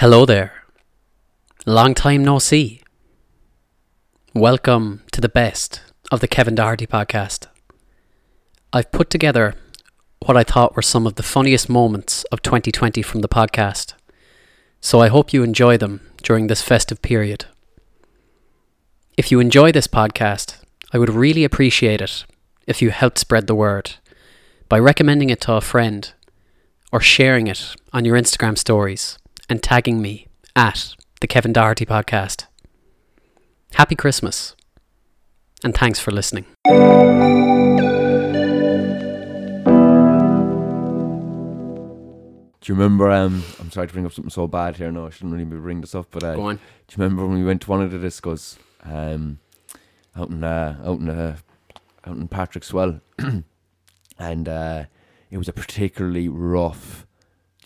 Hello there. Long time no see. Welcome to the best of the Kevin Doherty podcast. I've put together what I thought were some of the funniest moments of 2020 from the podcast, so I hope you enjoy them during this festive period. If you enjoy this podcast, I would really appreciate it if you helped spread the word by recommending it to a friend or sharing it on your Instagram stories and tagging me at the Kevin Doherty podcast. Happy Christmas and thanks for listening. Do you remember? Um, I'm sorry to bring up something so bad here. No, I shouldn't really be bringing this up. But uh, Go on. do you remember when we went to one of the discos um, out in uh, out in uh, out in Patrick's Well, and uh, it was a particularly rough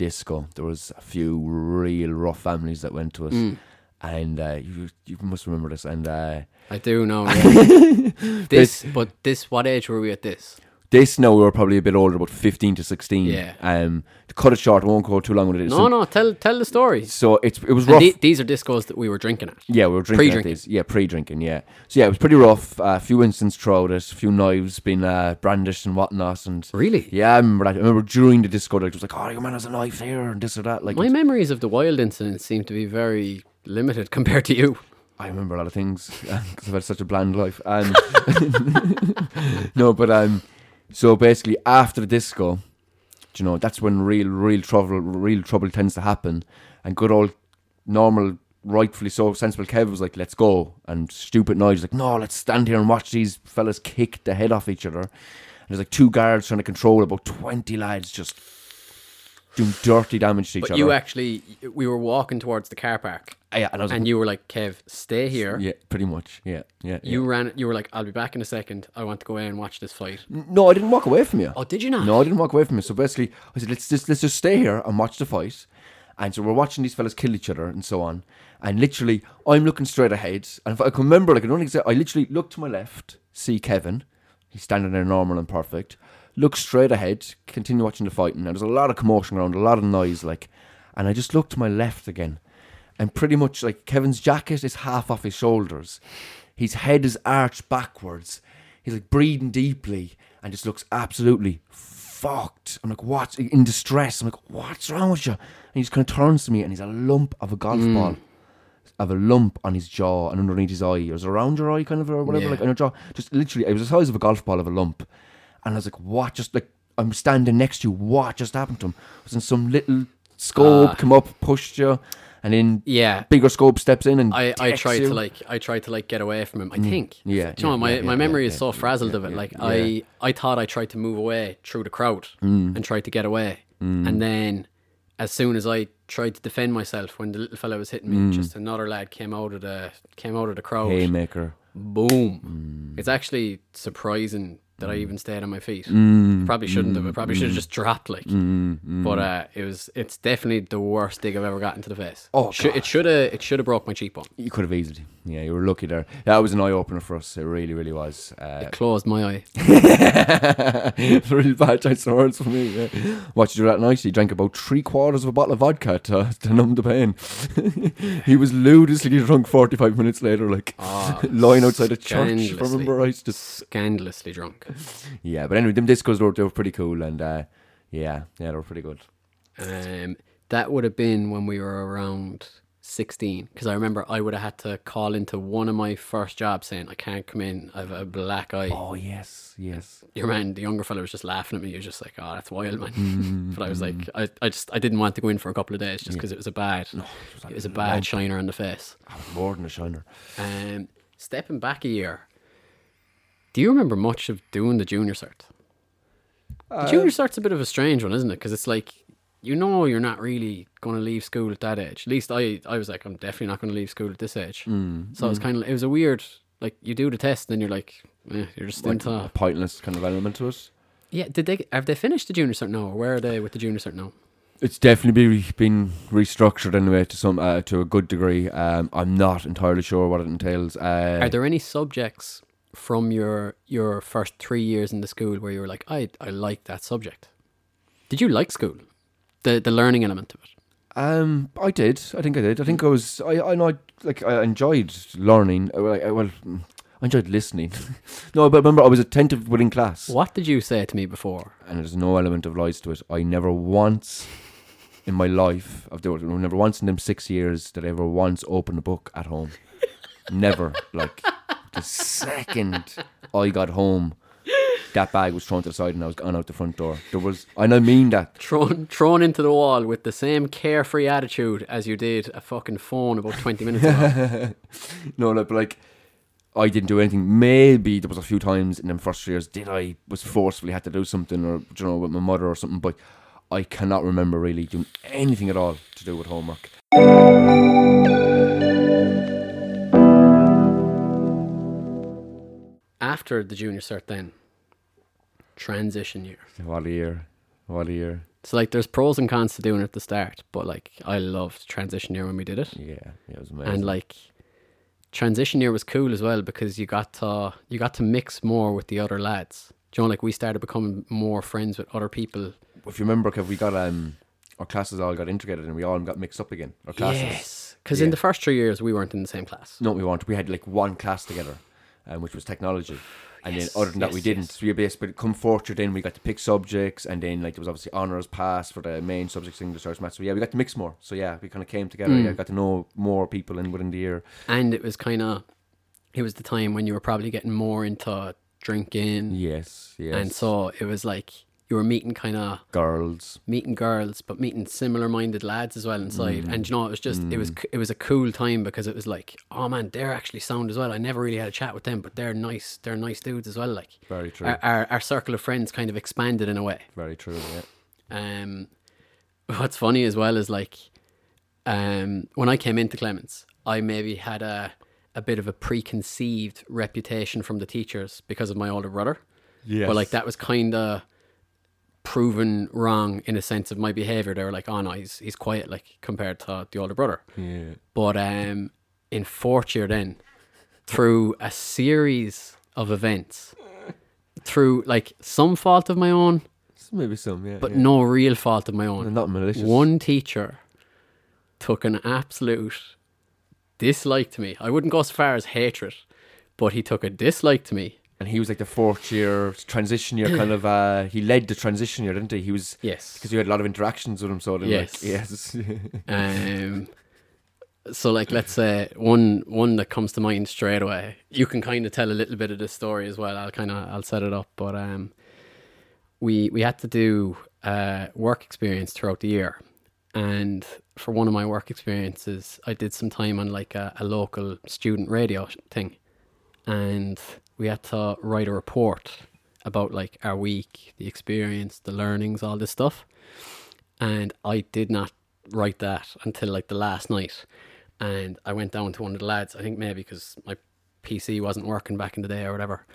disco. There was a few real rough families that went to us, Mm, and uh, you you must remember this. And uh, I do know. yeah. this, but this, what age were we at this? This now we were probably a bit older, about 15 to 16. Yeah. Um, to cut it short, I won't go too long with it. No, So- no, tell tell the story. So it's it was And rough. the- these are discos that we were drinking at. Yeah, we were drinking Pre-drinking. these. Yeah, pre-drinking. Yeah. So yeah, it was pretty rough. Uh, a few incidents throughout it. A few knives being uh, brandished and whatnot. And Really? yeah, I remember that. I remember during the disco, like, it was like, oh, your man has a knife here and this or that. Like, My memories of the wild incidents seem to be very limited compared to you. I remember a lot of things because I've had such a bland life. Um, no, but um, so basically after the disco, you know, that's when real, real trouble, real trouble tends to happen, and good old normal, rightfully so sensible Kev was like, "Let's go," and stupid Nigel was like, "No, let's stand here and watch these fellas kick the head off each other." And there's like two guards trying to control about twenty lads just doing dirty damage to each But other. you actually, we were walking towards the car park, Ah, yeah, and I was and like, you were like, "Kev, stay here." yeah, pretty much, yeah, yeah. yeah. You ran. You were like, "I'll be back in a second. I want to go in and watch this fight." No, I didn't walk away from you. Oh, did you not? No, I didn't walk away from you. So basically, I said, let's just let's just stay here and watch the fight. And so we're watching these fellas kill each other and so on. And literally, I'm looking straight ahead. And if I can remember, like I don't exactly, I literally look to my left, see Kevin. He's standing there normal and perfect. Look straight ahead, continue watching the fighting. And there's a lot of commotion around, a lot of noise, like. And I just look to my left again, and pretty much like Kevin's jacket is half off his shoulders. His head is arched backwards. He's like breathing deeply and just looks absolutely fucked. I'm like, what? In distress. I'm like, what's wrong with you? And he just kind of turns to me and he's a lump of a golf Mm. ball. Of a lump on his jaw and underneath his eye. It was around your eye, kind of, or whatever, Yeah. like on your jaw. Just literally, it was the size of a golf ball of a lump. And I was like, what? Just like, I'm standing next to you. What just happened to him? Was in some little scope, Ah. come up, pushed you, and then Yeah. bigger scope steps in and I, I tried you. to like I tried to like get away from him. I think. Yeah, you know yeah, my, yeah, my memory yeah, is so frazzled of it. Like. I I thought I tried to move away through the crowd Mm. and tried to get away, and then as soon as I tried to defend myself when the little fella was hitting me, Mm. just another lad came out of the came out of the crowd. haymaker. Boom! Mm. It's actually surprising that I even stayed on my feet. I probably shouldn't have. I probably Mm. should have just dropped like. But uh, it was. It's definitely the worst dig I've ever gotten to the face. Oh, Shou- it should have. It should have broke my cheekbone. You could have easily. Yeah, you were lucky there. That was an eye opener for us. It really, really was. Uh, Closed my eye. really bad choice of words for me. Yeah. What you do that night? He drank about three quarters of a bottle of vodka to, to numb the pain. he was ludicrously drunk 45 minutes later, like Ah, lying outside a church. If I remember right. Just Scandalously drunk. yeah, but anyway, them discos were they were pretty cool, and uh, yeah, yeah, they were pretty good. Um, that would have been when we were around 16. Because I remember I would have had to call into one of my first jobs saying, I can't come in. I have a black eye. Oh yes, yes. Your man, the younger fella, was just laughing at me. He was just like, oh, that's wild, man. Mm, but I was like, I, I just, I didn't want to go in for a couple of days just because it was a bad, it was a bad shiner on the face. More than a shiner. Um, stepping back a year, do you remember much of doing the junior cert? The junior cert's a bit of a strange one, isn't it? Because it's like you know you're not really going to leave school at that age. At least I, I was like, I'm definitely not going to leave school at this age. Mm, So it was kind of, it was a weird, like you do the test and then you're like, eh, you're just Like into. a pointless kind of element to it. Yeah, did they have they finished the junior cert now? Or where are they with the junior cert now? It's definitely be, been restructured anyway to some uh, to a good degree. Um, I'm not entirely sure what it entails. Uh, Are there any subjects from your your first three years in the school where you were like, I I like that subject? Did you like school? The the learning element of it. Um, I did. I think I did. I think I was. I I know. I, like I enjoyed learning. I, I, well, mm, I enjoyed listening. no, but remember, I was attentive within class, What did you say to me before? and there's no element of lies to it. I never once in my life, of the never once in them six years, did I ever once open a book at home. never. Like the second I got home, that bag was thrown to the side, and I was gone out the front door. There was, and I mean that. Thrown, thrown into the wall with the same carefree attitude as you did a fucking phone about 20 minutes ago. no, like, but like I didn't do anything. Maybe there was a few times in them first years did I was forcefully had to do something or you know with my mother or something, but I cannot remember really doing anything at all to do with homework. After the junior cert, then transition year. What a year! What a year! So like, there's pros and cons to doing it at the start, but like, I loved transition year when we did it, Yeah, yeah, it was amazing. and like, transition year was cool as well because you got to you got to mix more with the other lads. Do you know, like we started becoming more friends with other people. if you remember, Kev, we got um our classes all got integrated and we all got mixed up again. Our classes. Yes, because in the first three years we weren't in the same class. No, we weren't. We had like one class together, um, which was technology. And Yes, then other than that, we didn't. yes. So we basically come year, then we got to pick subjects, and then like there was obviously honors pass for the main subjects, English, Irish, maths. So yeah, we got to mix more. So yeah, we kind of came together. Mm. Yeah, got to know more people in within the year. and it was kind of it was the time when you were probably getting more into drinking Yes, yes. and so it was like you were meeting kind of girls. meeting girls but meeting similar minded lads as well inside Mm. and you know it was just it was it was a cool time because it was like oh man they're actually sound as well i never really had a chat with them but they're nice they're nice dudes as well like Very true. our, our, our circle of friends kind of expanded in a way Very true. Yeah. um, what's funny as well is like, um, when I came into Clements, I maybe had a a bit of a preconceived reputation from the teachers because of my older brother. Yeah. But like that was kind of proven wrong in a sense of my behavior. They were like, "Oh no, he's he's quiet," like compared to the older brother. Yeah. But um, in fourth year, then through a series of events, through like some fault of my own, Maybe some. Yeah. but yeah. no real fault of my own. not malicious. One teacher took an absolute dislike to me. I wouldn't go as far as hatred, but he took a dislike to me. And he was like the fourth year transition year kind of. uh He led the transition year, didn't he? He was Yes. because you had a lot of interactions with him. So then, Yes. Like, yes. Um. So, like, let's say one one that comes to mind straight away. You can kind of tell a little bit of the story as well. I'll kind of I'll set it up, but um, we we had to do uh work experience throughout the year, and for one of my work experiences, I did some time on like a, a local student radio thing, and we had to write a report about like our week, the experience, the learnings, all this stuff. And I did not write that until like the last night. And I went down to one of the lads, I think maybe because my PC wasn't working back in the day or whatever.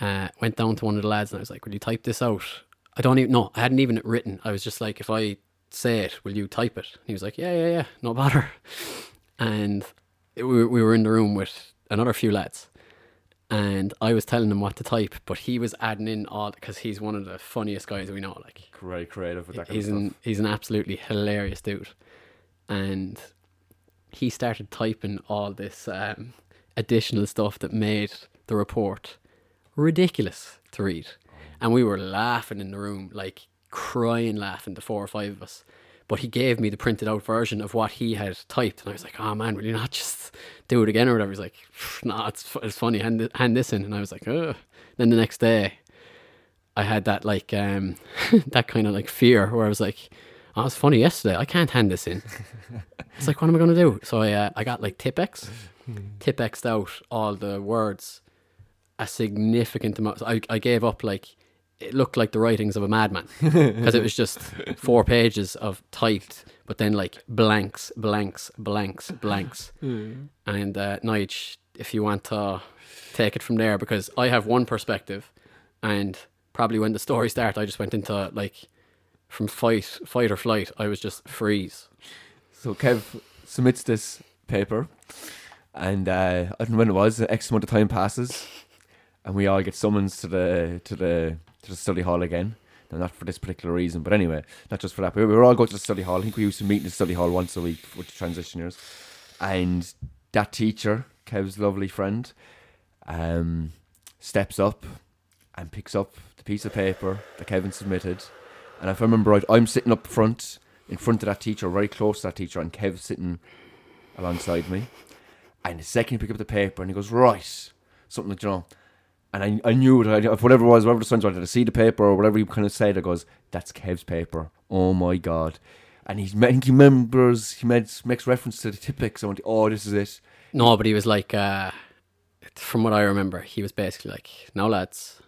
Uh, went down to one of the lads and I was like, Will you type this out? I don't even know. I hadn't even it written. I was just like, If I say it, will you type it? And he was like, Yeah, yeah, yeah, no bother. And we, we were in the room with another few lads and I was telling him what to type, but he was adding in all because he's one of the funniest guys we know. Like Very creative with that kind he's of an he's an absolutely hilarious dude, and he started typing all this um, additional stuff that made the report ridiculous to read, and we were laughing in the room, like crying, laughing, the four or five of us. But he gave me the printed out version of what he had typed, and I was like, "Oh man, will you not just do it again or whatever?" He's like, "No, it's it's funny. Hand hand this in," and I was like, "Ugh." Then the next day, I had that like um that kind of like fear where I was like, "Oh, it's funny yesterday. I can't hand this in." it's like, what am I gonna do? So I uh, I got like Tipex, Tipexed out all the words, a significant amount. So I I gave up like it looked like the writings of a madman because it was just four pages of typed, but then like blanks, blanks, blanks, blanks. And uh, Nige, if you want to take it from there, because I have one perspective, and probably when the story started, I just went into like from fight, fight or flight. I was just freeze. So Kev submits this paper, and uh, I don't know when it was. X amount of time passes, and we all get summons to the to the to the study hall again. No, not for this particular reason, but anyway, not just for that. But we were all going to the study hall. I think we used to meet in the study hall once a week with the transitioners. And that teacher, Kev's lovely friend, um, steps up and picks up the piece of paper that Kevin submitted. And if I remember right, I'm sitting up front, in front of that teacher, very close to that teacher, and Kev's sitting alongside me. And the second he picks up the paper, and he goes, Right, something like, you know. And I, I knew it, I, whatever it was, whatever the signs were, I see the paper or whatever he kind of said, I goes, That's Kev's paper. Oh my God. And he's, I think he remembers, he makes, makes reference to the Tipex. I went, Oh, this is it. No, but he was like, uh, from what I remember, he was basically like, now lads,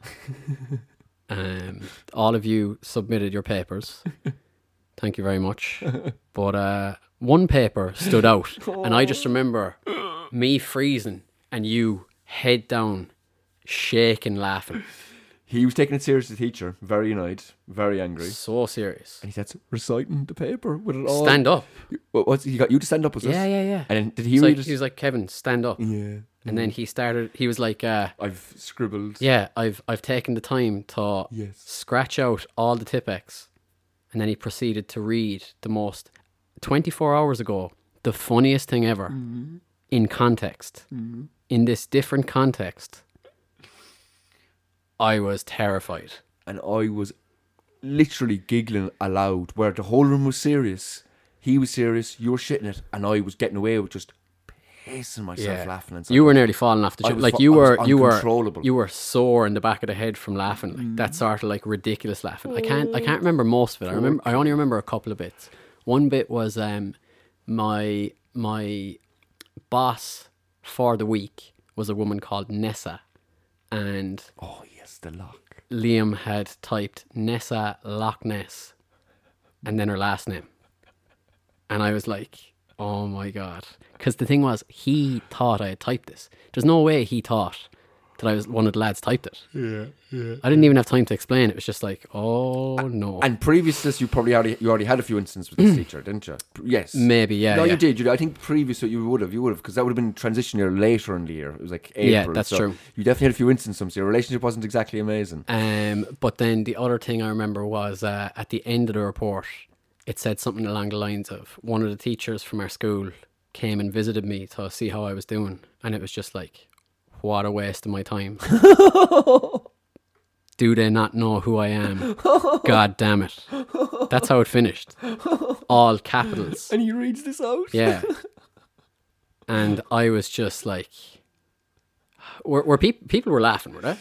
um, all of you submitted your papers. Thank you very much." But uh, one paper stood out, and I just remember me freezing and you head down, shaking, laughing, He was taking it serious, the teacher, very annoyed, very angry. so serious. And he starts reciting the paper with it all. Stand up. What, what's, he got you to stand up, was this? Yeah, yeah, yeah. And then did he was, read like, it? he was like, Kevin, stand up. yeah. And then he started. He was like, uh, I've scribbled. "Yeah, I've I've taken the time to Yes. scratch out all the Tipex. And then he proceeded to read the most 24 hours ago, the funniest thing ever in context. In this different context, I was terrified. And I was literally giggling aloud where the whole room was serious. He was serious, you were shitting it, and I was getting away with just pissing myself laughing and You were nearly falling off the chair. Like you were, you were, uncontrollable. you were sore in the back of the head from laughing. Like that sort of like ridiculous laughing. I can't, I can't remember most of it. I remember, I only remember a couple of bits. One bit was um, my my boss for the week was a woman called Nessa, and Oh, the lock. Liam had typed Nessa Loch Ness, and then her last name, and I was like, "Oh my god!" Because the thing was, he thought I had typed this. There's no way he thought that I was one of the lads typed it. Yeah, yeah. I didn't even have time to explain. It was just like, "Oh no." And previous to this, you probably already you already had a few instances with this teacher, didn't you? Yes. Maybe, yeah, No, yeah. you did. You did. I think previous to you would have. You would have because that would have been transition year later in the year. It was like April. Yeah, that's so true. You definitely had a few instances. So your relationship wasn't exactly amazing. Um, but then the other thing I remember was uh, at the end of the report, it said something along the lines of one of the teachers from our school came and visited me to see how I was doing, and it was just like, what a waste of my time. Do they not know who I am? God damn it! That's how it finished. All capitals. And he reads this out. Yeah. And I was just like, were, were peop people were laughing, were they?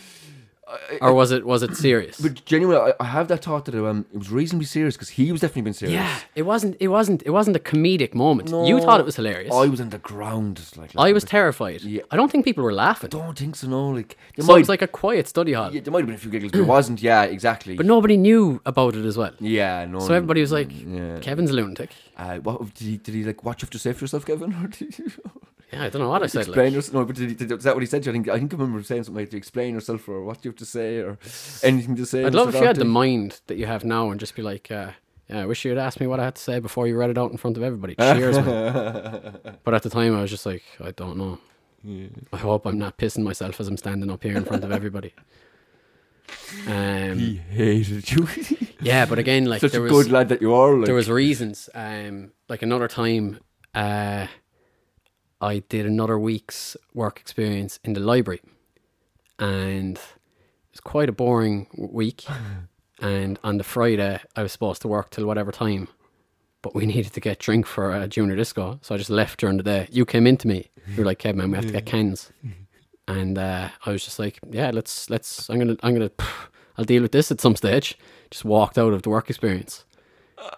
Or was it was it serious? But genuinely, I, I have that thought that um, it was reasonably serious because he was definitely been serious. Yeah, it wasn't. It wasn't. It wasn't a comedic moment. No, you thought it was hilarious. I was on the ground. Like, I was terrified. Yeah. I don't think people were laughing. I don't think so. No, like So it might, was like a quiet study hall, yeah, there might have been a few giggles, but it wasn't. Yeah, exactly. but nobody knew about it as well. yeah, no. So everybody was like, yeah. "Kevin's a lunatic." Uh, what did he? Did he like watch you have to say for yourself, Kevin? Or did you Yeah, I don't know what I said. explain Like, yourself? No, but did did, is that what he said? to you? I think I think I remember saying something like to explain yourself or what you have to say or anything to say. I'd love if you had the mind that you have now and just be like, uh, "Yeah, I wish you had asked me what I had to say before you read it out in front of everybody." Cheers, man. But at the time, I was just like, "I don't know." I hope I'm not pissing myself as I'm standing up here in front of everybody. Um, He hated you. yeah, but again, like Such there a was good lad that you are. Like. there was reasons. Um, like another time, uh, I did another week's work experience in the library, and it was quite a boring week. and on the Friday, I was supposed to work till whatever time, but we needed to get drink for a junior disco, so I just left during the day. You came into me. You were like, "Kev, man, we have to get cans." And uh, I was just like, "Yeah, let's let's. I'm gonna I'm gonna. I'll deal with this at some stage." Just walked out of the work experience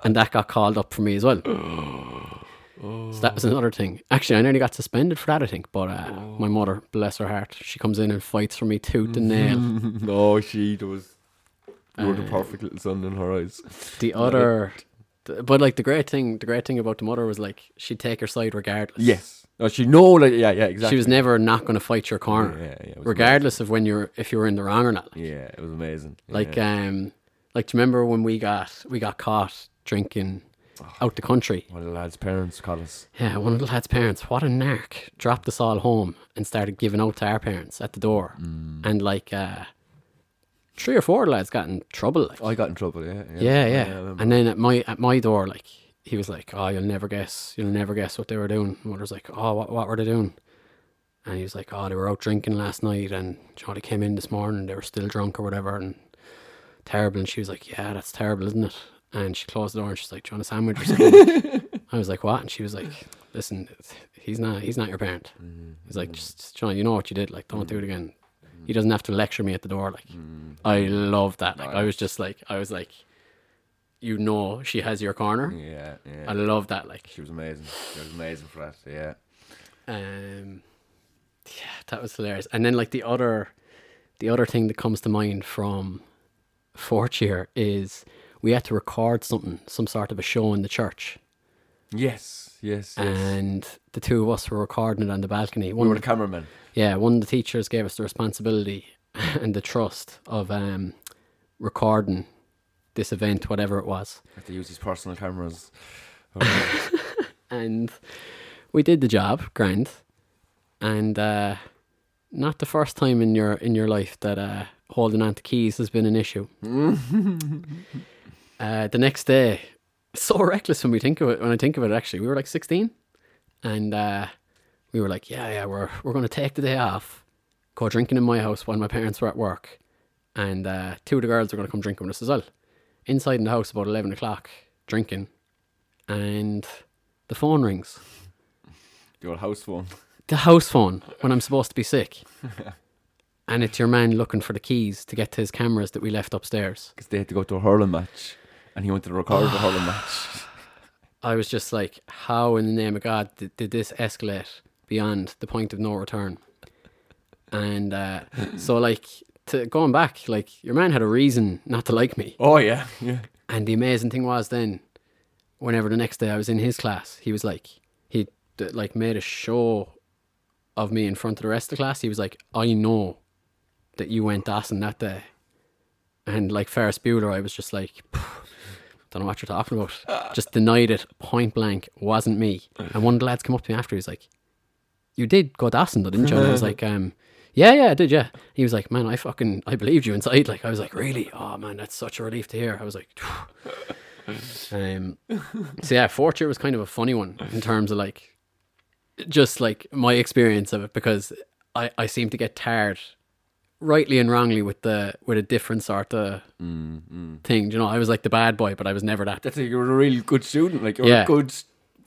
and that got called up for me as well. So that was another thing. Actually, I nearly got suspended for that. I think, but uh, my mother, bless her heart, she comes in and fights for me tooth and nail. no, she there was. You were Uh, the perfect little son in her eyes. The other, th- but like the great thing, the great thing about the mother was like she'd take her side regardless. Yes. No, she know like yeah yeah exactly. she was never not going to fight your corner, Yeah, yeah, was regardless of when you're if you were in the wrong or not. Yeah, it was amazing. Like um, like do you remember when we got we got caught drinking out the country? one of the lads' parents called us. Yeah, one of the lads' parents, what a narc, dropped us all home and started giving out to our parents at the door. Mm. And like, uh, three or four lads got in trouble. Like, I got in trouble. Yeah, yeah, yeah, I yeah. and then at my at my door, like he was like, "Oh, you'll never guess. You'll never guess what they were doing." My mother's like, "Oh, what what were they doing?" And he was like, "Oh, they were out drinking last night, and you know, they came in this morning. They were still drunk or whatever, and terrible." And she was like, "Yeah, that's terrible, isn't it?" And she closed the door and she's like, "Do you want a sandwich or something?" I was like, "What?" And she was like, "Listen, he's not he's not your parent." Mm-hmm. He's like, just, just John, you know what you did. Like, don't do it mm-hmm. again. He doesn't have to lecture me at the door. Like, mm-hmm. I love that. Like, I was just like, I was like, you know, she has your corner. Yeah, yeah. I love that. Like, she was amazing. She was amazing for that. Yeah. um, yeah, that was hilarious. And then like the other, the other thing that comes to mind from fourth year is we had to record something, some sort of a show in the church, Yes, yes, yes. and the two of us were recording it on the balcony. we One were the cameramen. Yeah, one of the teachers gave us the responsibility and the trust of um, recording this event, whatever it was. Had to use his personal cameras. And we did the job, grand. And uh, not the first time in your in your life that uh, holding on to keys has been an issue. uh, the next day, so reckless when we think of it. When I think of it, actually, we were like sixteen, and uh, we were like, yeah, yeah, we're we're going to take the day off, go drinking in my house while my parents were at work, and uh, two of the girls are going to come drinking with us as well. Inside in the house about eleven o'clock, drinking, and the phone rings. The old house phone. The house phone when I'm supposed to be sick. and it's your man looking for the keys to get to his cameras that we left upstairs. Because they had to go to a hurling match. And he wanted to record the hurling match. I was just like, how in the name of God did, did this escalate beyond the point of no return? And uh, so, like, to going back, like, your man had a reason not to like me. Oh, yeah. Yeah. And the amazing thing was then, whenever the next day I was in his class, he was like, he like made a show of me in front of the rest of the class. He was like, I know that you went dancing that day. And like Ferris Bueller, I was just like, don't know what you're talking about. Just denied it point blank. Wasn't me. And one of the lads came up to me after. He was like, "You did go dancing, though, didn't you?" And I was like, "Um, yeah, yeah, I did, yeah." He was like, "Man, I fucking I believed you inside." Like I was like, "Really? Oh man, that's such a relief to hear." I was like, um, so yeah, fourth year was kind of a funny one in terms of like, just like my experience of it because I I seem to get tired, rightly and wrongly with the with a different sort of thing. You know, I was like the bad boy, but I was never that. That's like you were a really good student. Like, you were Yeah. good,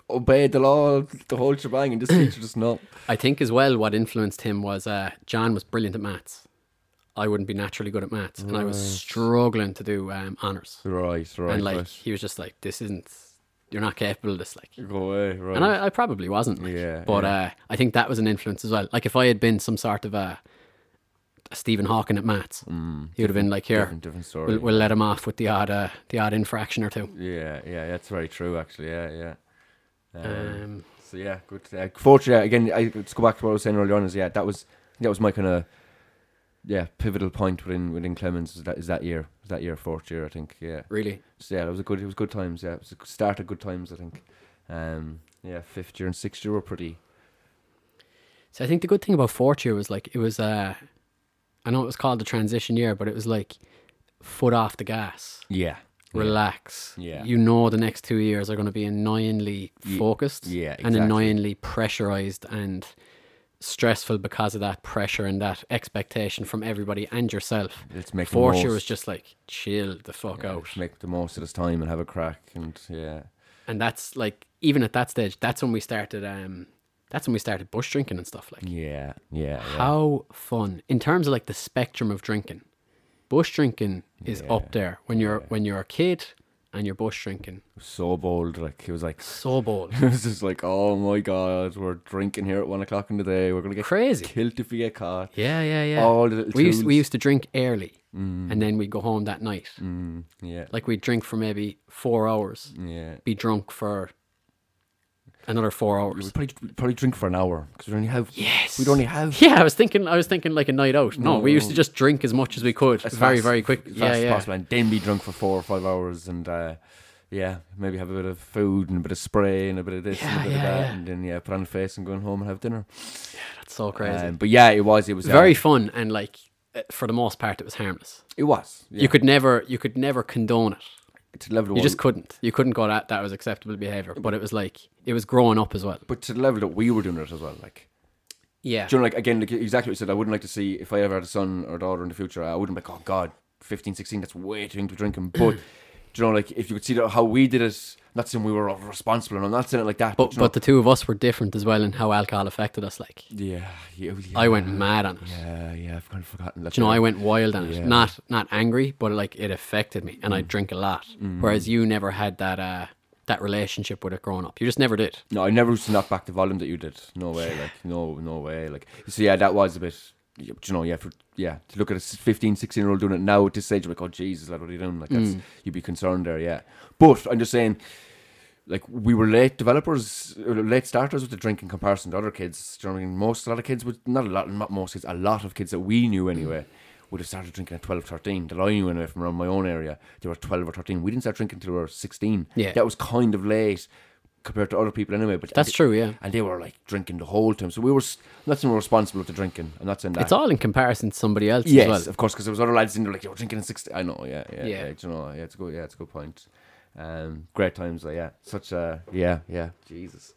obeyed the law, the whole shebang. And this teacher just not. I think as well what influenced him was uh, John was brilliant at maths. I wouldn't be naturally good at maths, and I was struggling to do um, honors. Right, right. and like right. he was just like, "This isn't. You're not capable of this." Like, go away, right. and I, I probably wasn't. Like, Yeah, but yeah. Uh, I think that was an influence as well. Like if I had been some sort of a Stephen Hawking at maths, he would have been like, "Here, Mm, different, different story. we'll, we'll let him off with the odd uh, the odd infraction or two. yeah, yeah, that's very true, actually. Yeah, yeah. Um, Um, so, yeah, good. Uh, fortunately, again, I, let's go back to what I was saying earlier on. Is, yeah, that was that was my kind of yeah pivotal point within within Clements is that is that year is that year fourth year I think yeah really, so yeah it was a good it was good times yeah it was a start of good times I think um yeah fifth year and sixth year were pretty So I think the good thing about fourth year was like it was uh I know it was called the transition year, but it was like foot off the gas. yeah Relax. Yeah. You know the next two years are going to be annoyingly Ye- focused. yeah, And exactly. annoyingly pressurized and stressful because of that pressure and that expectation from everybody and yourself. let's make the Fourth most, was just like chill the fuck yeah, out. make the most of this time and have a crack and yeah And that's like even at that stage, that's when we started um that's when we started bush drinking and stuff like. yeah yeah, yeah. How fun in terms of like the spectrum of drinking. Bush drinking is Yeah, up there when you're when you're a kid and you're bush drinking. so bold like it was like So bold. it was just like oh my god we're drinking here at one o'clock in the day we're gonna get Crazy. killed if we get caught Yeah, yeah, yeah. all the little we used we used to drink early and then we'd go home that night. mm, yeah Like we'd drink for maybe four hours, yeah be drunk for another four hours. would probably we'd probably drink for an hour because we only have Yes. we'd only have Yeah, I was thinking I was thinking like a night out. No, we used to just drink as much as we could. as very, fast- very quick. as Yeah, fast as yeah. possible and then be drunk for four or five hours and uh, yeah maybe have a bit of food and a bit of spray and a bit of this and Yeah, a bit yeah, of that yeah. and then yeah put on a face and going home and have dinner Yeah, That's so crazy. um, but yeah it was it was uh, very fun and like uh, for the most part, it was harmless. It was. Yeah. You could never, you could never condone it. To the level You that just couldn't. You couldn't go that that was acceptable behavior. But it was like it was growing up as well. but to the level that we were doing it as well. Like, Yeah. do you know, like again, like exactly what you said. I wouldn't like to see if I ever had a son or daughter in the future. I wouldn't be like, oh God, 15, 16, that's way too young to be drinking. But do you know, like if you could see how we did it, not saying we were responsible, and I'm not saying it like that. But know, but the two of us were different as well in how alcohol affected us. Like yeah, yeah, yeah, I went mad on it. Yeah, yeah, I've kind of forgotten. that Do you know. I went wild on it. Yeah. Mm. Not not angry, but like it affected me, and I drink a lot. Whereas you never had that uh, that relationship with it growing up. You just never did. No, I never used to knock back the volume that you did. No way, like no, no way. Like so, yeah, that was a bit. You know, yeah, for, yeah. To look at a 15, 16 year old doing it now at this stage, you're like, oh Jesus, like, what are you doing? Like, that's you'd be concerned there, yeah. But I'm just saying, like, we were late developers, uh, late starters with the drink in comparison to other kids. Do you know what I mean? Most a lot of kids would not a lot, not most kids, a lot of kids that we knew anyway. Would have started drinking at 12, 13. That I knew anyway from around my own area. They were 12 or 13. We didn't start drinking until we were 16. Yeah. That was kind of late compared to other people anyway. But That's true. Yeah. and they were like drinking the whole time. So we were not saying we're responsible with the drinking. I'm not saying that. It's all in comparison to somebody else yes, as well. of course, because there was other lads in there like, "You're drinking in 60. I know, yeah, yeah, Yeah. yeah. you know, yeah, it's a good, yeah, it's a good point. Um, great times, like, yeah, such a, yeah, yeah, Jesus.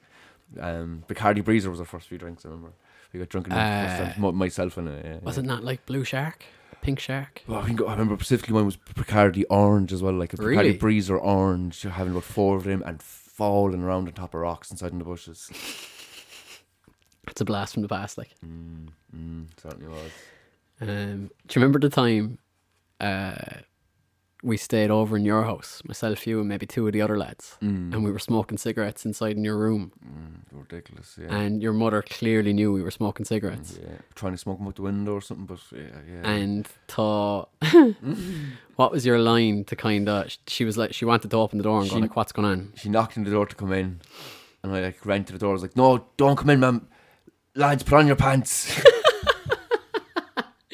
Um, Bacardi Breezer was our first few drinks. I remember we got drunk in it the first Uh, myself and it. Yeah, Was yeah. it not like Blue Shark, Pink Shark? Well, I, think, I remember specifically mine was Bacardi Orange as well, like a Really? Bacardi Breezer Orange, You're having about four of them and falling around on top of rocks inside in the bushes. It's a blast from the past. Like, Mm, mm, certainly was. um, do you remember the time uh, we stayed over in your house, myself, you, and maybe two of the other lads, Mm. and we were smoking cigarettes inside in your room, Mm, ridiculous, yeah. and your mother clearly knew we were smoking cigarettes, Yeah, trying to smoke them out the window or something, but yeah, yeah. and thought, what was your line to kind of? She was like, she wanted to open the door and go like, "What's going on?" she knocked on the door to come in, and I like ran to the door. I was like, "No, don't come in, ma'am. Lads, put on your pants."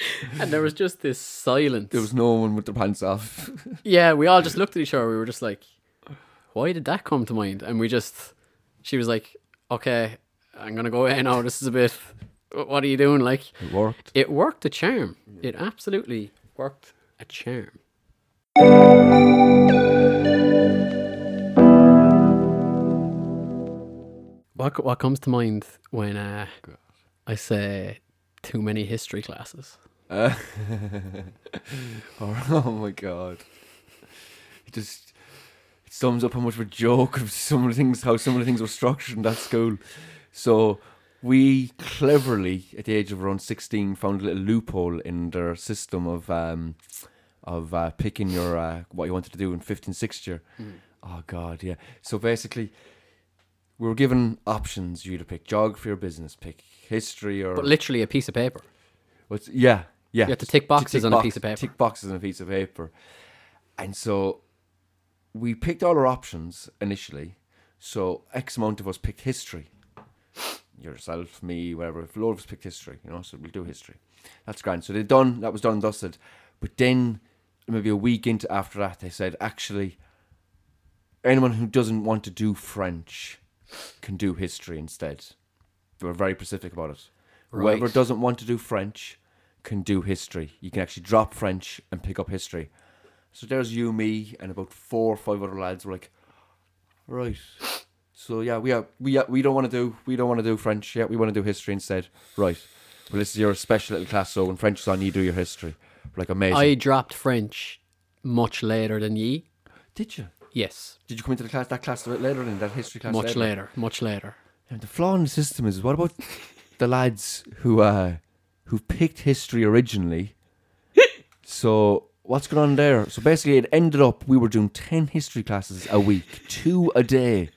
And there was just this silence. there was no one with their pants off. Yeah, we all just looked at each other. We were just like, why did that come to mind? And we just, she was like, okay, I'm going to go away now. This is a bit, what are you doing? Like, it worked. it worked a charm. It absolutely worked a charm. What, what comes to mind when uh, I say too many history classes? Uh, oh, oh my god! It just it sums up how much of a joke of some of the things, how some of the things were structured in that school. So we cleverly, at the age of around sixteen, found a little loophole in their system of um, of uh, picking your uh, what you wanted to do in fifth and sixth year. Oh god, yeah. So basically, we were given options. You to pick geography or business, pick history or But literally a piece of paper. What's yeah, yeah. You have to tick boxes on a piece of paper. Tick boxes on a piece of paper, and so we picked all our options initially. So X amount of us picked history. Yourself, me, whatever. If a load of us picked history, you know, so we'll do history. That's grand. So they done. That was done and dusted. But then maybe a week into after that, they said actually, anyone who doesn't want to do French can do history instead. They were very specific about it. Whoever doesn't want to do French can do history. You can actually drop French and pick up history. So there's you, me, and about four or five other lads were like, right. So yeah, we are, we are, we don't want to do we don't want to do French. Yeah, we want to do history instead. Right. Well, this is your special little class. So when French is on, you do your history. We're like amazing. I dropped French much later than ye. Did you? Yes, Did you come into the class that class a bit later than that history class? much later, much later. And the flaw in the system is what about the lads who uh who picked history originally? so what's going on there? So basically, it ended up we were doing ten history classes a week, two a day,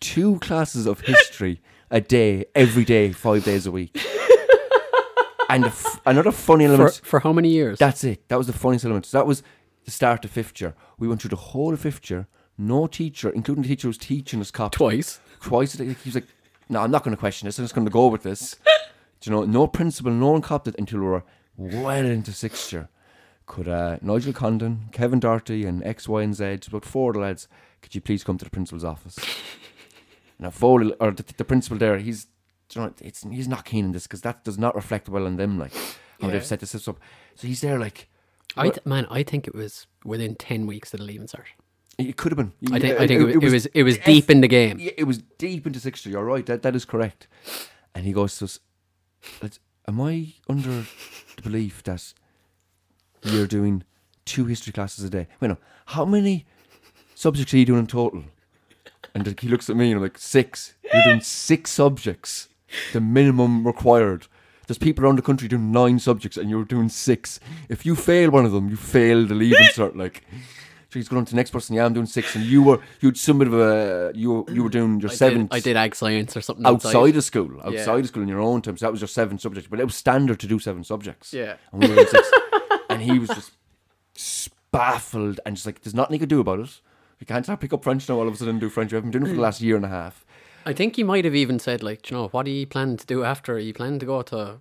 two classes of history a day, every day, five days a week. and f- another funny element. for how many years? That's it. That was the funniest element. So that was the start of fifth year. We went through the whole of fifth year. No teacher, including the teacher who was teaching us cop Twice. twice. a day. He was like, "No, I'm not going to question this. I'm just going to go with this." Do you know? No principal, no one copped it until we were well into sixth year. Could uh, Nigel Condon, Kevin Doherty, and X, Y, and Z, about four of the lads, could you please come to the principal's office? And a full, or the, the principal there, he's, do you know, it's he's not keen on this because that does not reflect well on them. Like, how Yeah. they've set this up. So he's there like I th- man, I think it was within ten weeks that the leaving cert. it could have been. I think I think it, it was it was deep in the game. It was deep into sixth year. You're right. That that is correct. And he goes to "Let's- Am I under the belief that you're doing two history classes a day? Wait, no. How many subjects are you doing in total? And like, he looks at me and I'm like, six. You're doing six subjects, the minimum required. There's people around the country doing nine subjects and you're doing six. If you fail one of them, you fail the leaving cert. Like, so he's going on to the next person. Yeah, I'm doing six, and you were you had some bit of a you were, you were doing your I seventh did, I did ag science or something outside of school, outside Yeah. of school in your own time. So that was your seven subjects, but it was standard to do seven subjects. Yeah. and we were in six, and he was just baffled and just like, "There's nothing he could do about it. You can't start pick up French now all of a sudden do French. You haven't been doing it for the last year and a half." I think he might have even said like, "Do you know, what do you plan to do after? Are you planning to go to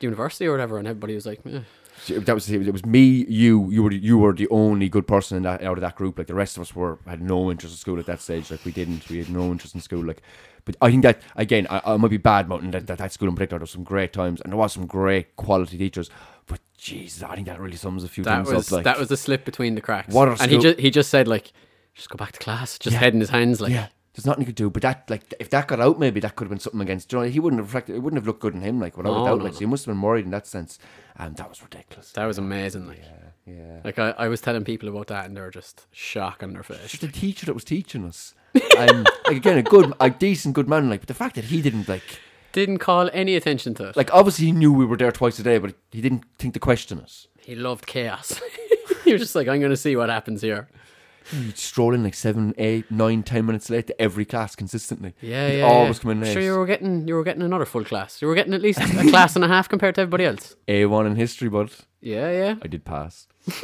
university or whatever? And everybody was like, eh. That was it. Was me, you, you were the- you were the only good person in that out of that group. Like the rest of us were had no interest in school at that stage. Like we didn't, we had no interest in school. Like, but I think that again, I, I might be bad mouthing that, that that school in particular. There was some great times and there was some great quality teachers. But Jesus, I think that really sums a few that things was up. Like that was the slip between the cracks. What and he just he just said like, just go back to class, just Yeah. head in his hands like. yeah. There's nothing you could do, but that like if that got out, maybe that could have been something against. You know, he wouldn't have reflected. It wouldn't have looked good in him, like without No, a doubt. no, like so he must have been worried in that sense, and that was ridiculous. That was amazing. Like, Yeah. like I, I was telling people about that, and they were just shock on their face. just the teacher that was teaching us. and like again, a good, a decent, good man. Like, but the fact that he didn't like, Didn't call any attention to it. like, obviously he knew we were there twice a day, but he didn't think to question us. he loved chaos. he was just like, I'm going to see what happens here. He'd stroll in like seven, eight, nine, ten minutes late to every class consistently. Yeah, He'd yeah. always yeah. come in late. Sure, you were getting you were getting another full class. You were getting at least a class and a half compared to everybody else. A one in history, but Yeah, yeah. I did pass.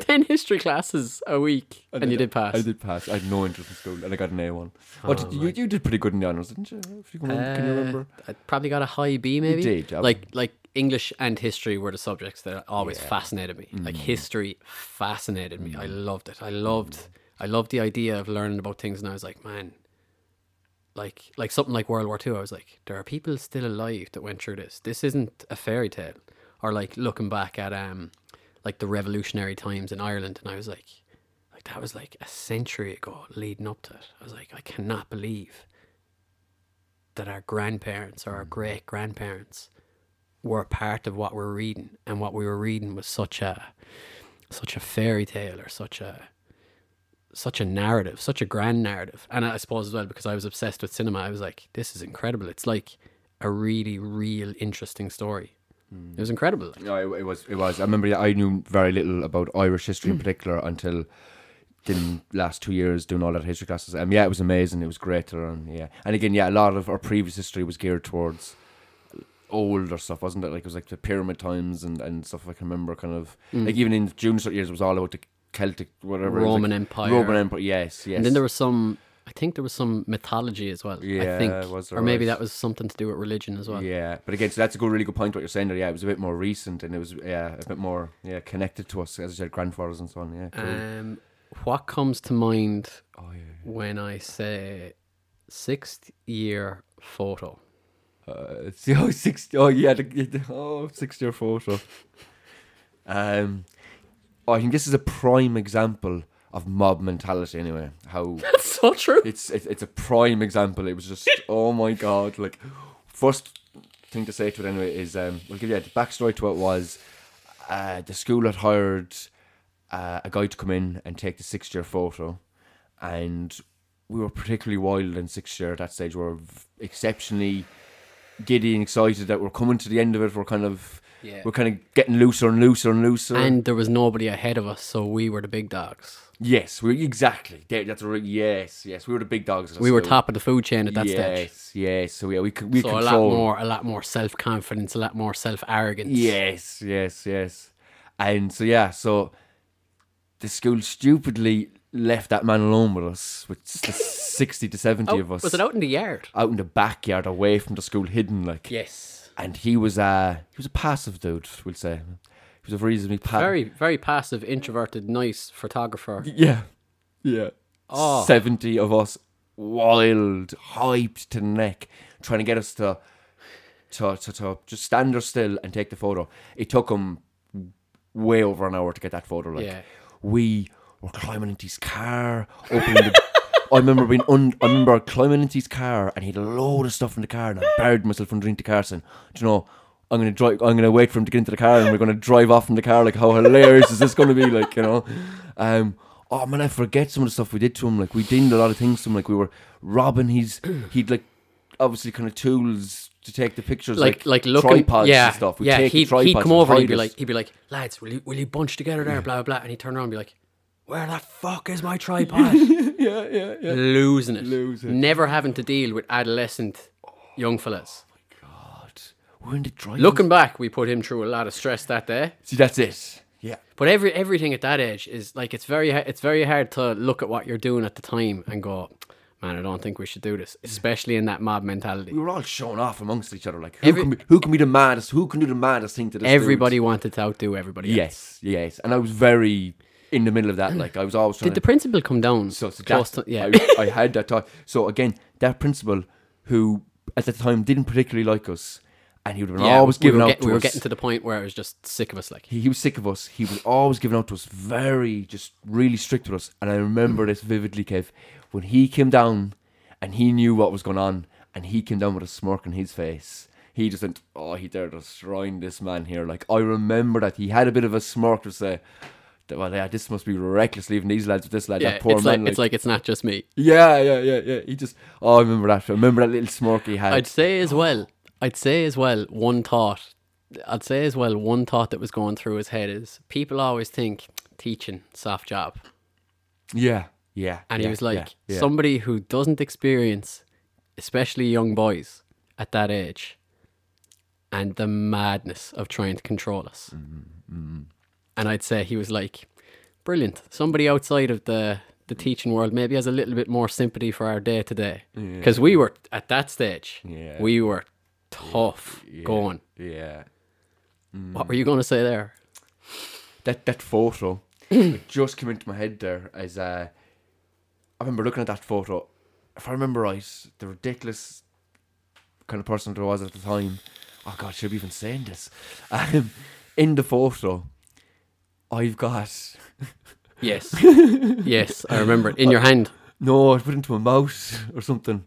Ten history classes a week, and you did pass. I did pass. I had no interest in school, and I got an A one. What Oh, you, you did pretty good in the honors, didn't you? If you can, remember, can you Uh, remember? I probably got a high B, maybe. did, I- Like like English and history were the subjects that always fascinated me. Like Mm. history fascinated me. I loved it. I loved I loved the idea of learning about things, and I was like, man. Like like something like World War Two, I was like, there are people still alive that went through this. This isn't a fairy tale. Or like looking back at um like the revolutionary times in Ireland, and I was like, like that was like a century ago, leading up to it. I was like, I cannot believe that our grandparents or our great grandparents were part of what we're reading, and what we were reading was such a such a fairy tale or such a such a narrative, such a grand narrative. And I suppose as well because I was obsessed with cinema, I was like, this is incredible. It's like a really real interesting story. It was incredible. No, it, it was. It was. I remember. I knew very little about Irish history Mm. in particular until the last two years doing all that history classes. Um, yeah, it was amazing. It was great to learn. Yeah, and again, yeah, a lot of our previous history was geared towards older stuff, wasn't it? Like it was like the pyramid times and, and stuff. I can remember, kind of like even in junior cert years, it was all about the Celtic whatever Mm. Roman like, Empire. Roman Empire. Yes, yes. And then there was some I think there was some mythology as well. I Yeah, think. was there or maybe right? that was something to do with religion as well. Yeah, but again, so that's a good, really good point. What you're saying there, yeah, it was a bit more recent and it was, yeah, a bit more, yeah, connected to us, as I said, grandfathers and so on. Yeah, cool. Um, what comes to mind oh yeah, when I say sixth year photo? Uh, the oh, six, oh yeah, the, the oh six year photo. Um, I think this is a prime example of mob mentality. Anyway, how That's so true. it's it's, it's a prime example. It was just oh my god! Like first thing to say to it anyway is um, we'll give you the backstory to it was uh, the school had hired uh, a guy to come in and take the sixth year photo, and we were particularly wild in sixth year at that stage. We were exceptionally giddy and excited that we're coming to the end of it. We're kind of Yeah. we're kind of getting looser and looser and looser. And there was nobody ahead of us, so we were the big dogs. yes, we exactly. There- That's a re- yes, yes. We were the big dogs. We were school. top of the food chain at that yes, stage. Yes, So yeah, we could we So a control. lot more, a lot more self confidence, a lot more self arrogance. Yes, yes, yes. And so yeah, so the school stupidly left that man alone with us, with the sixty to seventy Oh, of us. was it out in the yard? out in the backyard, away from the school, hidden like. Yes. And he was uh he was a passive dude, we'll say. He was a reasonably pa- Very, very passive, introverted, nice photographer. Yeah, yeah. Oh. Seventy of us, wild, hyped to the neck, trying to get us to to, to, to just stand there still and take the photo. It took him way over an hour to get that photo. Like Yeah. we were climbing into his car, opening the. I remember being un, I remember climbing into his car and he had a load of stuff in the car and I buried myself underneath the car saying, Do you know, I'm gonna drive I'm gonna wait for him to get into the car and we're gonna drive off in the car like how hilarious is this gonna be like, you know? Um oh man, I forget some of the stuff we did to him. Like we did a lot of things to him, like we were robbing his he'd like obviously kind of tools to take the pictures like like, like looking tripods yeah and stuff. We'd yeah take he'd, he'd come over and he'd be us. like he'd be like lads will you will you bunch together there blah blah blah and he'd turn around and be like where the fuck is my tripod Yeah, yeah, yeah. losing it Losing it. never having to deal with adolescent young fellas oh God. We're in the drive. looking back we put him through a lot of stress that day See that's it. Yeah. but every everything at that age is like it's very it's very hard to look at what you're doing at the time and go man I don't think we should do this especially in that mob mentality we were all showing off amongst each other. Like who Every- can be who can be the maddest? Who can do the maddest thing to this? dude? everybody wanted to outdo everybody else. Yes, yes. And I was very in the middle of that. Mm. Like I was always trying did the to. principal come down so, so close that, to yeah I, I had that thought. So again, that principal who at the time didn't particularly like us, and he would have been Yeah, always we giving were out get- to we were us. getting to the point where I was just sick of us. Like, he, he was sick of us. He was always giving out to us, very just really strict with us. And I remember mm. this vividly, Kev, when he came down and he knew what was going on, and he came down with a smirk on his face. He just went, "Oh, he dared destroying this man here." Like I remember that he had a bit of a smirk to say, that, "Well, yeah, this must be reckless leaving these lads with this lad, yeah, that poor it's man." like it's like it's not just me. yeah, yeah, yeah, yeah. He just, oh, I remember that. I remember that little smirk he had. I'd say as well. I'd say as well. One thought. I'd say as well. One thought that was going through his head is people always think teaching soft job, yeah, yeah. and yeah, he was like yeah, yeah. somebody who doesn't experience, especially young boys at that age, and the madness of trying to control us. Mm-hmm, And I'd say he was like, brilliant. Somebody outside of the the teaching world maybe has a little bit more sympathy for our day to day because we were at that stage. Yeah. We were tough going. Yeah. What were you going to say there? that that photo just came into my head there as uh, I remember looking at that photo. If I remember right, the ridiculous kind of person that I was at the time. Oh God, should I be even saying this? Um, in the photo, I've got Yes. yes, I remember it in your hand. no, I put it into my mouth or something.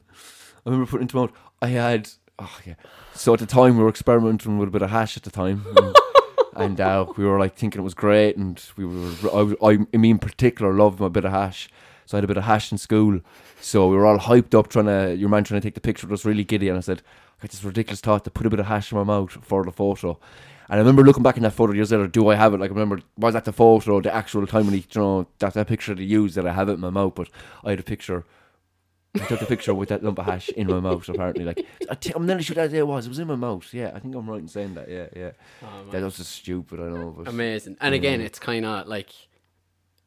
I remember putting it into my mouth. I had oh yeah. So at the time we were experimenting with a bit of hash at the time. And, and uh, we were like thinking it was great, and we were. I, I, me in particular, loved my bit of hash, so I had a bit of hash in school. So we were all hyped up, trying to. Your man trying to take the picture It was really giddy, and I said, "I got this ridiculous thought to put a bit of hash in my mouth for the photo." And I remember looking back in that photo years later. Do I have it? Like I remember, was that the photo, the actual time when he, you know, that that picture they used that I have it in my mouth? But I had a picture. I took the picture with that lump of hash in my mouth. Apparently, like I t- I'm nearly sure that it was. It was in my mouth. Yeah, I think I'm right in saying that. Yeah, yeah. Oh, that was just stupid. I know, but Amazing. And again, it's kind of like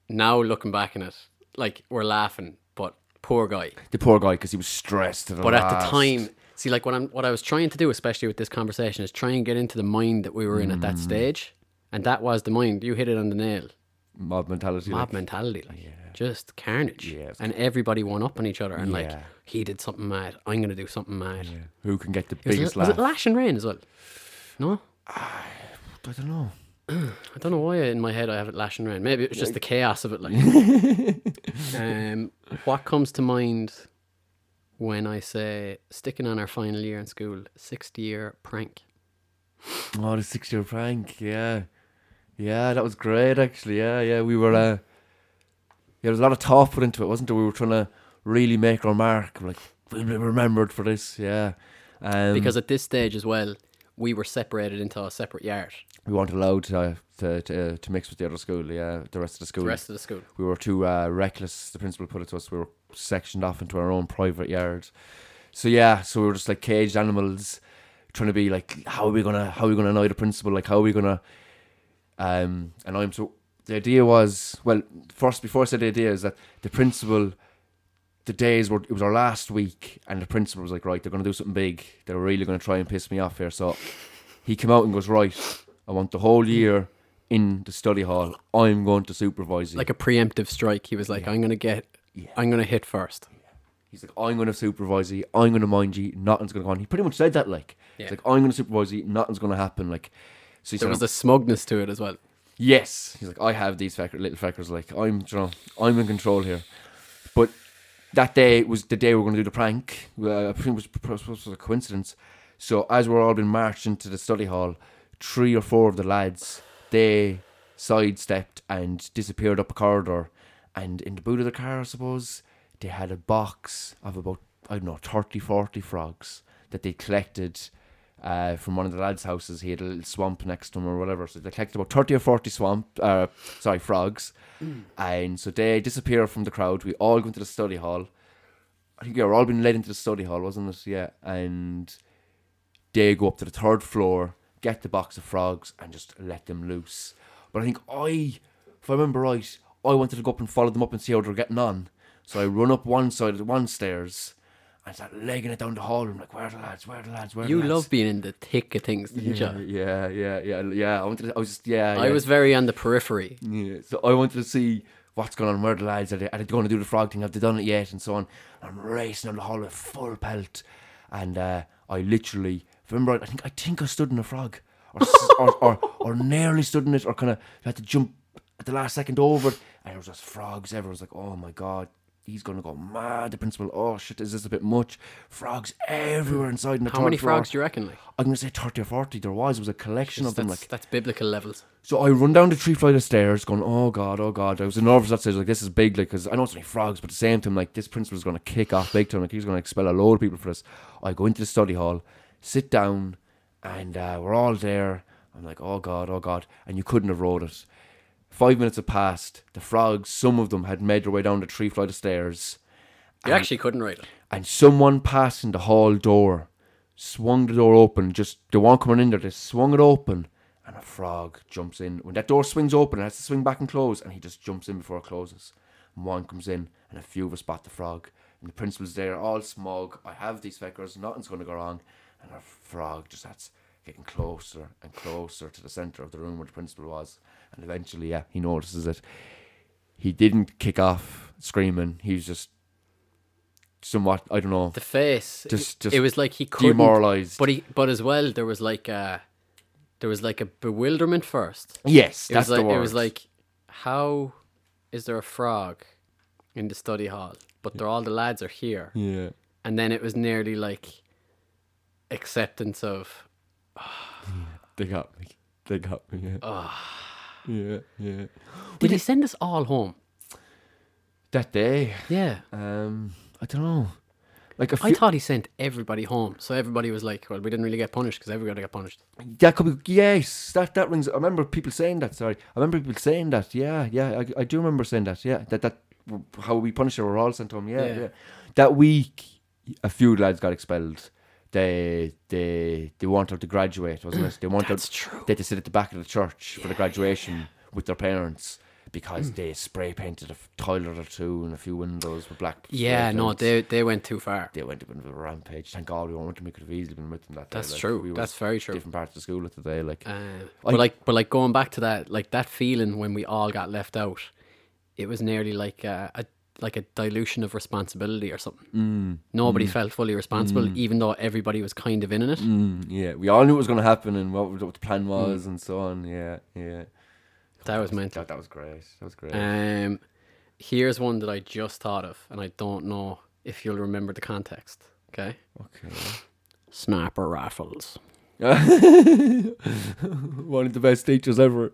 now looking back on it, like we're laughing, but poor guy. the poor guy because he was stressed. But at the time, see, like what I'm, what I was trying to do, especially with this conversation, is try and get into the mind that we were in at Mm. that stage, and that was the mind. You hit it on the nail. mob mentality. Mob like, mentality, like just carnage, Yeah, and everybody one up on each other, and like he did something mad, I'm gonna do something mad. who can get the It biggest was laugh? it Lash and Rain as well? No, I don't know. I don't know why in my head I have it Lash and Rain. Maybe it was just the chaos of it. Like, um, what comes to mind when I say sticking on our final year in school, sixth year prank? Oh, the six year prank. Yeah, yeah, that was great. Actually, yeah, yeah. We were. Uh, yeah, there was a lot of thought put into it, wasn't there? We were trying to really make our mark. Like we'll be remembered for this. Yeah, um, Because at this stage as well, we were separated into a separate yard. we weren't allowed to to to, to mix with the other school. Yeah, the rest of the school. The rest of the school. we were too uh, reckless. The principal put it to us. We were sectioned off into our own private yard. So yeah, so we were just like caged animals, trying to be like, how are we gonna, how are we gonna annoy the principal? Like, how are we gonna, um, annoy him? So the idea was, well, first before I said the idea is that the principal, the days were, it was our last week, and the principal was like, right, they're gonna do something big. They're really gonna try and piss me off here. So he came out and goes, right, I want the whole year in the study hall. I'm going to supervise you. Like a preemptive strike. He was like, I'm going to get, Yeah. I'm going to hit first. He's like, I'm going to supervise you. I'm going to mind you. Nothing's going to go on. He pretty much said that. Like, Yeah. he's like, I'm going to supervise you. Nothing's going to happen. Like, so he There said, was a smugness to it as well. Yes, he's like, I have these fecker, little feckers. Like, I'm, you know, I'm in control here. But that day was the day we were going to do the prank. Uh, I think it was, it was a coincidence. So as we're all being marched into the study hall, three or four of the lads they sidestepped and disappeared up a corridor. And in the boot of the car, I suppose, they had a box of about I don't know 30, 40 frogs that they collected uh, from one of the lads' houses. He had a little swamp next to him or whatever. So they collected about 30 or 40 swamp, uh, sorry, frogs. And so they disappear from the crowd. We all go into the study hall. I think we were all being led into the study hall, wasn't it? Yeah. And they go up to the third floor, get the box of frogs, and just let them loose. But I think I, if I remember right, I wanted to go up and follow them up and see how they're getting on. So I run up one side of the one stairs and start legging it down the hall. I'm like, where are the lads? Where are the lads? Where are You the lads? You love being in the thick of things, didn't yeah, you? yeah, yeah, yeah, yeah. I wanted. To, I was just yeah. I yeah. was very on the periphery. Yeah, so I wanted to see what's going on. Where the lads are they, are they going to do the frog thing? Have they done it yet? And so on. I'm racing down the hall with full pelt, and uh, I literally, I remember, I think I think I stood in a frog, or or, or or nearly stood in it, or kind of had to jump at the last second over and there was just frogs everywhere. I was like, oh my god. He's gonna go mad. The principal, oh shit, is this a bit much? Frogs everywhere inside. In the How many floor. frogs do you reckon? Like, I'm gonna say thirty or forty. There was. It was a collection of them. Like that's biblical levels. so I run down the three flight of stairs, going, "Oh God, oh God!" I was nervous that stage, like this is big, like because I know it's only frogs, but at the same time, like this principal's going to kick off big time, like he's going to expel a load of people for this. I go into the study hall, sit down, and uh, we're all there. I'm like, "Oh God, oh God!" And you couldn't have wrote it. Five minutes had passed. The frogs, some of them had made their way down the three flight of stairs, You actually couldn't write it. and someone passing the hall door swung the door open. Just they weren't coming in there. They swung it open, and a frog jumps in. When that door swings open, it has to swing back and close, and he just jumps in before it closes. And one comes in, and a few of us spot the frog. And the principal's there, all smug. I have these feckers. Nothing's going to go wrong. And a frog just starts getting closer and closer to the centre of the room where the principal was. And eventually, yeah, he notices it. He didn't kick off screaming. He was just somewhat, I don't know, The face. Just- it, just it was like he couldn't. demoralised. But he, but as well, there was like a, there was like a bewilderment first. Yes, It that's was like the word. it was like, how is there a frog in the study hall? But they're all the lads are here, yeah, and then it was nearly like acceptance of they got me. They got me. Yeah, Ah. yeah, yeah. Did he send us all home? That day, Yeah. um, I don't know. Like a I few, thought he sent everybody home, so everybody was like, "Well, we didn't really get punished because everybody got punished." that could be yes. That that rings. I remember people saying that. Sorry, I remember people saying that. Yeah, yeah. I, I do remember saying that. Yeah, that that how we punished her. We're all sent home. Yeah, Yeah. yeah. That week, a few lads got expelled. They they they wanted to graduate, wasn't it? They wanted That's true. they had to sit at the back of the church for the graduation with their parents because they spray painted a f- toilet or two and a few windows with black. spray Yeah, no, paints. they they went too far. they went a bit of a rampage. Thank God we weren't with them. We could have easily been with them that day. That's like, true. we That's very true. Different parts of the school at the day, like Uh, but like, but like going back to that, like that feeling when we all got left out, it was nearly like a like a dilution of responsibility or something. mm, Nobody felt fully responsible, even though everybody was kind of in it. mm, yeah, we all knew it was going to happen and what, what the plan Mm. was and so on. Yeah, yeah. That was mental. That, that was great. That was great. Um, here's one that I just thought of, and I don't know if you'll remember the context. Okay, okay. Snapper Raffles, One of the best teachers ever.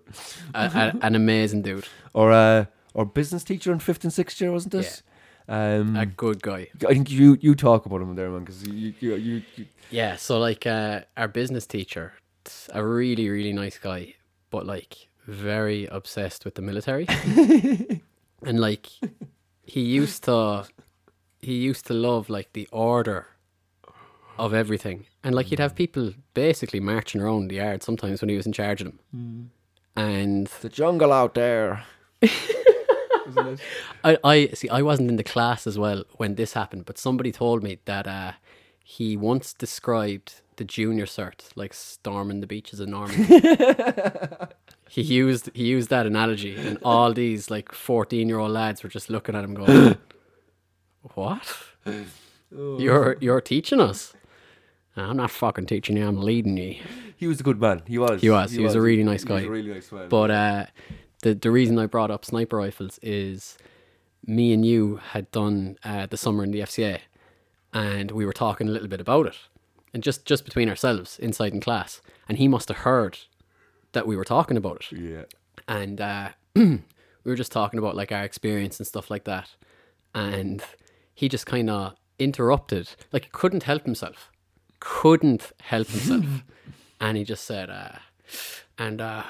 a, a, an amazing dude, Or uh, or business teacher in fifth and sixth year, wasn't it? Um, a good guy. I think you you talk about him there, man, because you you, you you Yeah, so like uh, our business teacher, a really really nice guy, but like very obsessed with the military, and like he used to he used to love like the order of everything, and like he'd have people basically marching around the yard sometimes when he was in charge of them, and the jungle out there. It? I, I see. I wasn't in the class as well when this happened, but somebody told me that uh, he once described the junior cert like storming the beaches of Normandy. he used he used that analogy, and all these like fourteen year old lads were just looking at him going, what? You're you're teaching us. I'm not fucking teaching you. I'm leading you. He was a good man. He was. He was. He was a really nice He was guy. a really nice man. But uh, the the reason I brought up sniper rifles is me and you had done uh, the summer in the FCA, and we were talking a little bit about it, and just just between ourselves inside in class, and he must have heard that we were talking about it, yeah. and uh, we were just talking about like our experience and stuff like that, and he just kind of interrupted, like he couldn't help himself, couldn't help himself, and he just said, uh, and uh,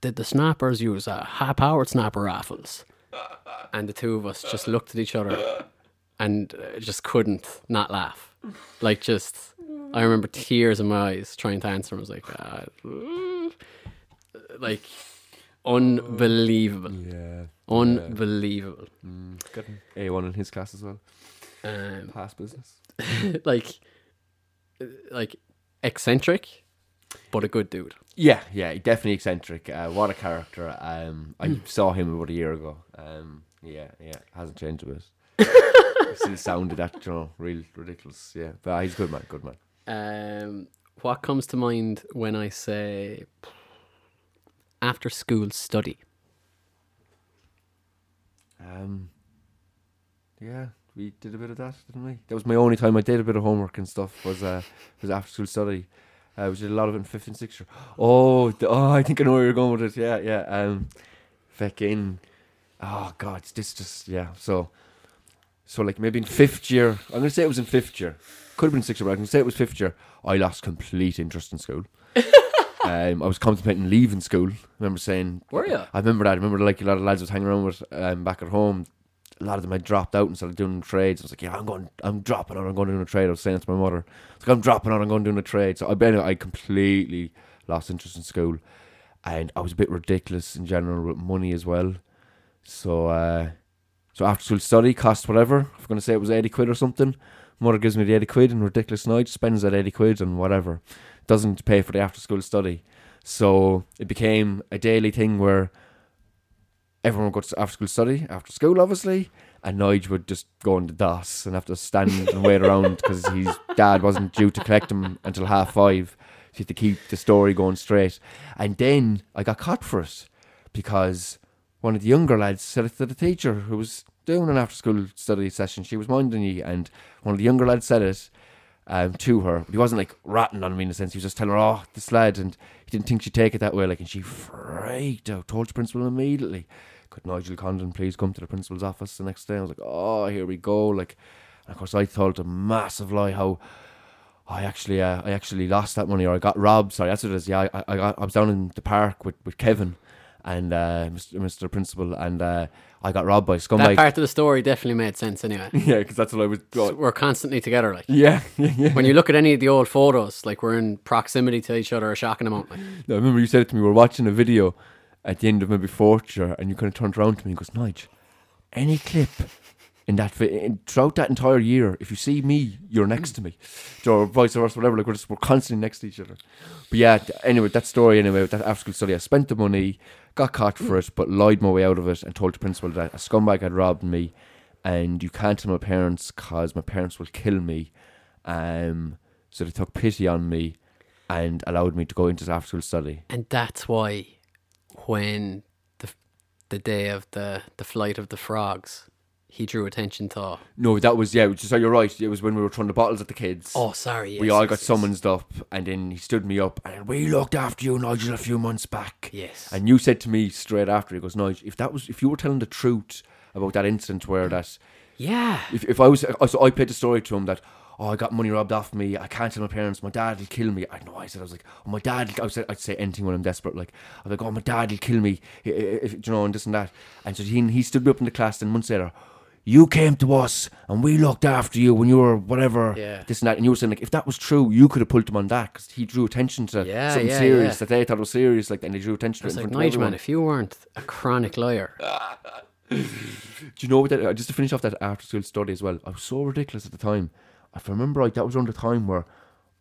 did the snappers use uh, high-powered snapper rifles? And the two of us just looked at each other and uh, just couldn't not laugh. Like just, I remember tears in my eyes trying to answer. I was like, uh, like unbelievable, Yeah. unbelievable. Got an A1 in his class as well. Um, Past business. like, uh, like eccentric, but a good dude. Yeah, yeah, definitely eccentric. Uh, what a character. Um, I saw him about a year ago. Um, yeah, yeah, hasn't changed a bit. He Still sounded that, you know, real ridiculous. Yeah, but uh, he's a good man, good man. Um, what comes to mind when I say after school study? Um, yeah, we did a bit of that, didn't we? That was my only time I did a bit of homework and stuff. Was uh, was after school study. Uh, we did a lot of it in fifth and sixth year. Oh, the, oh, I think I know where you're going with it. Yeah, yeah. Um, fucking, oh god, this just yeah. So, so like maybe in fifth year, I'm gonna say it was in fifth year. Could have been sixth year, but I'm gonna say it was fifth year. I lost complete interest in school. um, I was contemplating leaving school. I remember saying, Were you? I remember that. I remember like a lot of lads was hanging around with um, back at home. A lot of them had dropped out and started doing trades. I was like, yeah, I'm going, I'm dropping out. I'm going to do a trade. I was saying to my mother. Like, I'm dropping out. I'm going to do a trade. So I I completely lost interest in school, and I was a bit ridiculous in general with money as well. So, uh, so after school study cost whatever. I'm to say it was eighty quid or something, mother gives me the eighty quid and ridiculous night spends that eighty quid and whatever. Doesn't pay for the after school study. So it became a daily thing where everyone would go to after school study after school, obviously, and Nige would just go on the DOS and have to stand and wait around because his dad wasn't due to collect him until half five. So he had to keep the story going straight. And then I got caught for it because one of the younger lads said it to the teacher who was doing an after school study session. She was minding you, and one of the younger lads said it um, to her. But he wasn't like ratting on me in a sense. He was just telling her, "Oh, this lad," and he didn't think she'd take it that way. Like, and she freaked out. Told the principal immediately. Could Nigel Condon please come to the principal's office the next day? I was like, "Oh, here we go!" Like, and of course, I told a massive lie how. I actually, uh, I actually lost that money, or I got robbed. Sorry, that's what it is. Yeah, I, I, got, I was down in the park with, with Kevin and uh, Mr. Mr. Principal, and uh, I got robbed by a That scumbag. part of the story definitely made sense anyway. yeah, because that's what I was. So we're constantly together. Like yeah, yeah, yeah. when you look at any of the old photos, like we're in proximity to each other a shocking amount. Like, No, I remember you said it to me. We were watching a video at the end of maybe fourth year, and you kind of turned around to me and goes, "Nige, any clip in that in, throughout that entire year, if you see me, you're next to me, or vice versa, whatever. Like we're just we're constantly next to each other." But yeah, anyway, that story anyway, that after school study, I spent the money, got caught for it, but lied my way out of it, and told the principal that a scumbag had robbed me, and you can't tell my parents because my parents will kill me. Um, so they took pity on me and allowed me to go into after school study. and that's why when the the day of the the flight of the frogs, he drew attention to. No, that was yeah. So you're right. It was when we were throwing the bottles at the kids. Oh, sorry. Yes, we all yes, got yes. summoned up, and then he stood me up, and we looked after you, Nigel, a few months back. Yes. And you said to me straight after, he goes, Nigel, if that was, if you were telling the truth about that incident where that, yeah. if, if I was, uh, so I played the story to him that, oh, I got money robbed off me, I can't tell my parents, my dad will kill me. I know, I said, I was like, oh, my dad, I said, I'd say anything when I'm desperate, like, I was like, oh, my dad will kill me, i- i- if, you know, and this and that. And so he, he stood me up in the class, and months later, you came to us and we looked after you when you were whatever, Yeah. this and that. And you were saying, like, if that was true, you could have pulled him on that because he drew attention to Yeah, something yeah, serious that they thought was serious, like, and they drew attention to it. like, Nigel, man, if you weren't a chronic liar, Do you know what? That, uh, just to finish off that after school study as well, I was so ridiculous at the time. If I remember right, that was around the time where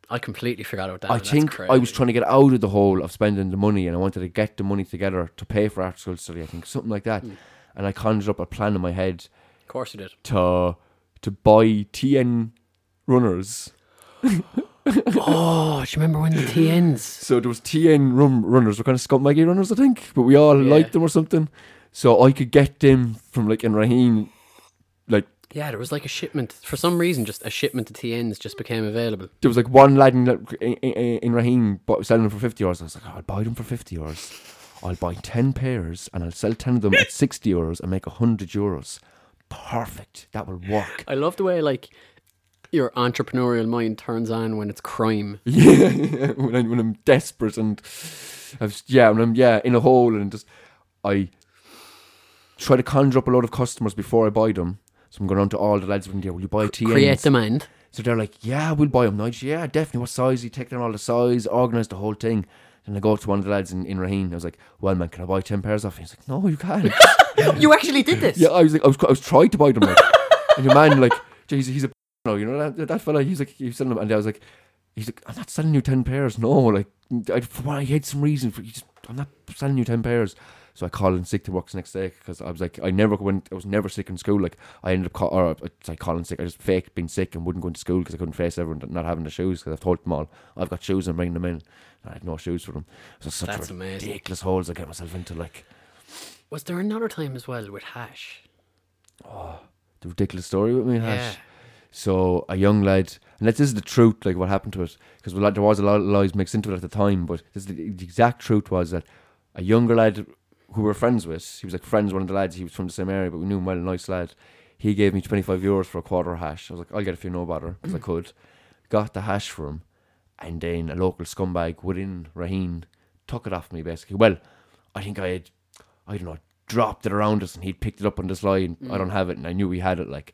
I completely forgot about that. I think I was trying to get out of the hole of spending the money and I wanted to get the money together to pay for after school study, I think, something like that. Hmm. And I conjured up a plan in my head course you did. to to buy TN runners. oh, do you remember when the TNs? So there was TN rum runners, were kind of scumbaggy runners, I think, but we all Yeah. liked them or something. So I could get them from like in Raheen, like Yeah, there was like a shipment. For some reason, just a shipment of TNs just became available. there was like one lad in, in, in, in Raheen selling them for 50 euros. I was like, oh, I'll buy them for 50 euros. I'll buy 10 pairs and I'll sell 10 of them at 60 euros and make 100 euros. Perfect. That will work. I love the way like your entrepreneurial mind turns on when it's crime. Yeah, when, I, when I'm desperate and I've, yeah, when I'm yeah in a hole and just I try to conjure up a lot of customers before I buy them. So I'm going on to all the lads. Will you buy TNs? Create demand. So they're like, yeah, we'll buy them. Nigel. Yeah, definitely. What size? You take them all the size, organise the whole thing. And I go up to one of the lads in, in Raheen. I was like, well, man, can I buy 10 pairs off? He's like, no, you can't. you actually did this. yeah, I was like, I was, I was trying to buy them. Like, and your man, like, geez, he's a, no, you know, that, that fella, he's like, he's selling them. And I was like, he's like, I'm not selling you 10 pairs. No, like, I, I had some reason for, you just, I'm not selling you 10 pairs. So I called in sick to work the next day because I was like, I never went, I was never sick in school. Like, I ended up, call, or like calling sick. I just faked being sick and wouldn't go into school because I couldn't face everyone not having the shoes because I've told them all, I've got shoes, I'm bringing them in. And I had no shoes for them. So such That's amazing. ridiculous holes I get myself into. Like, Was there another time as well with hash? Oh, the ridiculous story with me and Yeah. Hash. So a young lad, and this is the truth, like what happened to it, because there was a lot of lies mixed into it at the time. But this is the, the exact truth was that a younger lad who we were friends with, he was like friends with one of the lads. He was from the same area, but we knew him well. A nice lad. He gave me twenty five euros for a quarter of hash. I was like, I'll get a few no bother, because I could. Got the hash for him, and then a local scumbag within Raheen took it off me basically. Well, I think I had, I don't know, dropped it around us, and he'd picked it up on this line. I don't have it, and I knew we had it. Like,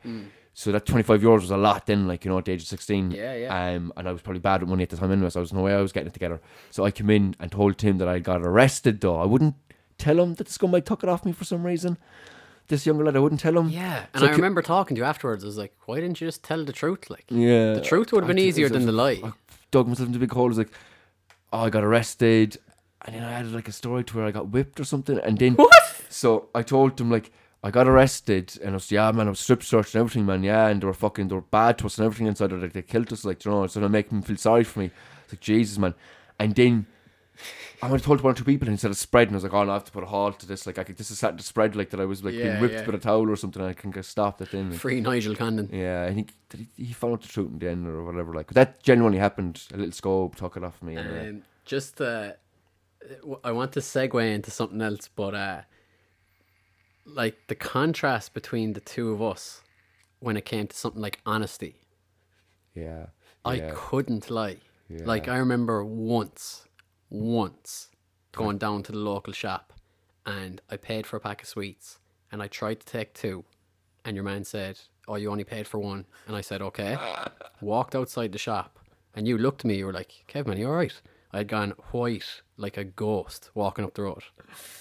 so that twenty five euros was a lot then, like you know, at the age of sixteen. Yeah, yeah. Um, and I was probably bad with money at the time anyway, so there was no way I was getting it together. So I came in and told Tim that I got arrested. Though I wouldn't tell him that the scumbag took it off me for some reason. This younger lad, I wouldn't tell him. Yeah, and So I ca- remember talking to you afterwards. I was like, "Why didn't you just tell the truth?" Like, Yeah, the truth would have been I easier was- than the lie. I dug myself into a big hole. I was like, oh, I got arrested. And then I added like a story to where I got whipped or something. And then, what? so I told them, like, I got arrested. And I was, yeah, man, I was strip searched and everything, man. Yeah. And they were fucking, they were bad to us and everything inside. Like, they killed us, like, you know. So they make them feel sorry for me. It's like, Jesus, man. And then I went and told one or two people and instead of spreading, I was like, oh, no, I have to put a halt to this. Like, I could, this is starting to spread, like, that I was, like, Yeah, being whipped yeah. with a towel or something. And I can get stopped at then. Like, Free Nigel Condon. yeah, I think he, he found out the truth in the end or whatever. Like that genuinely happened. A little scope took it off me. And, uh, Um, just, uh, I want to segue into something else, but uh, like the contrast between the two of us when it came to something like honesty, yeah, I yeah. couldn't lie. Yeah. Like I remember once, once going down to the local shop, and I paid for a pack of sweets, and I tried to take two, and your man said, "Oh, you only paid for one," and I said, "Okay." Walked outside the shop, and you looked at me. You were like, "Kevin, are you all right?" I had gone white like a ghost walking up the road.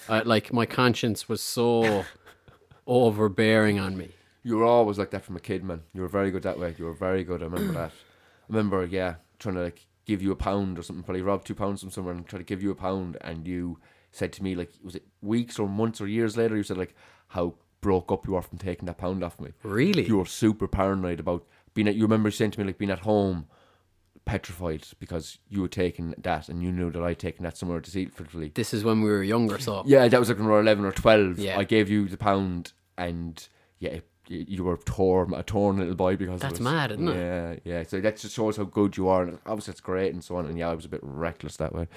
I, like my conscience was so overbearing on me. you were always like that from a kid, man. You were very good that way. You were very good. I remember that. I remember, yeah, trying to like give you a pound or something. Probably rob two pounds from somewhere and try to give you a pound, and you said to me like, was it weeks or months or years later? You said like how broke up you are from taking that pound off me. Really? You were super paranoid about being at. You remember saying to me like being at home. Petrified because you were taking that and you knew that I'd taken that somewhere deceitfully. This is when we were younger, so Yeah, that was like when we were eleven or twelve. Yeah. I gave you the pound, and yeah, it- you were torn, a torn little boy because That's mad, isn't it? Yeah, yeah. So that just shows how good you are, and obviously it's great and so on. And yeah, I was a bit reckless that way.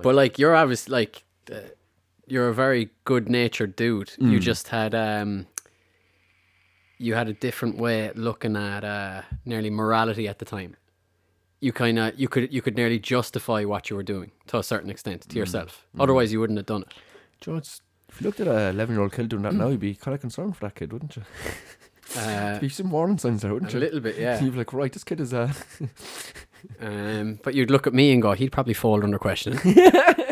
But like you're obviously like uh, you're a very good natured dude. Mm. You just had um you had a different way of looking at uh nearly morality at the time. You kind of you could you could nearly justify what you were doing to a certain extent Mm. to yourself. Otherwise, you wouldn't have done it. Do you know, if you looked at a eleven-year-old kid doing that Mm. now, you'd be kind of concerned for that kid, wouldn't you? Uh, Be some warning signs there, wouldn't a you? little bit, yeah. You'd be like, right, this kid is a. Um, but you'd look at me and go, he'd probably fall under question. yeah,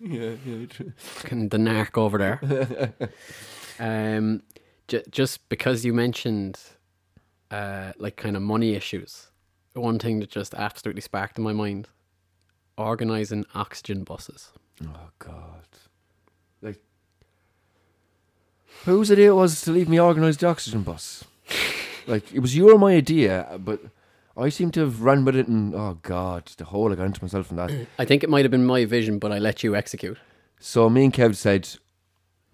yeah. true. Fucking the narc over there. um, j- just because you mentioned uh, like kind of money issues, one thing that just absolutely sparked in my mind: organizing oxygen buses. Oh God, like whose idea it was to leave me organise the oxygen bus? like it was your my idea, but I seem to have run with it, and oh god, the whole I got into myself in that. I think it might have been my vision, but I let you execute. So me and Kev said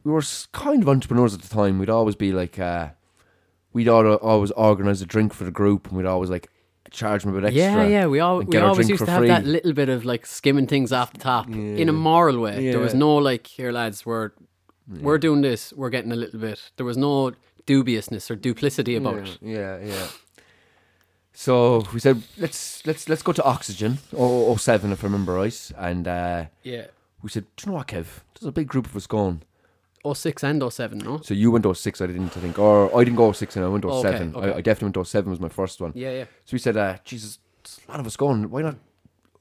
we were kind of entrepreneurs at the time. We'd always be like, uh, we'd always organise a drink for the group, and we'd always like charge them a bit extra. Yeah, yeah. We all we always used to have that little bit of like skimming things off the top in a moral way. There was no like, here lads, we're we're doing this. We're getting a little bit. There was no dubiousness or duplicity about it. Yeah, yeah. So we said let's let's let's go to Oxygen, oh, 07 if I remember right, and uh, Yeah. we said, do you know what, Kev? There's a big group of us going. 06 and or 07, no? So you went or 06, I didn't think, or I didn't go 06 and I went or 07. Okay, okay. I, I definitely went or 07 was my first one. Yeah, yeah. So we said, uh, Jesus, a lot of us going. Why not?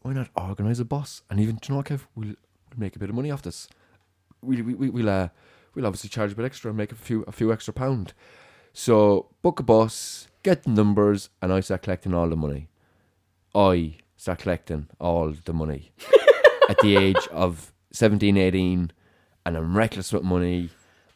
Why not organise a bus? And even, do you know what, Kev? We'll, we'll make a bit of money off this. We, we, we, we'll, uh, we'll obviously charge a bit extra and make a few, a few extra pound. So book a bus, get the numbers, and I start collecting all the money. I start collecting all the money at the age of 17, 18, and I'm reckless with money,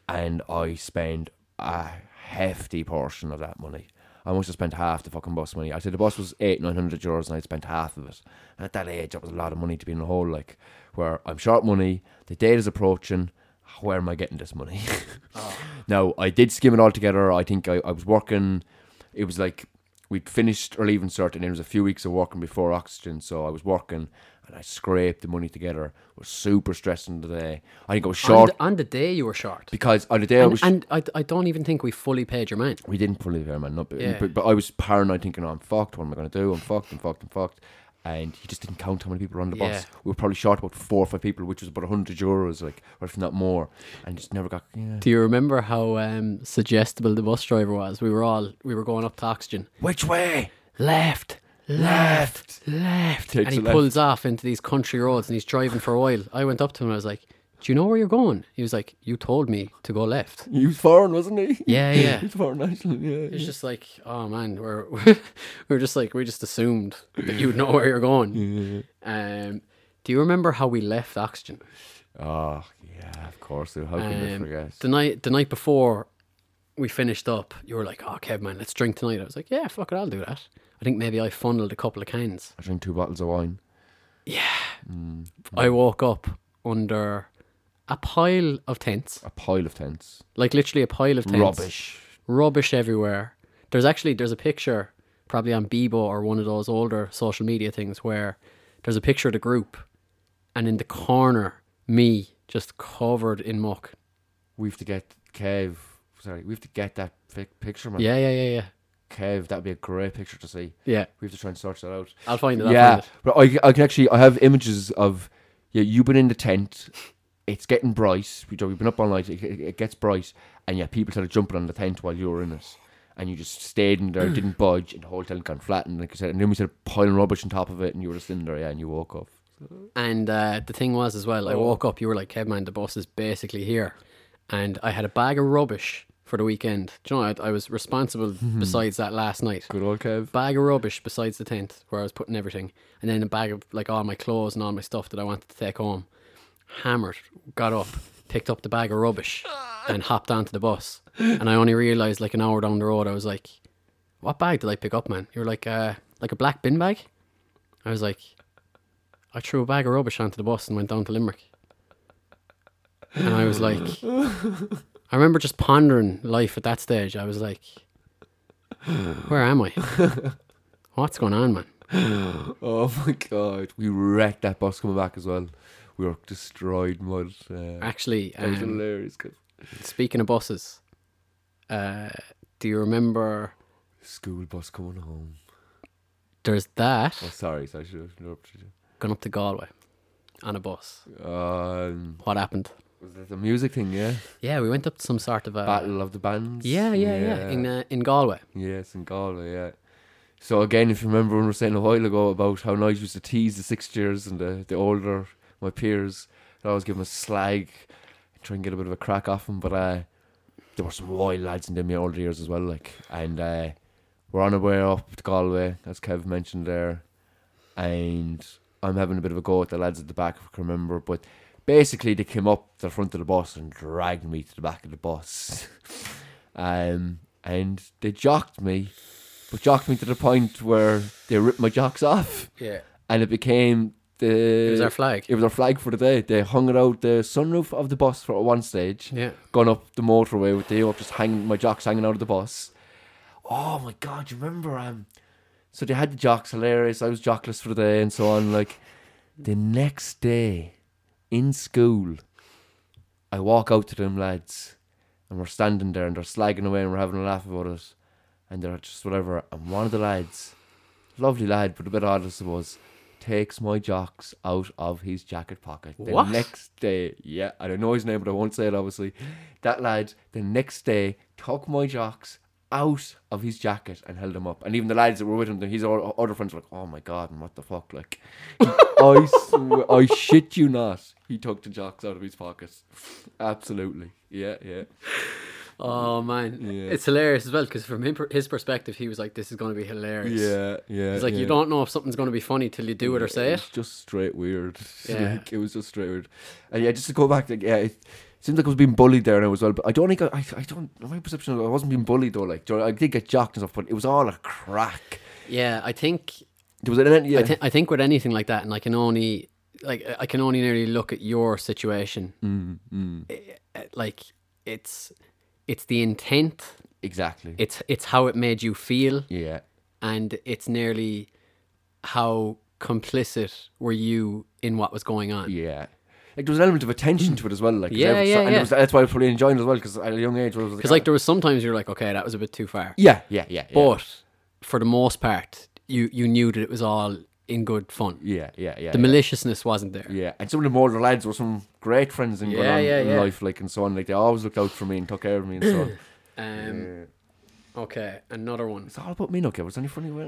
and I spend a hefty portion of that money. I must have spent half the fucking bus money. I said the bus was eight, nine hundred euros, and I spent half of it. And at that age, that was a lot of money to be in a hole. Like, where I'm short money, the date is approaching. Where am I getting this money? Ah. Now, I did skim it all together. I think I, I was working, it was like we'd finished or leaving cert and there was a few weeks of working before oxygen. So I was working and I scraped the money together. was super stressing the day. I think I was On short the, on the day you were short. because on the day I was. and I, I don't even think we fully paid your man. we didn't fully there, man. Not, Yeah. but, but I was paranoid thinking, oh, I'm fucked. What am I going to do? I'm fucked, I'm fucked, I'm fucked. And he just didn't count how many people were on the Yeah. bus. We were probably short about four or five people, which was about 100 euros, like, or if not more. And just never got. Yeah. Do you remember how um, suggestible the bus driver was? We were all we were going up to oxygen. Which way? Left, left, left. Takes and he pulls off into these country roads and he's driving for a while. I went up to him and I was like, Do you know where you're going? He was like, You told me to go left. He was foreign, wasn't he? Yeah, yeah. He was foreign, actually. Yeah. It's just like, oh man, we're we're just like we just assumed that you'd know where you're going. Um, do you remember how we left oxygen? Oh, yeah, of course. How can I Um, forget? The night the night before we finished up, you were like, "Oh, Kev, man, let's drink tonight." I was like, "Yeah, fuck it, I'll do that." I think maybe I funneled a couple of cans. I drank two bottles of wine. Yeah. Mm. I woke up under a pile of tents, A pile of tents. like literally a pile of tents. Rubbish. rubbish everywhere. There's actually there's a picture probably on Bebo or one of those older social media things where there's a picture of the group, and in the corner, me just covered in muck. We have to get Kev. Sorry, we have to get that pic- picture, man. Yeah, yeah, yeah, yeah, Kev, that'd be a great picture to see. yeah. We have to try and search that out. I'll find it. I'll yeah, find it. but I, I can actually I have images of yeah you've been in the tent. It's getting bright. We- We've been up all night. It, it, gets bright, and yeah, people started jumping on the tent while you were in it, and you just stayed in there, didn't budge, and the whole tent got flat. And like I said, and then we started piling rubbish on top of it, and you were just in there, yeah, and you woke up. And uh, the thing was as well, I Oh. woke up. You were like, "Kev, man, the bus is basically here," and I had a bag of rubbish for the weekend. Do you know, I, I was responsible. besides that last night, Good old Kev. bag of rubbish besides the tent where I was putting everything, and then a bag of like all my clothes and all my stuff that I wanted to take home. Hammered, got up, picked up the bag of rubbish, and hopped onto the bus. And I only realized like an hour down the road, I was like, "What bag did I pick up, man?" You were like, "Uh, like a black bin bag." I was like, "I threw a bag of rubbish onto the bus and went down to Limerick." And I was like, I remember just pondering life at that stage. I was like, "Where am I? What's going on, man?" Oh my god, we wrecked that bus coming back as well. We were destroyed mud. Uh, Actually, um, hilarious. Speaking of buses, uh, do you remember School bus coming home. there's that Oh, sorry, sorry, I should have interrupted you. going up to Galway on a bus? Um, What happened? Was the music thing? Yeah, Yeah, we went up to some sort of a Battle of the Bands. Yeah, yeah, yeah, in uh, in Galway. Yes, in Galway, yeah. So again, if you remember when we were saying a while ago about how nice used to tease the sixth years and the, the older my peers, I'd always give them a slag, try and get a bit of a crack off them. But uh, there were some wild lads in them my older years as well, like. And uh, we're on our way up to Galway, as Kev mentioned there, and I'm having a bit of a go at the lads at the back, if I can remember. But basically, they came up to the front of the bus and dragged me to the back of the bus. um, and they jocked me, but jocked me to the point where they ripped my jocks off, Yeah. and it became the. It was our flag. It was our flag for the day. They hung it out the sunroof of the bus for one stage. Yeah. Gone up the motorway with the up, just hanging my jocks hanging out of the bus. Oh my god, you remember um so they had the jocks hilarious, I was jockless for the day and so on. Like the next day in school I walk out to them lads and we're standing there and they're slagging away and we're having a laugh about it. And they're just whatever and one of the lads, lovely lad, but a bit odd I suppose, takes my jocks out of his jacket pocket. The What? next day, yeah, I don't know his name, but I won't say it obviously. That lad, the next day, took my jocks out of his jacket and held him up. And even the lads that were with him, his other friends were like, "Oh my god, and what the fuck?" Like, I swear, I shit you not, he took the jocks out of his pockets. Absolutely, yeah, yeah, Oh man, Yeah. it's hilarious as well because from him, his perspective, he was like, "This is going to be hilarious." yeah, yeah. It's like you don't know if something's going to be funny till you do it or say was it. just straight weird. Yeah. Like, it was just straight weird. And yeah, just to go back, like, yeah, it seems like I was being bullied there now as well. But I don't think I, I, I don't. My perception, of it, I wasn't being bullied though. Like, do you know, I did get jocked and stuff, but it was all a crack. Yeah, I think There was an yeah. I, thi- I think with anything like that, and I can only like I can only nearly look at your situation. mm, mm, eh, Like it's it's the intent, exactly. it's it's how it made you feel, yeah. and it's nearly how complicit were you in what was going on. Yeah. Like there was an element of attention to it as well. Like Yeah, yeah, and it yeah. was, that's why I was probably enjoying it as well because at a young age, Because like there was sometimes you're like, okay, that was a bit too far, yeah, yeah, yeah, yeah, but for the most part, you you knew that it was all in good fun. yeah, yeah, yeah. The yeah. maliciousness wasn't there. Yeah, and some of the older lads were some great friends in, Yeah, on yeah, in yeah. life, like and so on. Like they always looked out for me and took care of me and so on. Um, Yeah. okay, another one. It's all about me, okay? Was any funny way?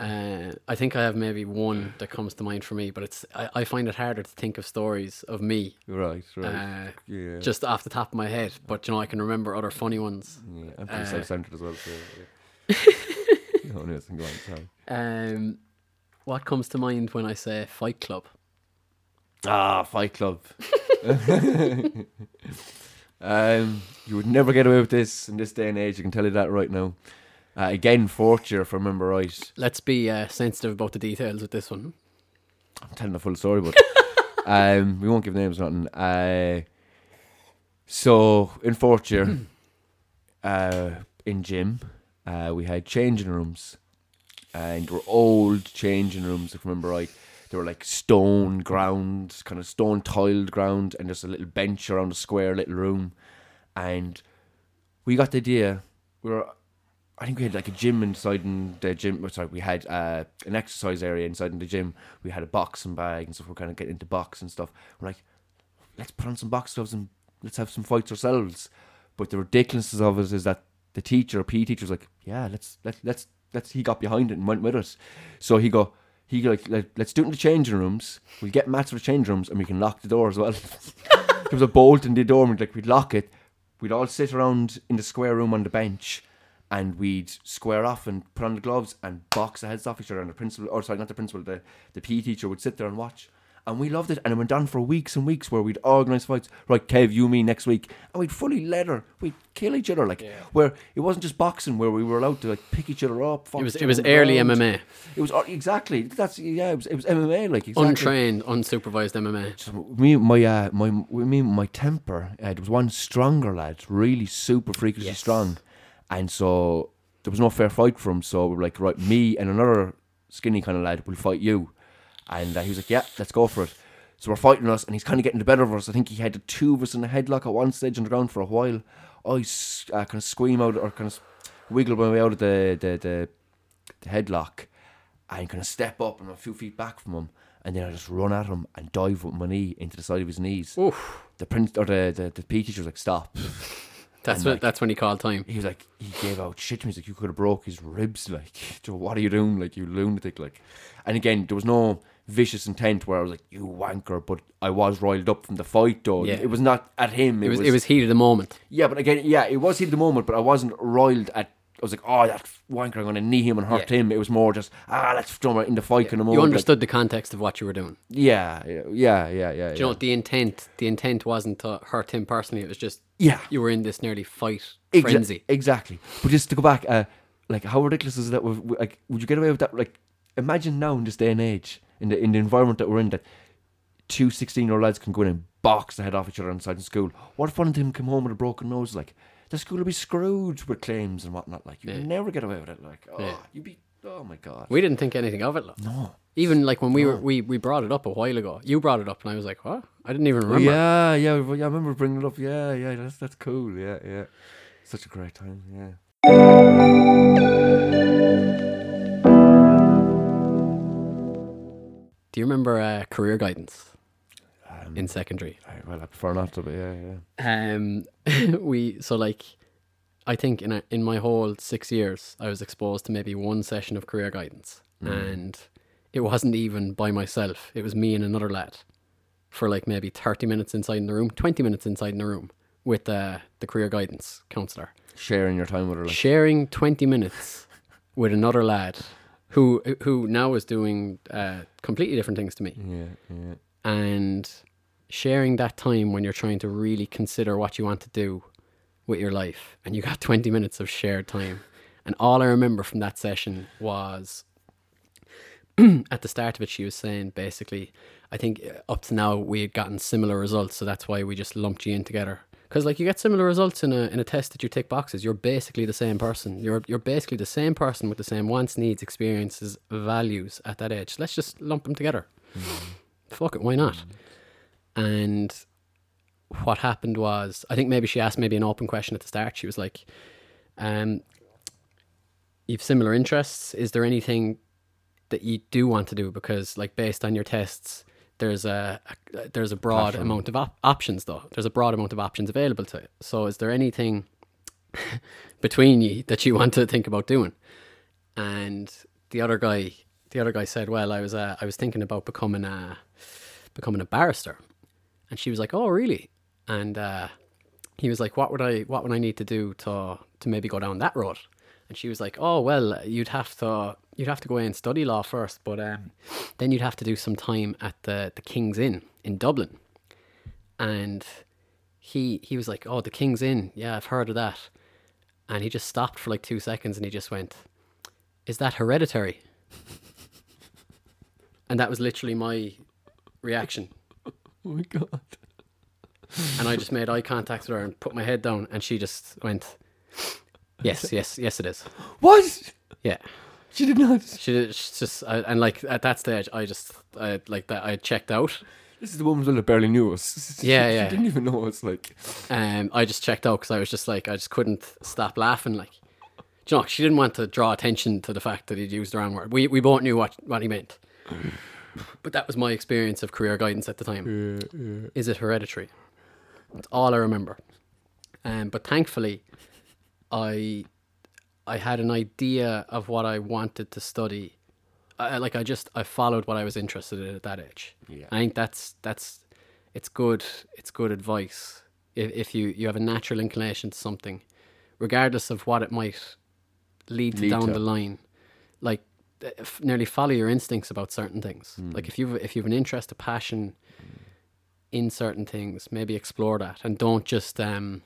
Uh, I think I have maybe one that comes to mind for me, but it's I, I find it harder to think of stories of me Right, right. uh, yeah. just off the top of my head. But you know, I can remember other funny ones. yeah, I'm pretty uh, self-centered as well. So, yeah. no, no, go on. Um, what comes to mind when I say Fight Club? Ah, Fight Club. um, you would never get away with this in this day and age. I can tell you that right now. Uh, again, fourth year, if I remember right. Let's be uh, sensitive about the details with this one. I'm telling the full story, but um, we won't give names or nothing. Uh, so in fourth year, uh, in gym, uh, we had changing rooms, and they were old changing rooms. If I remember right, they were like stone ground, kind of stone tiled ground, and just a little bench around a square little room, and we got the idea. We were I think we had like a gym inside in the gym. Sorry, we had uh, an exercise area inside in the gym. We had a boxing bag and stuff. We're kind of getting into box and stuff. We're like, let's put on some box gloves and let's have some fights ourselves. But the ridiculousness of it is that the teacher, PE teacher, was like, yeah, let's let let's let's. He got behind it and went with us. So he go. He go like, Let, let's do it in the changing rooms. We'll get mats for the changing rooms and we can lock the door as well. there was a bolt in the door and we'd like we'd lock it. We'd all sit around in the square room on the bench and we'd square off and put on the gloves and box the heads off each other. And the principal, or sorry, not the principal, the, the PE teacher would sit there and watch. And we loved it. And it went on for weeks and weeks where we'd organise fights. Right, Kev, you, me, next week. And we'd fully leather. We'd kill each other. Like, where it wasn't just boxing where we were allowed to like pick each other up. It was it was other on the early ground. MMA, It was, uh, exactly. That's, yeah, it was, it was MMA. Like, exactly. untrained, unsupervised MMA. So me, my, uh, my, me, my temper. Uh, there was one stronger lad, really super freakishly Yes. strong, and so there was no fair fight for him. So we were like, right, me and another skinny kind of lad will fight you, and uh, he was like, yeah, let's go for it. So we're fighting us, and he's kind of getting the better of us. I think he had the two of us in a headlock at one stage on the ground for a while. I uh, kind of scream out or kind of wiggle my way out of the the, the, the headlock, and kind of step up and I'm a few feet back from him, and then I just run at him and dive with my knee into the side of his knees. Oof, The prince or the the, the PE teacher was like, "Stop." that's what like- that's when he called time. he was like, he gave out shit to me. He's like, you could have broke his ribs. Like, what are you doing? Like, you lunatic. Like, and again, there was no vicious intent where I was like, you wanker. But I was riled up from the fight, though. Yeah. It was not at him. It was it was heat of the moment. yeah, but again, yeah, it was heat of the moment. But I wasn't riled at. I was like, oh, that wanker, I'm gonna knee him and hurt Yeah. him. It was more just, ah, let's throw him in the fight kind of moment. You like- understood the context of what you were doing. yeah, yeah, yeah, yeah, yeah. You know the intent? The intent wasn't to hurt him personally. It was just Yeah. you were in this nearly fight Exa- frenzy. Exactly. But just to go back, uh, like how ridiculous is that? With, like, would you get away with that? Like, imagine now in this day and age, in the in the environment that we're in, that two 16 year old lads can go in and box the head off each other inside the school. What if one of them come home with a broken nose? Like, the school would be screwed with claims and whatnot. Like, you'd Yeah. never get away with it. Like, oh, Yeah. you'd be, oh my god. We didn't think anything of it. Look. no. Even like when we were we, we brought it up a while ago. You brought it up, and I was like, "What? I didn't even remember." Yeah, yeah, yeah. I remember bringing it up. Yeah, yeah. That's that's cool. Yeah, yeah. Such a great time. Yeah. Do you remember uh, career guidance Um, in secondary? I- well, I prefer not to, but yeah, yeah. Um, we so like, I think in a, in my whole six years, I was exposed to maybe one session of career guidance, and it wasn't even by myself. It was me and another lad, for like maybe thirty minutes inside in the room, twenty minutes inside in the room with uh, the career guidance counselor, Sharing your time with her, like, sharing twenty minutes with another lad, who who now is doing uh, completely different things to me yeah, yeah. and sharing that time when you're trying to really consider what you want to do with your life and you got 20 minutes of shared time and all i remember from that session was at the start of it she was saying basically i think uh, up to now we had gotten similar results so that's why we just lumped you in together. Because like you get similar results in a in a test that you tick boxes. You're basically the same person. You're you're basically the same person with the same wants needs experiences values at that age. Let's just lump them together. Fuck it why not? And what happened was, I think maybe she asked maybe an open question at the start. She was like, um, "You've similar interests. Is there anything that you do want to do? Because like based on your tests, there's a, a there's a broad Passion. amount of op- options though. There's a broad amount of options available to it. So is there anything between you that you want to think about doing?" And the other guy, the other guy said, "Well, I was uh, I was thinking about becoming a becoming a barrister." And she was like, "Oh, really?" And uh, he was like, "What would I what would I need to do to to maybe go down that road?" And she was like, "Oh, well, you'd have to you'd have to go and study law first, but um, then you'd have to do some time at the the King's Inn in Dublin." And he he was like, "Oh, the King's Inn, yeah, I've heard of that." And he just stopped for like two seconds, and he just went, "Is that hereditary?" and that was literally my reaction. Oh my god. And I just made eye contact with her and put my head down, and she just went, "Yes, yes, yes, it is." What? Yeah, She did not. she she's just, I, and like at that stage, I just, I like that, I checked out. This is the woman that barely knew us. Yeah, she, yeah. She didn't even know us. Like, Um, I just checked out because I was just like, I just couldn't stop laughing. Like, you know, she didn't want to draw attention to the fact that he'd used the wrong word. We we both knew what what he meant. But that was my experience of career guidance at the time. Is it hereditary? That's all I remember. Um, but thankfully, I I had an idea of what I wanted to study. I, like I just I followed what I was interested in at that age. Yeah. I think that's that's it's good it's good advice if if you you have a natural inclination to something, regardless of what it might lead to Lead down to. the line. Like f- nearly follow your instincts about certain things. Like if you've if you've an interest, a passion in certain things, maybe explore that and don't just um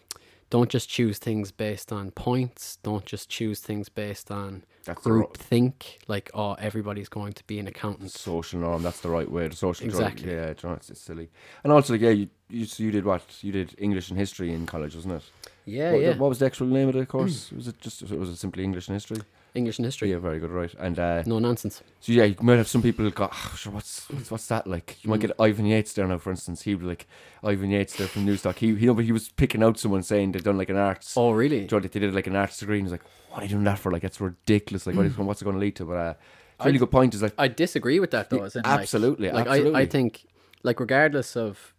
don't just choose things based on points. Don't just choose things based on That's group ro- think. Like oh, everybody's going to be an accountant. social norm. That's the right way. The social Exactly. Yeah, you know, it's, it's silly. And also, like, yeah, you, you you did what? You did English and history in college, wasn't it? Yeah, what, yeah. What was the actual name of the course? was it just was it simply English and history? English and history. Yeah, very good, right? And uh, No nonsense. so yeah, you might have some people go, oh, sure, what's what's, what's that like? You might Mm. get Ivan Yates there now, for instance. He was like Ivan Yates there from Newstalk. He he, know, but he was picking out someone saying they'd done like an arts. Oh, really? They did like an arts degree, and he's like, "What are you doing that for? Like, that's ridiculous. Like, what is, what's it going to lead to?" But uh, it's a I- really good point. Is like, I disagree with that though. Yeah, in, like- absolutely, Like, absolutely. I, I think like regardless of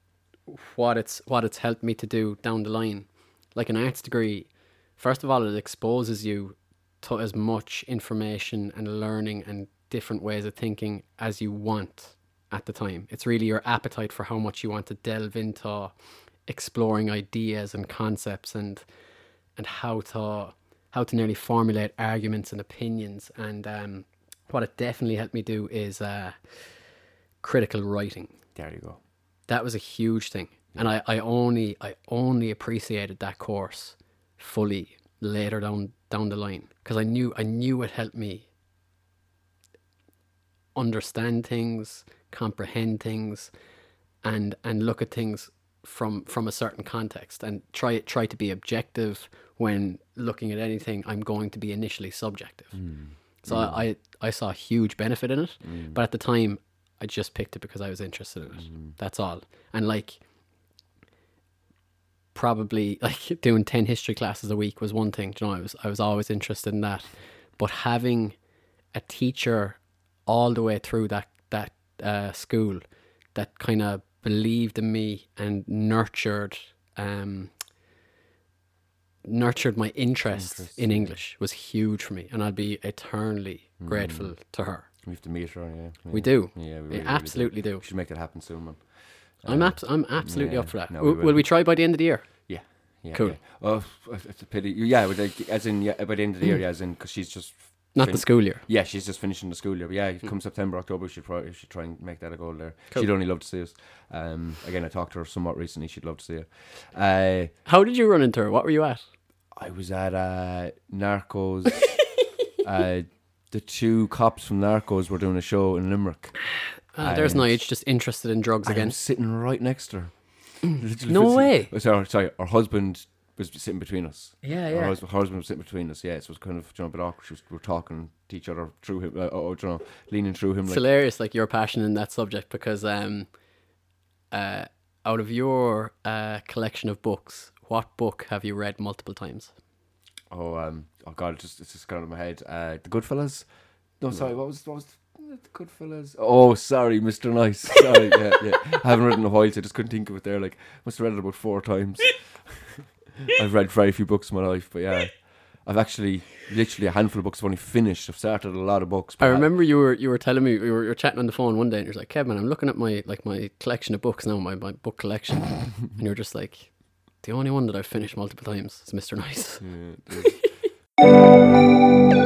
what it's what it's helped me to do down the line, like an arts degree, first of all, it exposes you to as much information and learning and different ways of thinking as you want at the time. It's really your appetite for how much you want to delve into exploring ideas and concepts and and how to how to nearly formulate arguments and opinions and um, what it definitely helped me do is uh, critical writing there you go. that was a huge thing And I, I only I only appreciated that course fully later down down the line because I knew I knew it helped me understand things, comprehend things, and and look at things from from a certain context and try try to be objective when looking at anything. I'm going to be initially subjective. Mm. So I, I I saw a huge benefit in it, mm. but at the time I just picked it because I was interested in it. Mm. That's all. And like probably like doing 10 history classes a week was one thing you know I was I was always interested in that but having a teacher all the way through that that uh, school that kind of believed in me and nurtured um nurtured my interest, in. English was huge for me and I'd be eternally grateful to her We have to meet her. Yeah, we do Yeah, we, we really, really do. absolutely do, We should make that happen soon, man. I'm Uh, abs- I'm absolutely up for that no, will, we will will. we try by the end of the year Yeah. Yeah, Cool. Yeah. Oh, it's a pity. Yeah, like, as in yeah, by the end of the year, yeah, as in because she's just not fin- the school year Yeah, she's just finishing the school year. But yeah, come September, October, should probably should try and make that a goal there. Cool. She'd only love to see us. Um, again, I talked to her somewhat recently. She'd love to see it. Uh, how did you run into her what were you at I was at uh, Narcos. uh, the two cops from Narcos were doing a show in Limerick. Ah, there's Nige just interested in drugs again. sitting right next to her. Literally No way. Oh, Sorry, sorry, her husband was sitting between us. Yeah, Her, husband, her husband was sitting between us. Yeah, so it was kind of you know, a bit awkward. She was, we were talking to each other through him. Uh, oh, you know, leaning through him. It's Like, hilarious, like your passion in that subject, because um, uh, out of your uh, collection of books, what book have you read multiple times? oh, um, oh God, it just it's just gone out of my head. Uh, the Goodfellas. No, sorry, what was what was the Goodfellas? Oh, sorry, Mr. Nice. Sorry, yeah, yeah. I haven't read it in a while, so I just couldn't think of it there. Like, must have read it about four times. I've read very few books in my life, but yeah, I've actually literally a handful of books I've only finished. I've started a lot of books. I but remember you were you were telling me you were, you were chatting on the phone one day, and you're like, "Kevin, I'm looking at my like my collection of books now, my, my book collection," and you're just like, "The only one that I've finished multiple times is Mr. Nice." Yeah,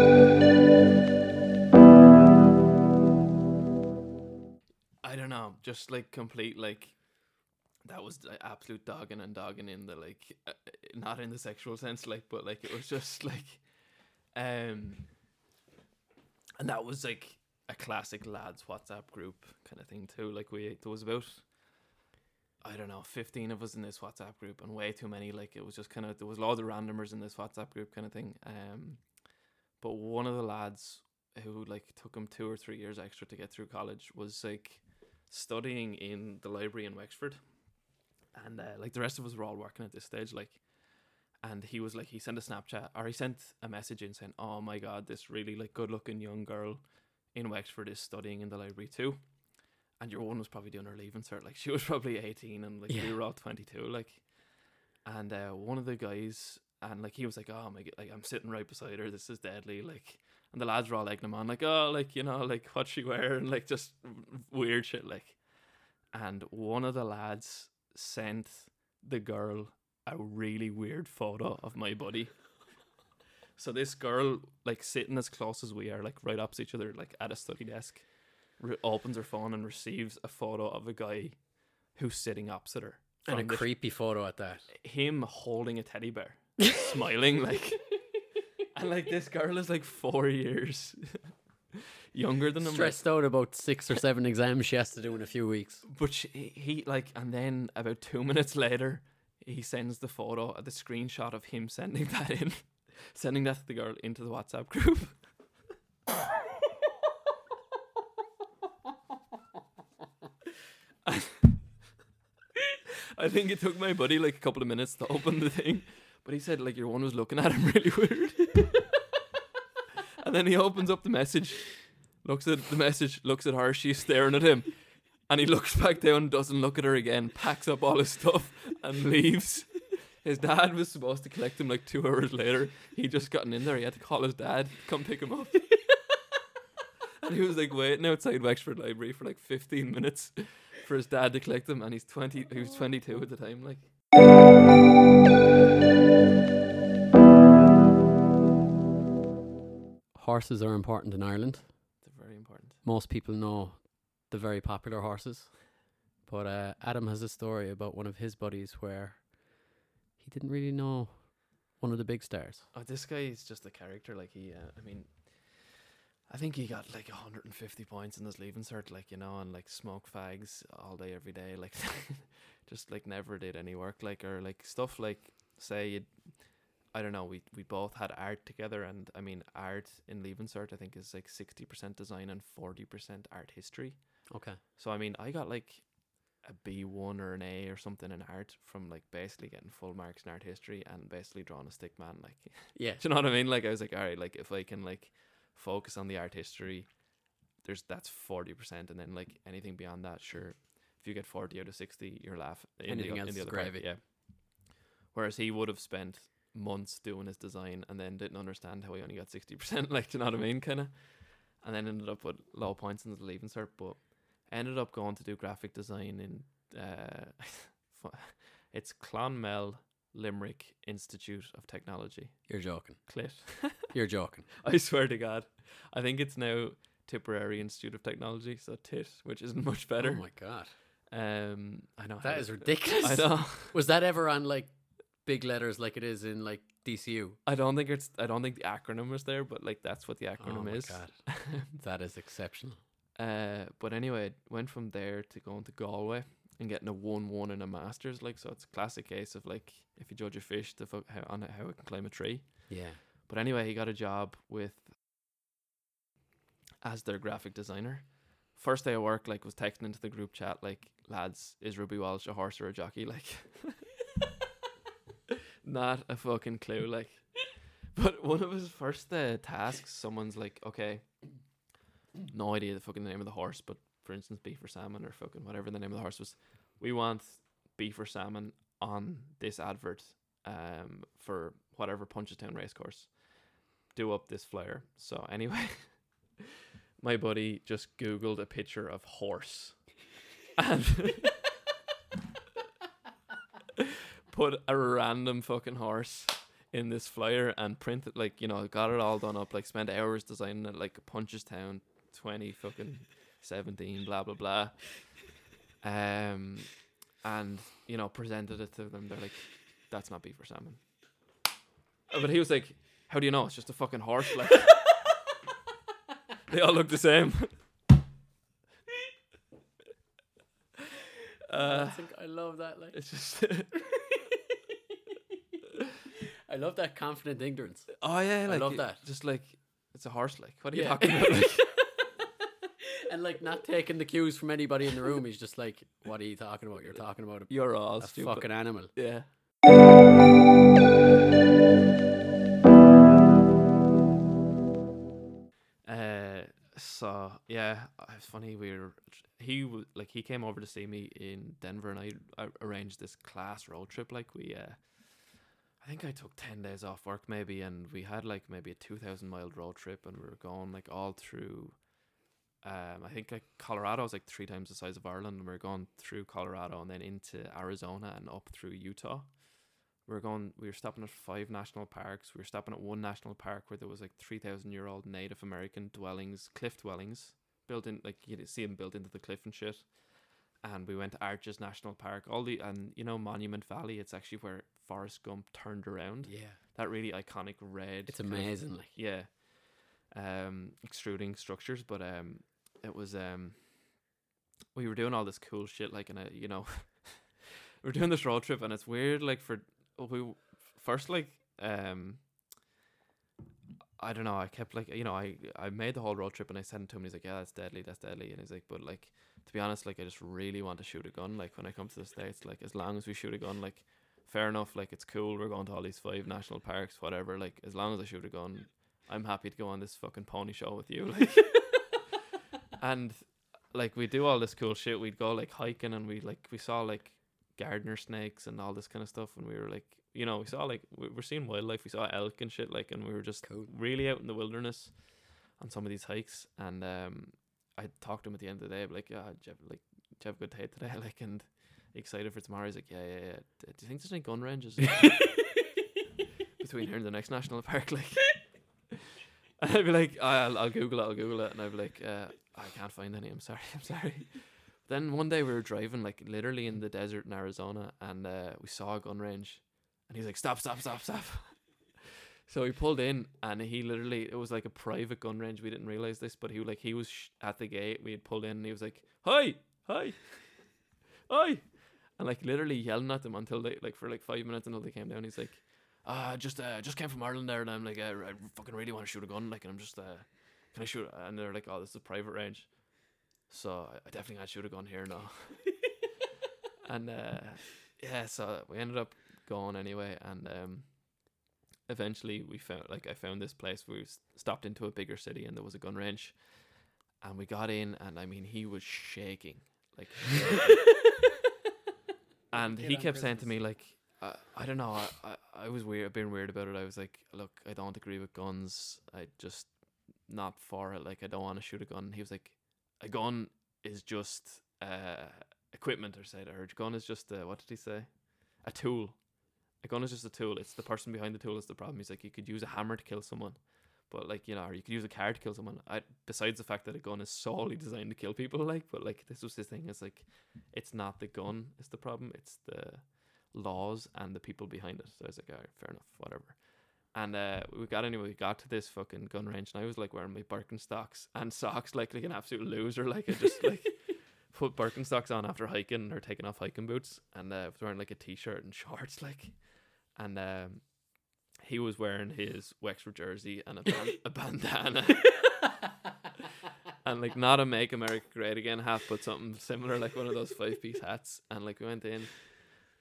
know, just like complete like that was the absolute dogging and dogging in the like uh, uh, not in the sexual sense like but like it was just like um and that was like a classic lads WhatsApp group kind of thing too. Like we there was about I don't know 15 of us in this WhatsApp group and way too many like it was just kind of there was a lot of randomers in this WhatsApp group kind of thing. Um but one of the lads who like took him two or three years extra to get through college was like studying in the library in Wexford, and uh, like the rest of us were all working at this stage, like, and he was like he sent a Snapchat or he sent a message in saying, "Oh my God, this really like good looking young girl in Wexford is studying in the library too." And your one was probably doing her leaving cert, like she was probably eighteen, and like we were all twenty two, like. And uh, one of the guys, and like he was like, "Oh my god, like I'm sitting right beside her. This is deadly." Like, and the lads were all egging him on, like, "Oh, like you know, like what's she wearing?" And, like just weird shit, like. And one of the lads sent the girl a really weird photo of my buddy. So this girl, like sitting as close as we are, like right opposite each other, like at a study desk, re- opens her phone and receives a photo of a guy who's sitting opposite her. And a creepy photo at that. him holding a teddy bear, smiling like, and like this girl is like four years younger than him. Stressed out about six or seven exams she has to do in a few weeks. but she, he like, and then about two minutes later, he sends the photo, uh, the screenshot of him sending that in, sending that to the girl into the WhatsApp group. I think it took my buddy like a couple of minutes to open the thing, but he said like your one was looking at him really weird. and then he opens up the message, looks at the message, looks at her, she's staring at him, and he looks back down, doesn't look at her again, packs up all his stuff and leaves. His dad was supposed to collect him like two hours later. He just gotten in there. He had to call his dad, come pick him up. and he was like waiting outside Wexford Library for like 15 minutes for his dad to collect him. And he's 20, he was 22 at the time. Like, Horses are important in Ireland. they're very important. Most people know the very popular horses, But uh, Adam has a story about one of his buddies where he didn't really know one of the big stars. Oh, this guy is just a character. Like he, uh, I mean, I think he got like 150 points in his leaving cert, like you know, and like smoked fags all day, every day, like just like never did any work, like or like stuff like say you, I don't know, we we both had art together, and I mean art in leaving cert, I think is like 60% design and 40% art history. Okay. So I mean, I got like a B one or an A or something in art from like basically getting full marks in art history and basically drawing a stick man, like. Yeah. Do you know what I mean? Like I was like, all right, like if I can like focus on the art history, there's that's forty percent, and then like anything beyond that, sure. If you get forty out of sixty, you're laugh. In Anything the, else in the is other part, gravy. yeah. Whereas he would have spent months doing his design and then didn't understand how he only got sixty percent. Like, do you know what I mean? Kind of, and then ended up with low points in the leaving cert, but ended up going to do graphic design in uh, it's Clonmel Limerick Institute of Technology. You're joking. Clit. You're joking. I swear to God. I think it's now Tipperary Institute of Technology, so TIT, which isn't much better. Oh my god. um, I know that is ridiculous. I know. Was that ever on like big letters like it is in like DCU? I don't think it's. I don't think the acronym was there, but like that's what the acronym oh my is. god. that is exceptional. Uh, but anyway, went from there to going to Galway and getting a one-one in a masters. Like, so it's a classic case of like if you judge a fish, to fu- how on how it can climb a tree. Yeah. But anyway, he got a job with as their graphic designer. First day of work, like, was texting into the group chat, like, lads, is Ruby Walsh a horse or a jockey? Like, not a fucking clue. Like, but one of his first uh, tasks, someone's like, okay, no idea the fucking name of the horse, but for instance, beef or salmon or fucking whatever the name of the horse was, we want beef or salmon on this advert um, for whatever Punchestown racecourse. Do up this flyer. So anyway, my buddy just googled a picture of horse and put a random fucking horse in this flyer and print it like you know got it all done up like spent hours designing it like Punchestown twenty fucking seventeen blah blah blah. Um, and you know presented it to them. They're like, "That's not beef or salmon." Uh, But he was like, "How do you know? It's just a fucking horse." Like, they all look the same. Uh, I think I love that. Like, it's just love that confident ignorance. oh yeah, like love that. Just like it's a horse. Like, what are you Yeah. talking about? Like, and like not taking the cues from anybody in the room. He's just like, "What are you talking about? You're talking about a, you're all a stupid. fucking animal." Yeah. Uh, so yeah, it's funny. We were he w- like he came over to see me in Denver, and I, I arranged this class road trip. Like we, uh, I think I took ten days off work maybe, and we had like maybe a two thousand mile road trip, and we were going like all through. Um, I think like Colorado is like three times the size of Ireland, and we are going through Colorado and then into Arizona and up through Utah. We were going. We were stopping at five national parks. We were stopping at one national park where there was like three thousand year old Native American dwellings, cliff dwellings, built in like you see them built into the cliff and shit. And we went to Arches National Park. All the and you know Monument Valley. It's actually where Forrest Gump turned around. Yeah, That really iconic red. it's kind of- amazing. Like, yeah. Um, extruding structures, but um, it was um, we were doing all this cool shit, like in a you know, we we're doing this road trip, and it's weird, like for we first like um. I don't know. I kept like you know I I made the whole road trip and I sent it to him. He's like, yeah, that's deadly, that's deadly. And he's like, but like to be honest, like I just really want to shoot a gun. Like when I come to the states, like as long as we shoot a gun, like fair enough. Like it's cool. We're going to all these five national parks, whatever. Like as long as I shoot a gun, I'm happy to go on this fucking pony show with you. Like, and like we do all this cool shit. We'd go like hiking and we like we saw like gardener snakes and all this kind of stuff. And we were like, you know, we saw like we we're seeing wildlife. We saw elk and shit. Like, and we were just Cool. really out in the wilderness on some of these hikes. And um, I talked to him at the end of the day, like, yeah, did you have, like, did you have a good day today? Like, and excited for tomorrow. He's like, yeah, yeah, yeah. Do you think there's any gun ranges between here and the next national park? Like, and I'd be like, I'll, I'll Google it, I'll Google it, and I'd be like, uh, I can't find any. I'm sorry, I'm sorry. then one day we were driving like literally in the desert in Arizona, and uh, we saw a gun range, and he's like, "Stop! Stop! Stop! Stop!" So we pulled in, and he literally it was like a private gun range. We didn't realize this, but he like he was sh- at the gate. We had pulled in, and he was like, "Hi, hi, hi," and like literally yelling at them until they like for like five minutes until they came down. He's like, "Ah, just uh, just came from Ireland there, and I'm like, uh, I fucking really want to shoot a gun, like, and I'm just uh, can I shoot?" And they're like, "Oh, this is a private range." So I- I definitely can't shoot a gun here now. and uh, yeah, so we ended up going anyway, and um, eventually we found like I found this place. We stopped into a bigger city, and there was a gun range, and we got in, and I mean he was shaking, like, and he kept saying to me like. I, I don't know. I, I, I was weird, being weird about it. I was like, look, I don't agree with guns. I just not for it. Like, I don't want to shoot a gun. He was like, a gun is just uh, equipment or said or a gun is just uh, what did he say a tool a gun is just a tool. It's the person behind the tool is the problem. He's like you could use a hammer to kill someone but like you know or you could use a car to kill someone. I, besides the fact that a gun is solely designed to kill people like but like this was his thing. It's like it's not the gun is the problem. It's the laws and the people behind it. So I was like alright fair enough whatever. And uh, we got anyway. We got to this fucking gun range, and I was like wearing my Birkenstocks and socks, like like an absolute loser. Like I just like put Birkenstocks on after hiking or taking off hiking boots, and uh, was wearing like a t-shirt and shorts, like. And um, he was wearing his Wexford jersey and a, ban- a bandana, and like not a "Make America Great Again" hat, but something similar, like one of those five-piece hats. And like we went in,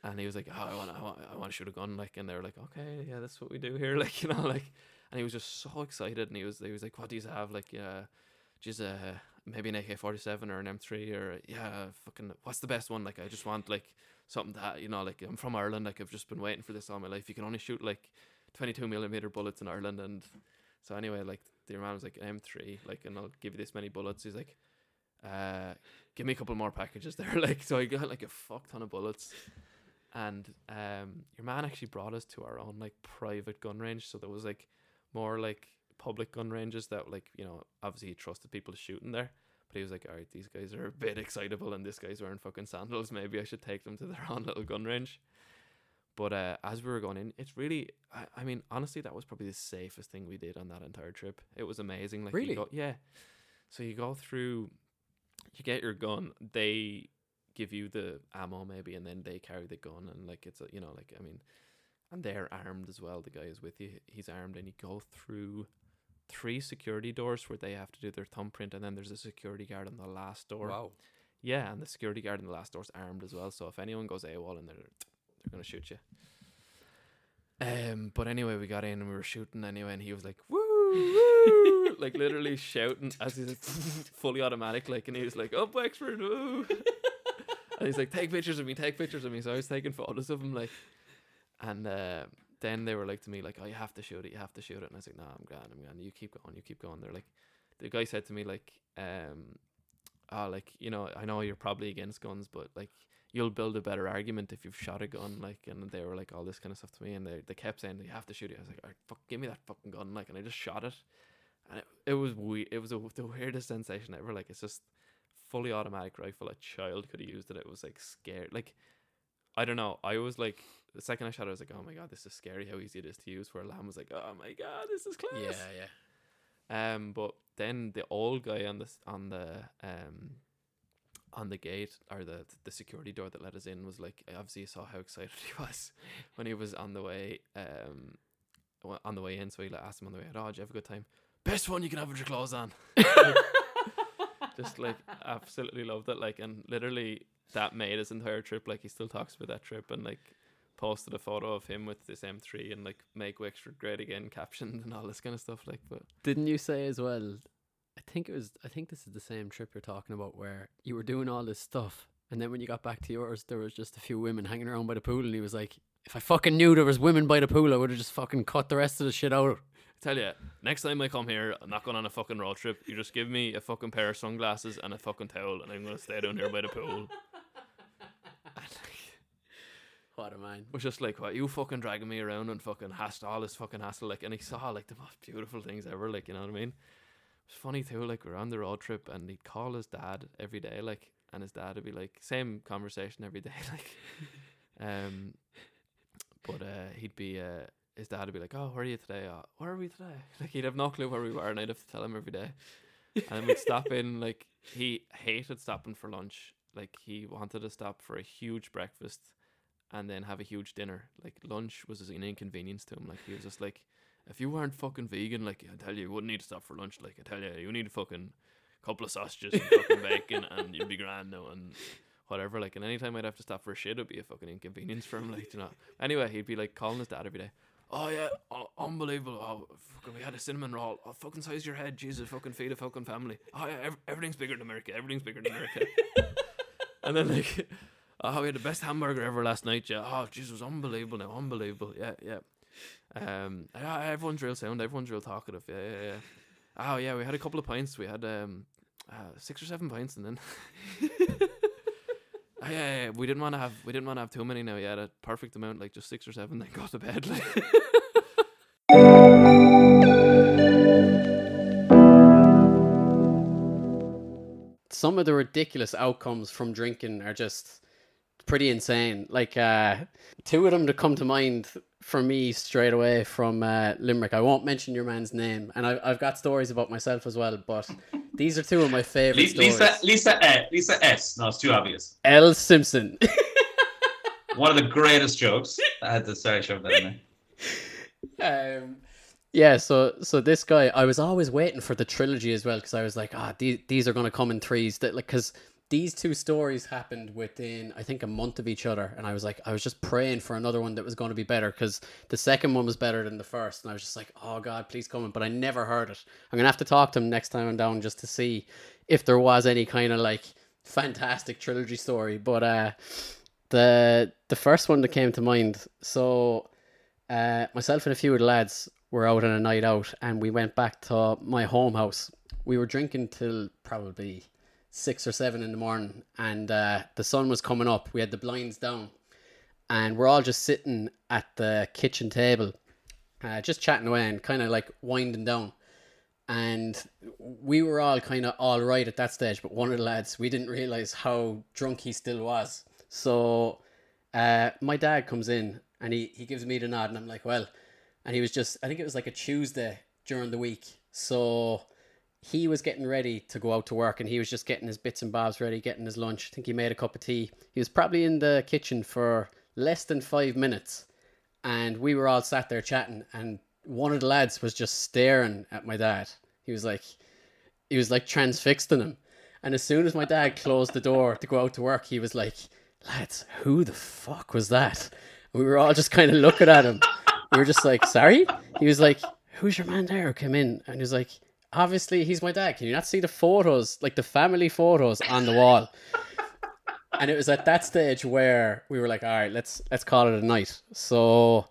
and he was like, "Oh, I want, I want, I want to shoot a gun." Like, and they were like, "Okay, yeah, that's what we do here." Like, you know, like, and he was just so excited, and he was, he was like, "What do you have?" Like, yeah, just uh, maybe an AK forty seven or an M three or yeah, fucking, what's the best one? Like, I just want like something that you know, like, I'm from Ireland, like, I've just been waiting for this all my life. You can only shoot like twenty two millimeter bullets in Ireland, and so anyway, like, the man was like an M three, like, and I'll give you this many bullets. He's like, uh, give me a couple more packages there, like, so I got like a fuck ton of bullets and um your man actually brought us to our own like private gun range so there was like more like public gun ranges that like you know obviously he trusted people to shoot in there but he was like all right these guys are a bit excitable and this guy's wearing fucking sandals. Maybe i should take them to their own little gun range. But uh as we were going in it's really i, I mean honestly that was probably the safest thing we did on that entire trip. It was amazing like Really? go, yeah. So you go through you get your gun they give you the ammo maybe and then they carry the gun and like it's a you know like i mean and they're armed as well the guy is with you he's armed and you go through three security doors where they have to do their thumbprint and then there's a security guard on the last door Wow. yeah and the security guard in the last door's armed as well so if anyone goes AWOL in there they're gonna shoot you um but anyway we got in and we were shooting anyway and he was like woo, woo like literally shouting as he's like fully automatic like and he was like up Wexford woo and he's like, take pictures of me, take pictures of me. So I was taking photos of him, like, and uh, then they were like to me, like, oh, you have to shoot it, you have to shoot it. And I was like, no, I'm grand, I'm grand. You keep going, you keep going. They're like, the guy said to me, like, um, oh, like, you know, I know you're probably against guns, but like, you'll build a better argument if you've shot a gun, like, and they were like all this kind of stuff to me, and they they kept saying you have to shoot it. I was like, all right, fuck, give me that fucking gun, like, and I just shot it, and it, it was we, it was a, the weirdest sensation ever. Like, it's just fully automatic rifle. A child could have used it. It was like scared. Like I don't know. I was like the second I shot, it, I was like, oh my god, this is scary. How easy it is to use. Where Lamb was like, oh my god, this is class. Yeah, yeah. Um, but then the old guy on the on the um on the gate or the the security door that let us in was like obviously you saw how excited he was when he was on the way um on the way in. So he like, asked him on the way out, "Oh, did you have a good time? Best one you can have with your clothes on." Just like absolutely loved it. Like and literally that made his entire trip. Like he still talks about that trip and like posted a photo of him with this M3 and like make Wexford great again captioned and all this kind of stuff. Like, but Didn't you say as well? I think it was. I think this is the same trip you're talking about, where you were doing all this stuff, and then when you got back to yours, there was just a few women hanging around by the pool, and he was like, "If I fucking knew there was women by the pool, I would have just fucking cut the rest of the shit out." Tell you, next time I come here, I'm not going on a fucking road trip. You just give me a fucking pair of sunglasses and a fucking towel, and I'm gonna stay down here by the pool. What a man! was just like, what you fucking dragging me around and fucking hassle all this fucking hassle, like, and he saw like the most beautiful things ever, like, you know what I mean? It was funny too, like we're on the road trip and he'd call his dad every day, like, and his dad would be like same conversation every day, like, um, but uh, he'd be uh, his dad would be like, "Oh, where are you today? Oh, where are we today?" Like he'd have no clue where we were, and I'd have to tell him every day. And we'd stop in. Like he hated stopping for lunch. Like he wanted to stop for a huge breakfast, and then have a huge dinner. Like lunch was an inconvenience to him. Like he was just like, if you weren't fucking vegan, like I tell you, you wouldn't need to stop for lunch. Like I tell you, you need a fucking couple of sausages and fucking bacon, and you'd be grand now and whatever. Like, and anytime I'd have to stop for a shit, it'd be a fucking inconvenience for him. Like, you know. Anyway, he'd be like calling his dad every day. Oh yeah, oh, unbelievable! Oh, fucking, we had a cinnamon roll. Oh, fucking size your head, Jesus! Fucking feed a fucking family. Oh yeah, ev- everything's bigger in America. Everything's bigger in America. and then like, oh, we had the best hamburger ever last night. Yeah. Oh, Jesus, unbelievable now, unbelievable. Yeah, yeah. Um, yeah, everyone's real sound. Everyone's real talkative. Yeah, yeah, yeah. Oh yeah, we had a couple of pints. We had um, uh, six or seven pints, and then. Oh, yeah, yeah, we didn't want to have we didn't want to have too many now. Yeah, a perfect amount, like just six or seven. Then go to bed. Like. Some of the ridiculous outcomes from drinking are just pretty insane. Like uh, two of them that come to mind for me straight away from uh, Limerick. I won't mention your man's name, and I, I've got stories about myself as well. But these are two of my favorite Lisa, stories. Lisa, Lisa, eh, Lisa S. No, it's too obvious. L. Simpson. One of the greatest jokes. I had to sorry, shove that in there. um, yeah, so so this guy, I was always waiting for the trilogy as well because I was like, ah, these these are gonna come in threes. That like because these two stories happened within I think a month of each other, and I was like, I was just praying for another one that was going to be better because the second one was better than the first, and I was just like, oh god, please come in, but I never heard it. I'm gonna have to talk to him next time I'm down just to see if there was any kind of like fantastic trilogy story, but uh, the the first one that came to mind, so. Uh, myself and a few of the lads were out on a night out and we went back to my home house. We were drinking till probably six or seven in the morning and uh, the sun was coming up. We had the blinds down and we're all just sitting at the kitchen table, uh, just chatting away and kind of like winding down. And we were all kind of all right at that stage, but one of the lads, we didn't realize how drunk he still was. So uh, my dad comes in and he, he gives me the nod and I'm like, well, and he was just, I think it was like a Tuesday during the week. So he was getting ready to go out to work and he was just getting his bits and bobs ready, getting his lunch. I think he made a cup of tea. He was probably in the kitchen for less than five minutes. And we were all sat there chatting and one of the lads was just staring at my dad. He was like, he was like transfixed in him. And as soon as my dad closed the door to go out to work, he was like, lads, who the fuck was that? we were all just kind of looking at him. We were just like, sorry? He was like, who's your man there who came in? And he was like, obviously he's my dad. Can you not see the photos, like the family photos on the wall? And it was at that stage where we were like, all right, let's let's call it a night. So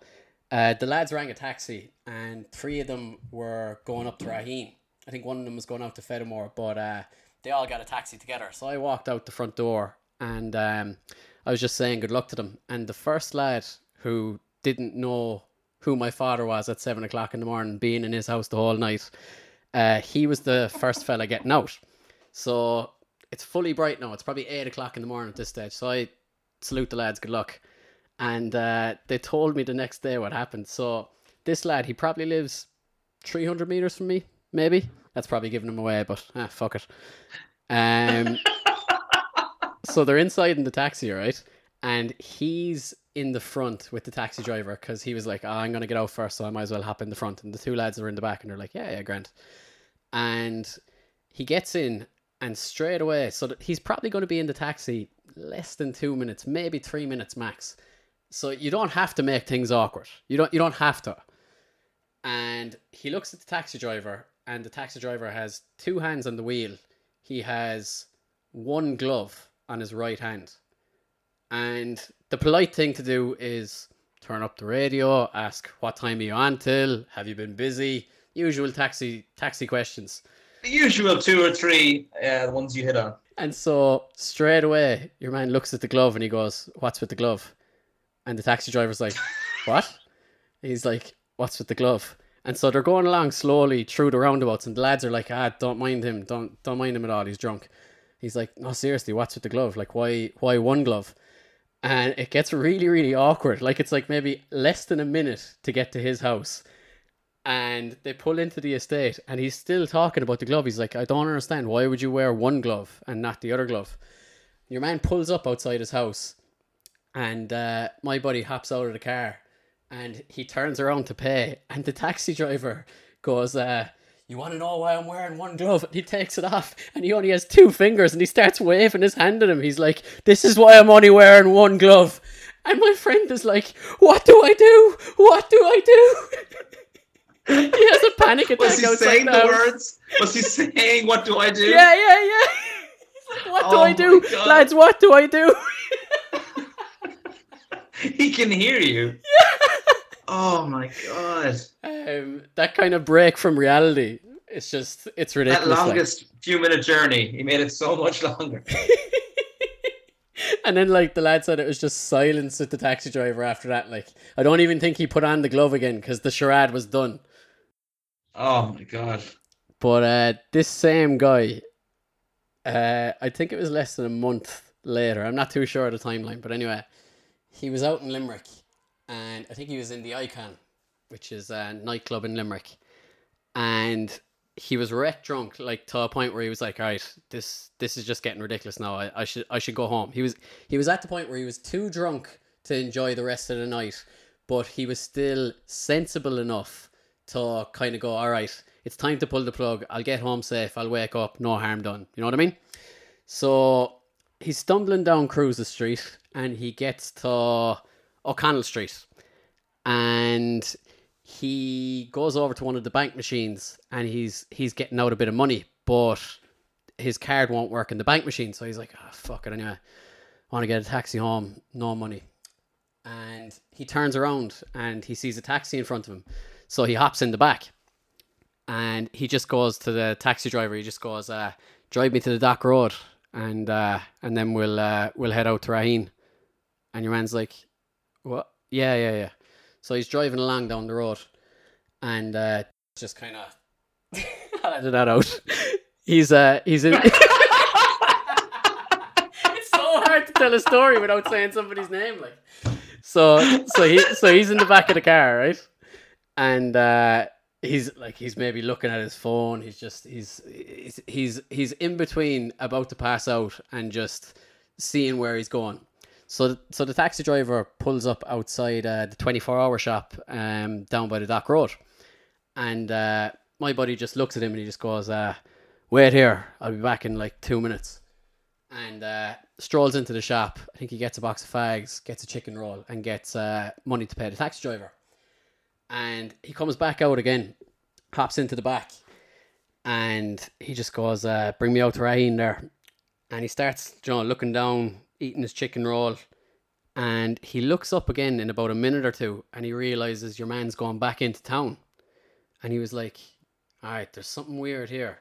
uh, the lads rang a taxi, and three of them were going up to Raheen. I think one of them was going out to Fedamore, but uh, they all got a taxi together. So I walked out the front door, and um, I was just saying good luck to them. And the first lad who didn't know who my father was at seven o'clock in the morning, being in his house the whole night, uh, he was the first fella getting out. So it's fully bright now. It's probably eight o'clock in the morning at this stage. So I salute the lads, good luck. And uh, they told me the next day what happened. So this lad, he probably lives 300 meters from me, maybe. That's probably giving him away, but ah, fuck it. Um, so they're inside in the taxi, right? And he's in the front with the taxi driver because he was like, oh, I'm going to get out first, so I might as well hop in the front. And the two lads are in the back and they're like, yeah, yeah, Grant. And he gets in and straight away, so he's probably going to be in the taxi less than two minutes, maybe three minutes max. So you don't have to make things awkward. You don't. You don't have to. And he looks at the taxi driver, and the taxi driver has two hands on the wheel. He has one glove on his right hand. And the polite thing to do is turn up the radio, ask what time are you on till, have you been busy? Usual taxi taxi questions. The usual two or three, uh, the ones you hit on. And so straight away, your man looks at the glove and he goes, "What's with the glove?" And the taxi driver's like, "What?" He's like, "What's with the glove?" And so they're going along slowly through the roundabouts, and the lads are like, "Ah, don't mind him, don't don't mind him at all. He's drunk." He's like, no, seriously, what's with the glove? Like, why, why one glove? And it gets really, really awkward. Like, it's like maybe less than a minute to get to his house. And they pull into the estate, and he's still talking about the glove. He's like, I don't understand. Why would you wear one glove and not the other glove? Your man pulls up outside his house, and uh, my buddy hops out of the car, and he turns around to pay, and the taxi driver goes, uh, you want to know why I'm wearing one glove? And he takes it off and he only has two fingers and he starts waving his hand at him. He's like, This is why I'm only wearing one glove. And my friend is like, What do I do? What do I do? he has a panic attack Was he saying the words? Was he saying, "What do I do"? Yeah, yeah, yeah. Like, What do Oh I do? God. Lads, what do I do? He can hear you. Oh my god! Um, that kind of break from reality. It's just, it's That ridiculous. like. longest few minute journey, he made it so much longer. and then like the lad said it was just silence with the taxi driver after that like i don't even think he put on the glove again because the charade was done Oh my god! but uh this same guy uh i think it was less than a month later i'm not too sure of the timeline but anyway he was out in limerick and i think he was in the icon which is a nightclub in limerick. And he was wrecked drunk like to a point where he was like all right this this is just getting ridiculous now. I, I should i should go home. He was he was at the point where he was too drunk to enjoy the rest of the night but he was still sensible enough to kind of go all right it's time to pull the plug. I'll get home safe. I'll wake up. No harm done. You know what i mean? So he's stumbling down Cruises Street and he gets to o'connell street and he goes over to one of the bank machines and he's he's getting out a bit of money, but his card won't work in the bank machine. So he's like, oh, fuck it anyway. I want to get a taxi home, no money. And he turns around and he sees a taxi in front of him. So he hops in the back and he just goes to the taxi driver. He just goes, uh, drive me to the dock road and uh, and then we'll uh, we'll head out to Raheen. And your man's like, what? Yeah, yeah, yeah. So he's driving along down the road, and uh, just kind of I'll edit that out. He's uh he's in. it's so hard to tell a story without saying somebody's name, like. So so he so he's in the back of the car, right? And uh, he's like he's maybe looking at his phone. He's just he's he's he's he's in between about to pass out and just seeing where he's going. So, so the taxi driver pulls up outside uh, the 24 hour shop um, down by the dock road. And uh, my buddy just looks at him and he just goes, uh, Wait here, I'll be back in like two minutes. And uh, strolls into the shop. I think he gets a box of fags, gets a chicken roll, and gets uh, money to pay the taxi driver. And he comes back out again, hops into the back, and he just goes, uh, Bring me out to Raheen there. And he starts, you know, looking down, eating his chicken roll, and he looks up again in about a minute or two, and he realizes your man's gone back into town, and he was like, "All right, there's something weird here,"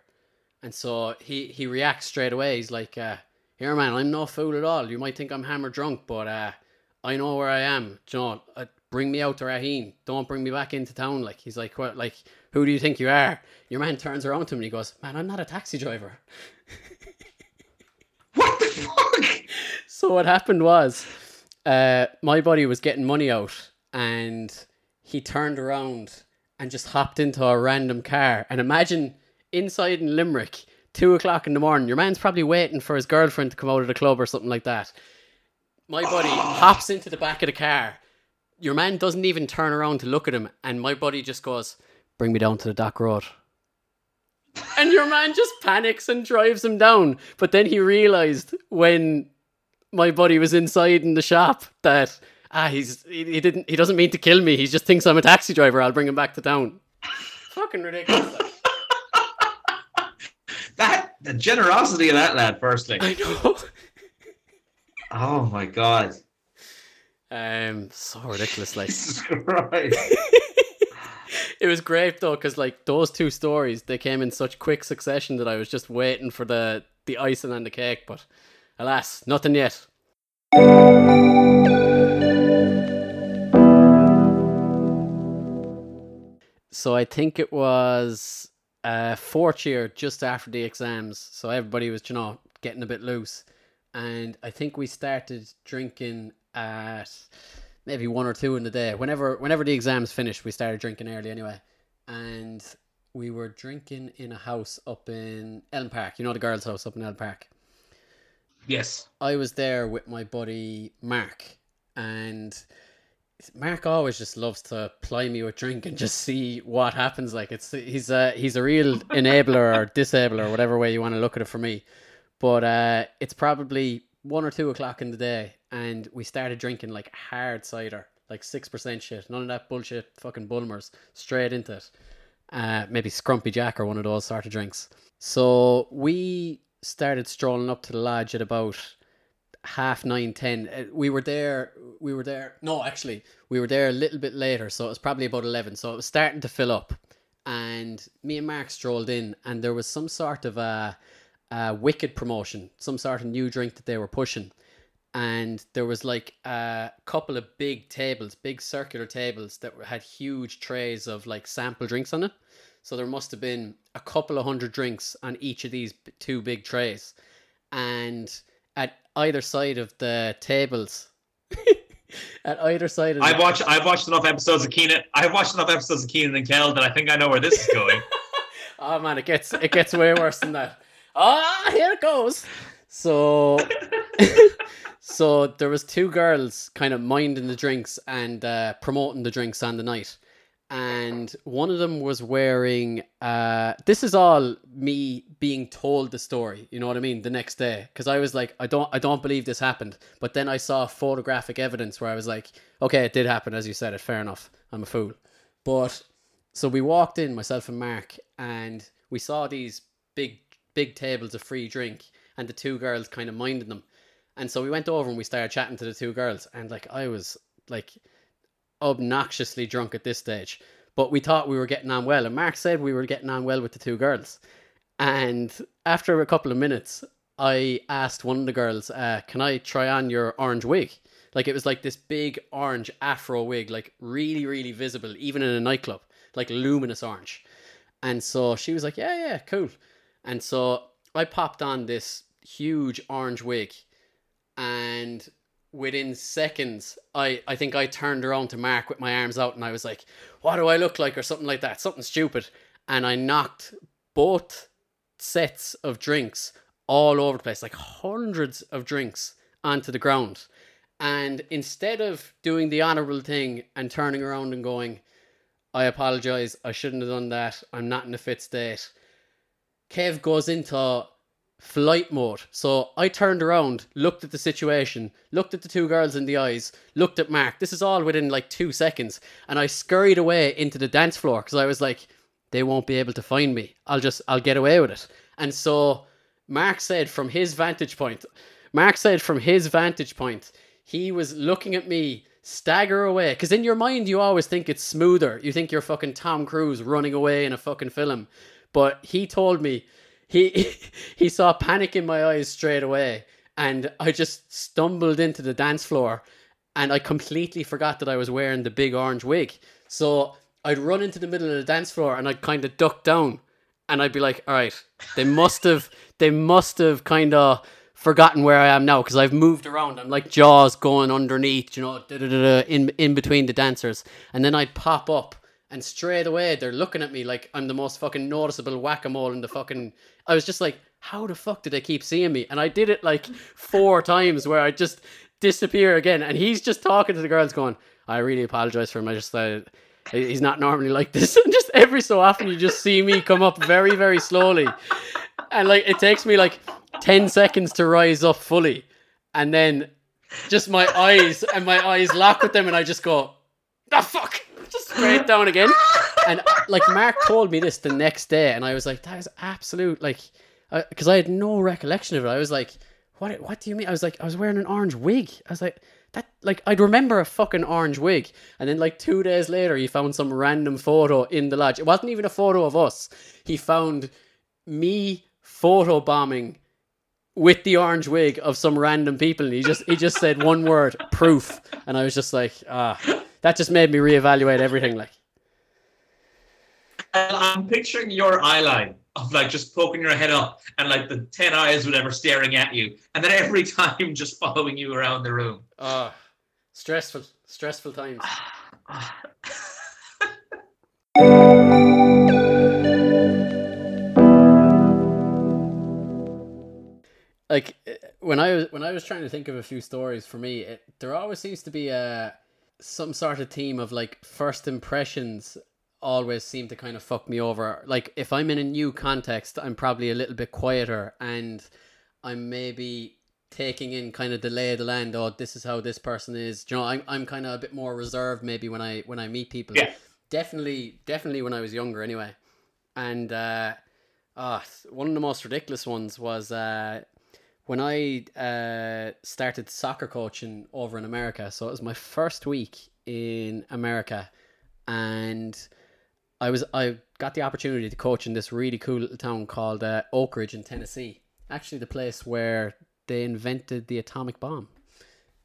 and so he he reacts straight away. He's like, uh, "Here, man, I'm no fool at all. You might think I'm hammered drunk, but uh, I know where I am. john you know, uh, bring me out to Raheen. Don't bring me back into town." Like he's like, "What? Like who do you think you are?" Your man turns around to him and he goes, "Man, I'm not a taxi driver." What the fuck? So what happened was, uh, my buddy was getting money out, and he turned around and just hopped into a random car. And imagine inside in Limerick, two o'clock in the morning, your man's probably waiting for his girlfriend to come out of the club or something like that. My buddy hops into the back of the car. Your man doesn't even turn around to look at him, and my buddy just goes, "Bring me down to the dock road." and your man just panics and drives him down. But then he realized when my buddy was inside in the shop that ah he's he, he didn't he doesn't mean to kill me. He just thinks I'm a taxi driver. I'll bring him back to town. Fucking ridiculous. That the generosity of that lad. Firstly, I know. oh my god, Um, so ridiculous. Like Jesus Christ! it was great though, because like those two stories, they came in such quick succession that I was just waiting for the the icing on the cake. But alas, nothing yet. So I think it was uh, fourth year, just after the exams. So everybody was, you know, getting a bit loose. And I think we started drinking at maybe one or two in the day. Whenever whenever the exams finished, we started drinking early anyway. And we were drinking in a house up in Ellen Park. You know the girls' house up in Ellen Park. Yes. I was there with my buddy Mark, and Mark always just loves to ply me with drink and just see what happens. Like it's he's a he's a real enabler or disabler, whatever way you want to look at it for me. But uh, it's probably one or two o'clock in the day, and we started drinking like hard cider, like six percent shit, none of that bullshit, fucking Bulmers, straight into it. Uh, maybe Scrumpy Jack or one of those sort of drinks. So we started strolling up to the lodge at about half nine ten. Uh, We were there. We were there. No, actually, we were there a little bit later. So it was probably about eleven. So it was starting to fill up, and me and Mark strolled in, and there was some sort of a, a wicked promotion, some sort of new drink that they were pushing. And there was like a couple of big tables, big circular tables that had huge trays of like sample drinks on it. So there must have been a couple of hundred drinks on each of these two big trays. And at either side of the tables, at either side of I've watched I've watched enough episodes of Kenan. I've watched enough episodes of Kenan and Kel that I think I know where this is going. Oh man, it gets it gets way worse than that. Ah, here it goes. So, so there was two girls kind of minding the drinks and uh, promoting the drinks on the night, and one of them was wearing. Uh, this is all me being told the story. You know what I mean? The next day, because I was like, I don't, I don't believe this happened. But then I saw photographic evidence where I was like, okay, it did happen, as you said it. Fair enough. I'm a fool, but. So we walked in, myself and Mark, and we saw these big, big tables of free drink, and the two girls kind of minding them. And so we went over and we started chatting to the two girls, and like I was like obnoxiously drunk at this stage, but we thought we were getting on well, and Mark said we were getting on well with the two girls. And after a couple of minutes, I asked one of the girls, uh, "Can I try on your orange wig?" Like it was like this big orange afro wig, like really, really visible, even in a nightclub, like luminous orange. And so she was like, "Yeah, yeah, cool." And so I popped on this huge orange wig, and within seconds, I I think I turned around to Mark with my arms out, and I was like, "What do I look like?" or something like that, something stupid. And I knocked both sets of drinks all over the place, like hundreds of drinks onto the ground. And instead of doing the honorable thing and turning around and going, I apologize, I shouldn't have done that, I'm not in a fit state, Kev goes into flight mode. So I turned around, looked at the situation, looked at the two girls in the eyes, looked at Mark. This is all within like two seconds. And I scurried away into the dance floor because I was like, they won't be able to find me. I'll just, I'll get away with it. And so Mark said from his vantage point, Mark said from his vantage point, he was looking at me stagger away. Because in your mind, you always think it's smoother. You think you're fucking Tom Cruise running away in a fucking film. But he told me he he saw panic in my eyes straight away, and I just stumbled into the dance floor, and I completely forgot that I was wearing the big orange wig. So I'd run into the middle of the dance floor, and I'd kind of duck down, and I'd be like, "All right, they must have they must have kind of." Forgotten where I am now because I've moved around. I'm like Jaws going underneath, you know, in in between the dancers, and then I'd pop up, and straight away they're looking at me like I'm the most fucking noticeable whack a mole in the fucking. I was just like, how the fuck did they keep seeing me? And I did it like four times where I just disappear again, and he's just talking to the girls, going, "I really apologize for him. I just uh, he's not normally like this." And just every so often, you just see me come up very, very slowly, and like it takes me like ten seconds to rise up fully, and then just my eyes and my eyes lock with them, and I just go, "Ah fuck!" Just straight down again. And like Mark told me this the next day, and I was like, "That is absolute like," because I had no recollection of it. I was like, "What? What do you mean?" I was like, "I was wearing an orange wig." I was like, "That like I'd remember a fucking orange wig." And then like two days later, he found some random photo in the lodge. It wasn't even a photo of us. He found me photo bombing with the orange wig of some random people and he just he just said one word proof and i was just like ah that just made me reevaluate everything like And I'm picturing your eye line of like just poking your head up and like the ten eyes whatever staring at you, and then every time just following you around the room. Oh, stressful, stressful times. like uh, when I was when I was trying to think of a few stories for me, it, there always seems to be a some sort of theme of like first impressions always seem to kind of fuck me over. Like if I'm in a new context, I'm probably a little bit quieter and I'm maybe taking in kind of the lay of the land. Oh, this is how this person is. Do you know, I'm I'm kind of a bit more reserved maybe when I when I meet people. Yeah. Definitely, definitely when I was younger. Anyway, and uh, ah, one of the most ridiculous ones was uh, when I uh, started soccer coaching over in America. So it was my first week in America, and I was I got the opportunity to coach in this really cool little town called uh, Oak Ridge in Tennessee. Actually, the place where they invented the atomic bomb.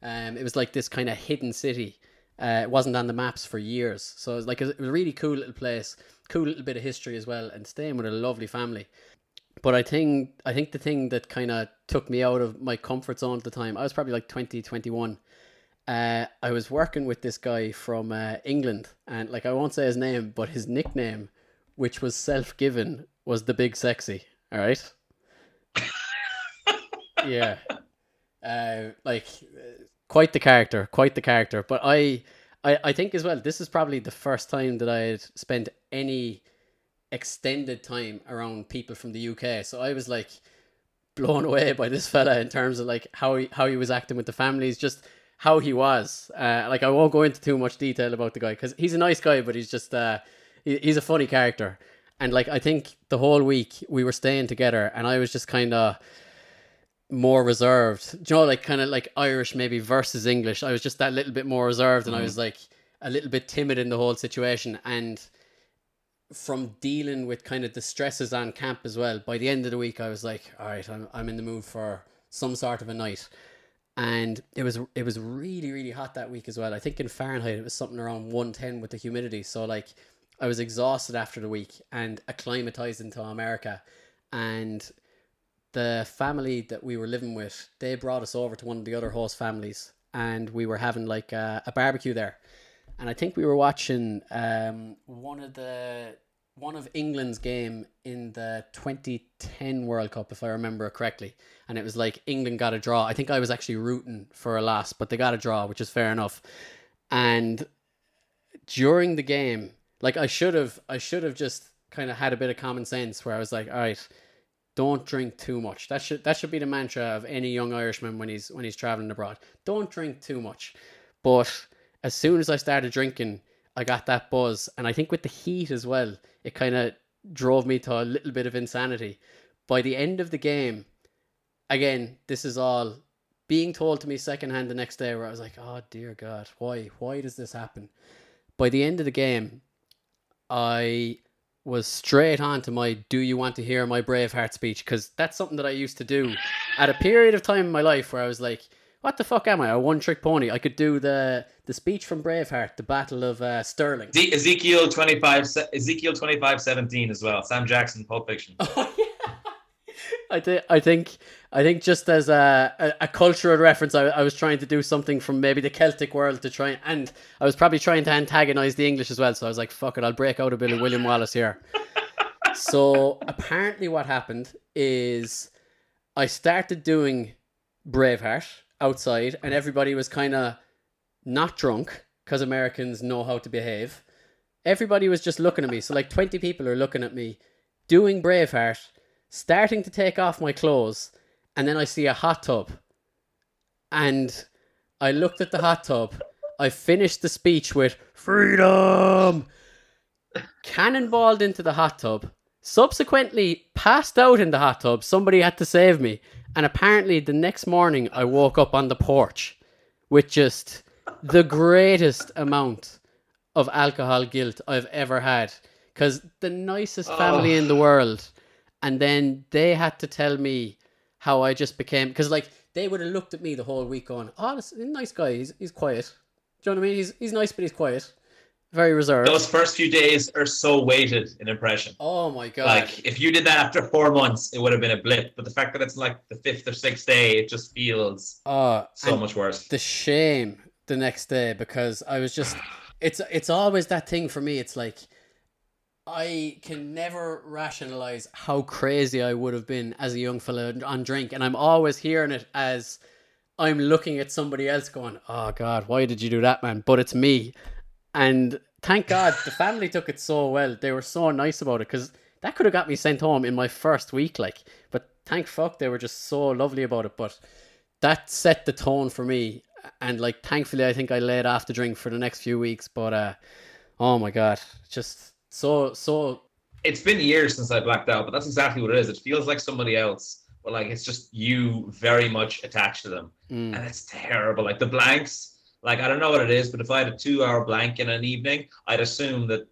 Um, it was like this kind of hidden city. Uh, it wasn't on the maps for years, so it was like it was a really cool little place, cool little bit of history as well, and staying with a lovely family. But I think I think the thing that kind of took me out of my comfort zone at the time, I was probably like 20, 21. Uh, I was working with this guy from uh, England, and like I won't say his name, but his nickname, which was self given, was the Big Sexy. All right. yeah. Uh, like quite the character, quite the character. But I, I, I think as well, this is probably the first time that I had spent any extended time around people from the UK. So I was like blown away by this fella in terms of like how he how he was acting with the families, just how he was. Uh, like I won't go into too much detail about the guy because he's a nice guy, but he's just uh, he, he's a funny character. And like I think the whole week we were staying together, and I was just kind of more reserved. Do you know, like kind of like Irish maybe versus English. I was just that little bit more reserved, and I was like a little bit timid in the whole situation. And from dealing with kind of the stresses on camp as well, by the end of the week, I was like, all right, I'm I'm in the mood for some sort of a night. And it was it was really really hot that week as well. I think in Fahrenheit it was something around one ten with the humidity. So like I was exhausted after the week and acclimatized into America, and the family that we were living with, they brought us over to one of the other host families, and we were having like a, a barbecue there, and I think we were watching um one of the one of England's game in the 2010 World Cup, if I remember correctly, and it was like England got a draw. I think I was actually rooting for a loss, but they got a draw, which is fair enough. And during the game, like I should have, I should have just kind of had a bit of common sense where I was like, all right, don't drink too much. That should that should be the mantra of any young Irishman when he's when he's traveling abroad. Don't drink too much. But as soon as I started drinking, I got that buzz, and I think with the heat as well, it kind of drove me to a little bit of insanity. By the end of the game, again, this is all being told to me secondhand the next day, where I was like, "Oh dear God, why? Why does this happen?" By the end of the game, I was straight on to my "Do you want to hear my Braveheart speech?" because that's something that I used to do at a period of time in my life where I was like, "What the fuck am I? A one trick pony?" I could do the the speech from Braveheart, the Battle of uh, Stirling. Ze- Ezekiel 25, se- Ezekiel 25, 17 as well. Sam Jackson, Pulp Fiction. Oh, yeah. I think I think I think just as a, a, a cultural reference, I, I was trying to do something from maybe the Celtic world to try and I was probably trying to antagonize the English as well. So I was like, "Fuck it, I'll break out a bit of William Wallace here." so apparently, what happened is I started doing Braveheart outside, and everybody was kind of not drunk because Americans know how to behave. Everybody was just looking at me. So like twenty people are looking at me doing Braveheart starting to take off my clothes, and then I see a hot tub. And I looked at the hot tub. I finished the speech with freedom, cannonballed into the hot tub, subsequently passed out in the hot tub. Somebody had to save me. And apparently, the next morning, I woke up on the porch with just the greatest amount of alcohol guilt I've ever had. Because the nicest family in the oh. world and then they had to tell me how I just became because like they would have looked at me the whole week going, "Oh, this nice guy. He's he's quiet. Do you know what I mean? He's he's nice, but he's quiet." Very reserved. Those first few days are so weighted in impression. oh my god! Like if you did that after four months, it would have been a blip. But the fact that it's like the fifth or sixth day, it just feels oh, so much worse. the shame the next day because I was just it's it's always that thing for me. It's like I can never rationalize how crazy I would have been as a young fella on drink, and I'm always hearing it as I'm looking at somebody else going, "Oh God, why did you do that, man?" But it's me, and thank God the family took it so well. They were so nice about it because that could have got me sent home in my first week, like. But thank fuck they were just so lovely about it. But that set the tone for me, and like thankfully I think I laid off the drink for the next few weeks. But uh, oh my God, just so so It's been years since I blacked out, but that's exactly what it is. It feels like somebody else, but like it's just you very much attached to them, mm, and it's terrible. Like the blanks. Like I don't know what it is, but if I had a two-hour blank in an evening, I'd assume that,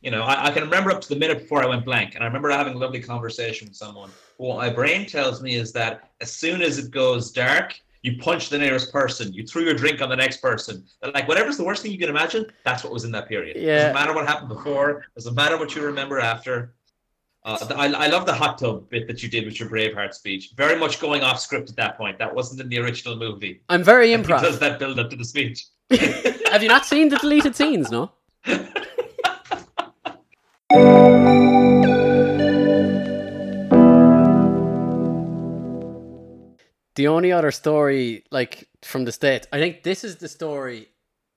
you know, I, I can remember up to the minute before I went blank, and I remember having a lovely conversation with someone. What my brain tells me is that as soon as it goes dark, you punch the nearest person, you threw your drink on the next person. And, Like whatever's the worst thing you can imagine, that's what was in that period. Yeah. Doesn't matter what happened before. Doesn't matter what you remember after. Uh, the- I, I love the hot tub bit that you did with your Braveheart speech. Very much going off script at that point. That wasn't in the original movie. I'm very He does that build up to the speech. Have you not seen the deleted scenes? No. The only other story, like from the states, I think this is the story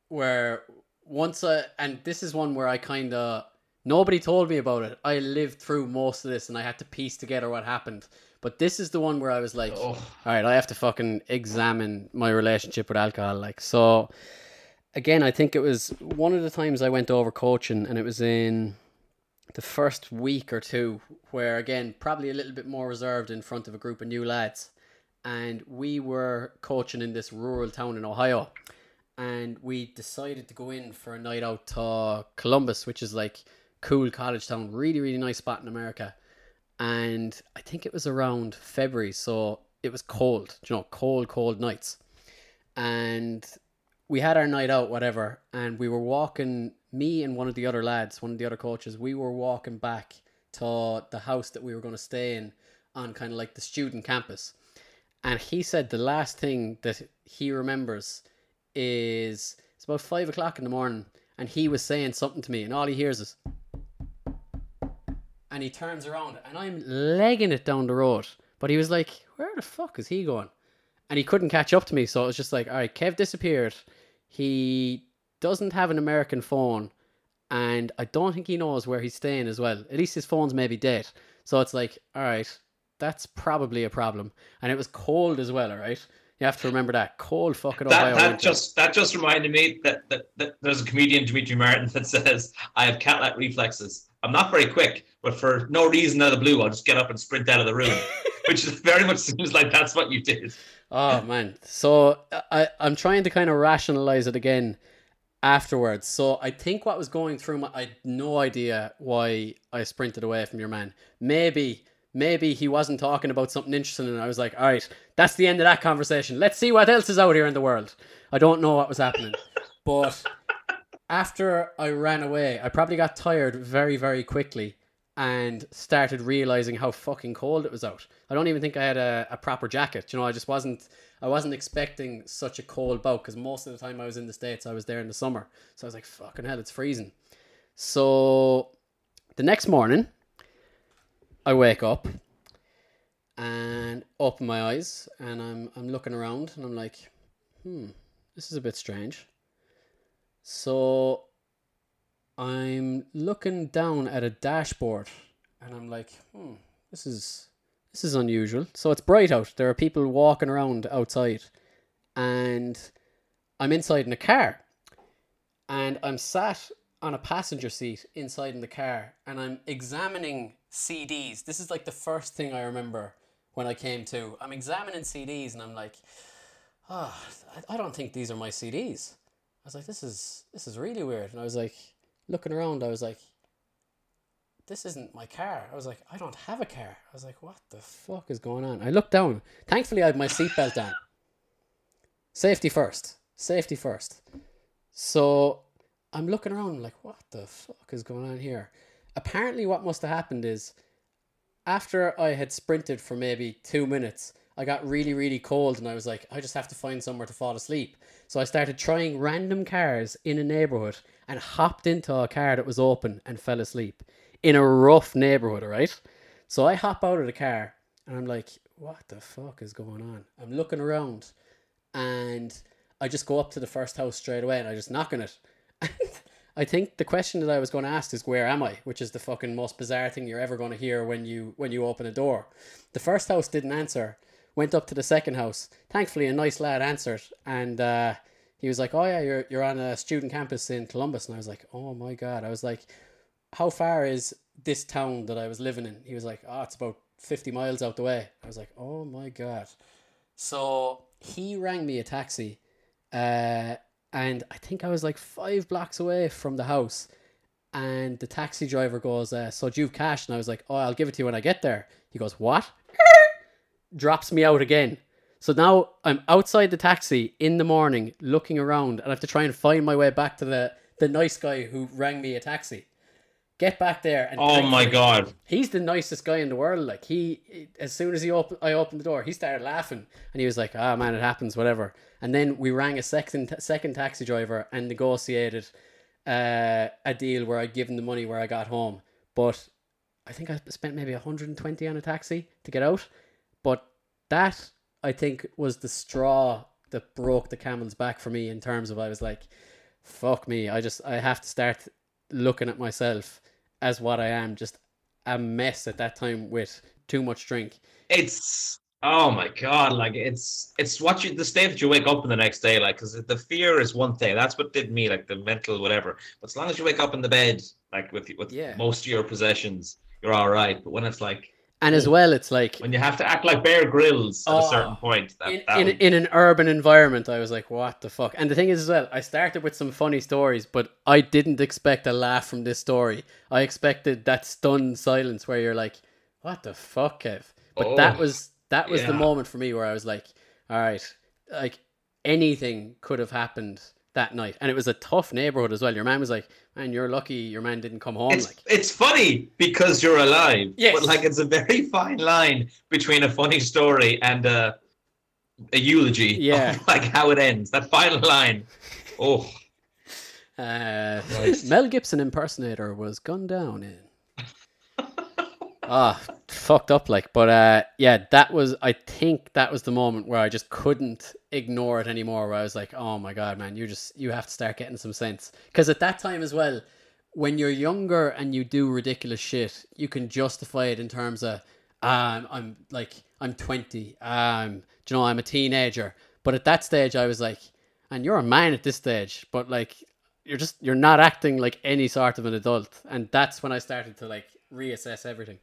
where once I and this is one where I kind of nobody told me about it. I lived through most of this and I had to piece together what happened. But this is the one where I was like, Oh. all right, I have to fucking examine my relationship with alcohol. Like, so again, I think it was one of the times I went over coaching, and it was in the first week or two, where again, probably a little bit more reserved in front of a group of new lads. And we were coaching in this rural town in Ohio, and we decided to go in for a night out to Columbus, which is like cool college town, really, really nice spot in America and I think it was around February, so it was cold, you know, cold, cold nights. And we had our night out, whatever, and we were walking, me and one of the other lads, one of the other coaches, we were walking back to the house that we were going to stay in on kind of like the student campus. And he said the last thing that he remembers is it's about five o'clock in the morning, and he was saying something to me, and all he hears is, and he turns around and I'm legging it down the road. But he was like, Where the fuck is he going? And he couldn't catch up to me, so it was just like, Alright, Kev disappeared. He doesn't have an American phone, and I don't think he knows where he's staying as well. At least his phone's maybe dead. So it's like, Alright, that's probably a problem. And it was cold as well, alright? You have to remember that. Cold fucking Ohio. That, that winter. just that just reminded me that, that, that there's a comedian Demetri Martin that says I have cat-like reflexes. I'm not very quick, but for no reason out of the blue, I'll just get up and sprint out of the room, which very much seems like that's what you did. Oh man. So I I'm trying to kind of rationalize it again afterwards. So I think what was going through my I had no idea why I sprinted away from your man. Maybe maybe he wasn't talking about something interesting and I was like, "All right, that's the end of that conversation. Let's see what else is out here in the world." I don't know what was happening. But after I ran away, I probably got tired very very quickly and started realizing how fucking cold it was out. I don't even think I had a, a proper jacket. You know, I just wasn't. I wasn't expecting such a cold bout because most of the time I was in the states, I was there in the summer. So I was like, "Fucking hell, it's freezing." So the next morning, I wake up and open my eyes, and I'm I'm looking around, and I'm like, "Hmm, this is a bit strange." So I'm looking down at a dashboard and I'm like, hmm, this is this is unusual. So it's bright out. There are people walking around outside and I'm inside in a car. And I'm sat on a passenger seat inside in the car and I'm examining CDs. This is like the first thing I remember when I came to. I'm examining CDs and I'm like, oh, I- I don't think these are my CDs. Was like, this is this is really weird. And I was like, looking around, I was like, this isn't my car. I was like, I don't have a car. I was like, what the fuck is going on? I looked down. Thankfully, I had my seatbelt on. Safety first. Safety first. So I'm looking around like, what the fuck is going on here? Apparently, what must have happened is after I had sprinted for maybe two minutes, I got really, really cold and I was like, I just have to find somewhere to fall asleep. So I started trying random cars in a neighborhood and hopped into a car that was open and fell asleep in a rough neighborhood, right? So I hop out of the car and I'm like, what the fuck is going on? I'm looking around and I just go up to the first house straight away and I just knock on it. I think the question that I was going to ask is where am I, which is the fucking most bizarre thing you're ever going to hear when you when you open a door. The first house didn't answer. Went up to the second house. Thankfully, a nice lad answered, and uh, he was like, "Oh yeah, you're you're on a student campus in Columbus." And I was like, "Oh my god!" I was like, "How far is this town that I was living in?" He was like, "Oh, it's about fifty miles out the way." I was like, "Oh my god!" So he rang me a taxi, uh, and I think I was like five blocks away from the house. And the taxi driver goes, uh, "So do you have cash?" And I was like, "Oh, I'll give it to you when I get there." He goes, "What?" Drops me out again. So now I'm outside the taxi in the morning, looking around, and I have to try and find my way back to the the nice guy who rang me a taxi. Get back there and Oh my god. he's the nicest guy in the world. Like he, as soon as he opened, I opened the door, he started laughing, and he was like, "Ah, man, it happens, whatever." And then we rang a second second taxi driver and negotiated uh, a deal where I give him the money where I got home. But I think I spent maybe 120 on a taxi to get out. But that I think was the straw that broke the camel's back for me in terms of I was like, "Fuck me!" I just I have to start looking at myself as what I am, just a mess at that time with too much drink. It's oh my god, like it's it's what you the state that you wake up in the next day, like because the fear is one thing. That's what did me, like the mental whatever. But as long as you wake up in the bed, like with with Yeah. most of your possessions, you're all right. But when it's like And as well, it's like when you have to act like Bear Grylls at a oh, certain Oh, point, that, in, that in, would- in an urban environment, I was like, what the fuck? And the thing is, as well, I started with some funny stories, but I didn't expect a laugh from this story. I expected that stunned silence where you're like, what the fuck, Kev? But oh, that Oh, was that was the moment for me where I was like, all right, like anything could have happened that night. And it was a tough neighborhood as well. Your man was like, man, you're lucky your man didn't come home. it's like, it's funny because you're alive. Yes. But like it's a very fine line between a funny story and a a eulogy. Yeah. like how it ends. That final line. Oh. Uh, Mel Gibson impersonator was gunned down in. Ah, fucked up like, but uh, yeah, that was. I think that was the moment where I just couldn't ignore it anymore. Where I was like, "Oh my god, man, you just you have to start getting some sense." Because at that time as well, when you're younger and you do ridiculous shit, you can justify it in terms of, um, I'm like, I'm 20, um, you know, I'm a teenager. But at that stage, I was like, and you're a man at this stage, but like, you're just, you're not acting like any sort of an adult. And that's when I started to like reassess everything.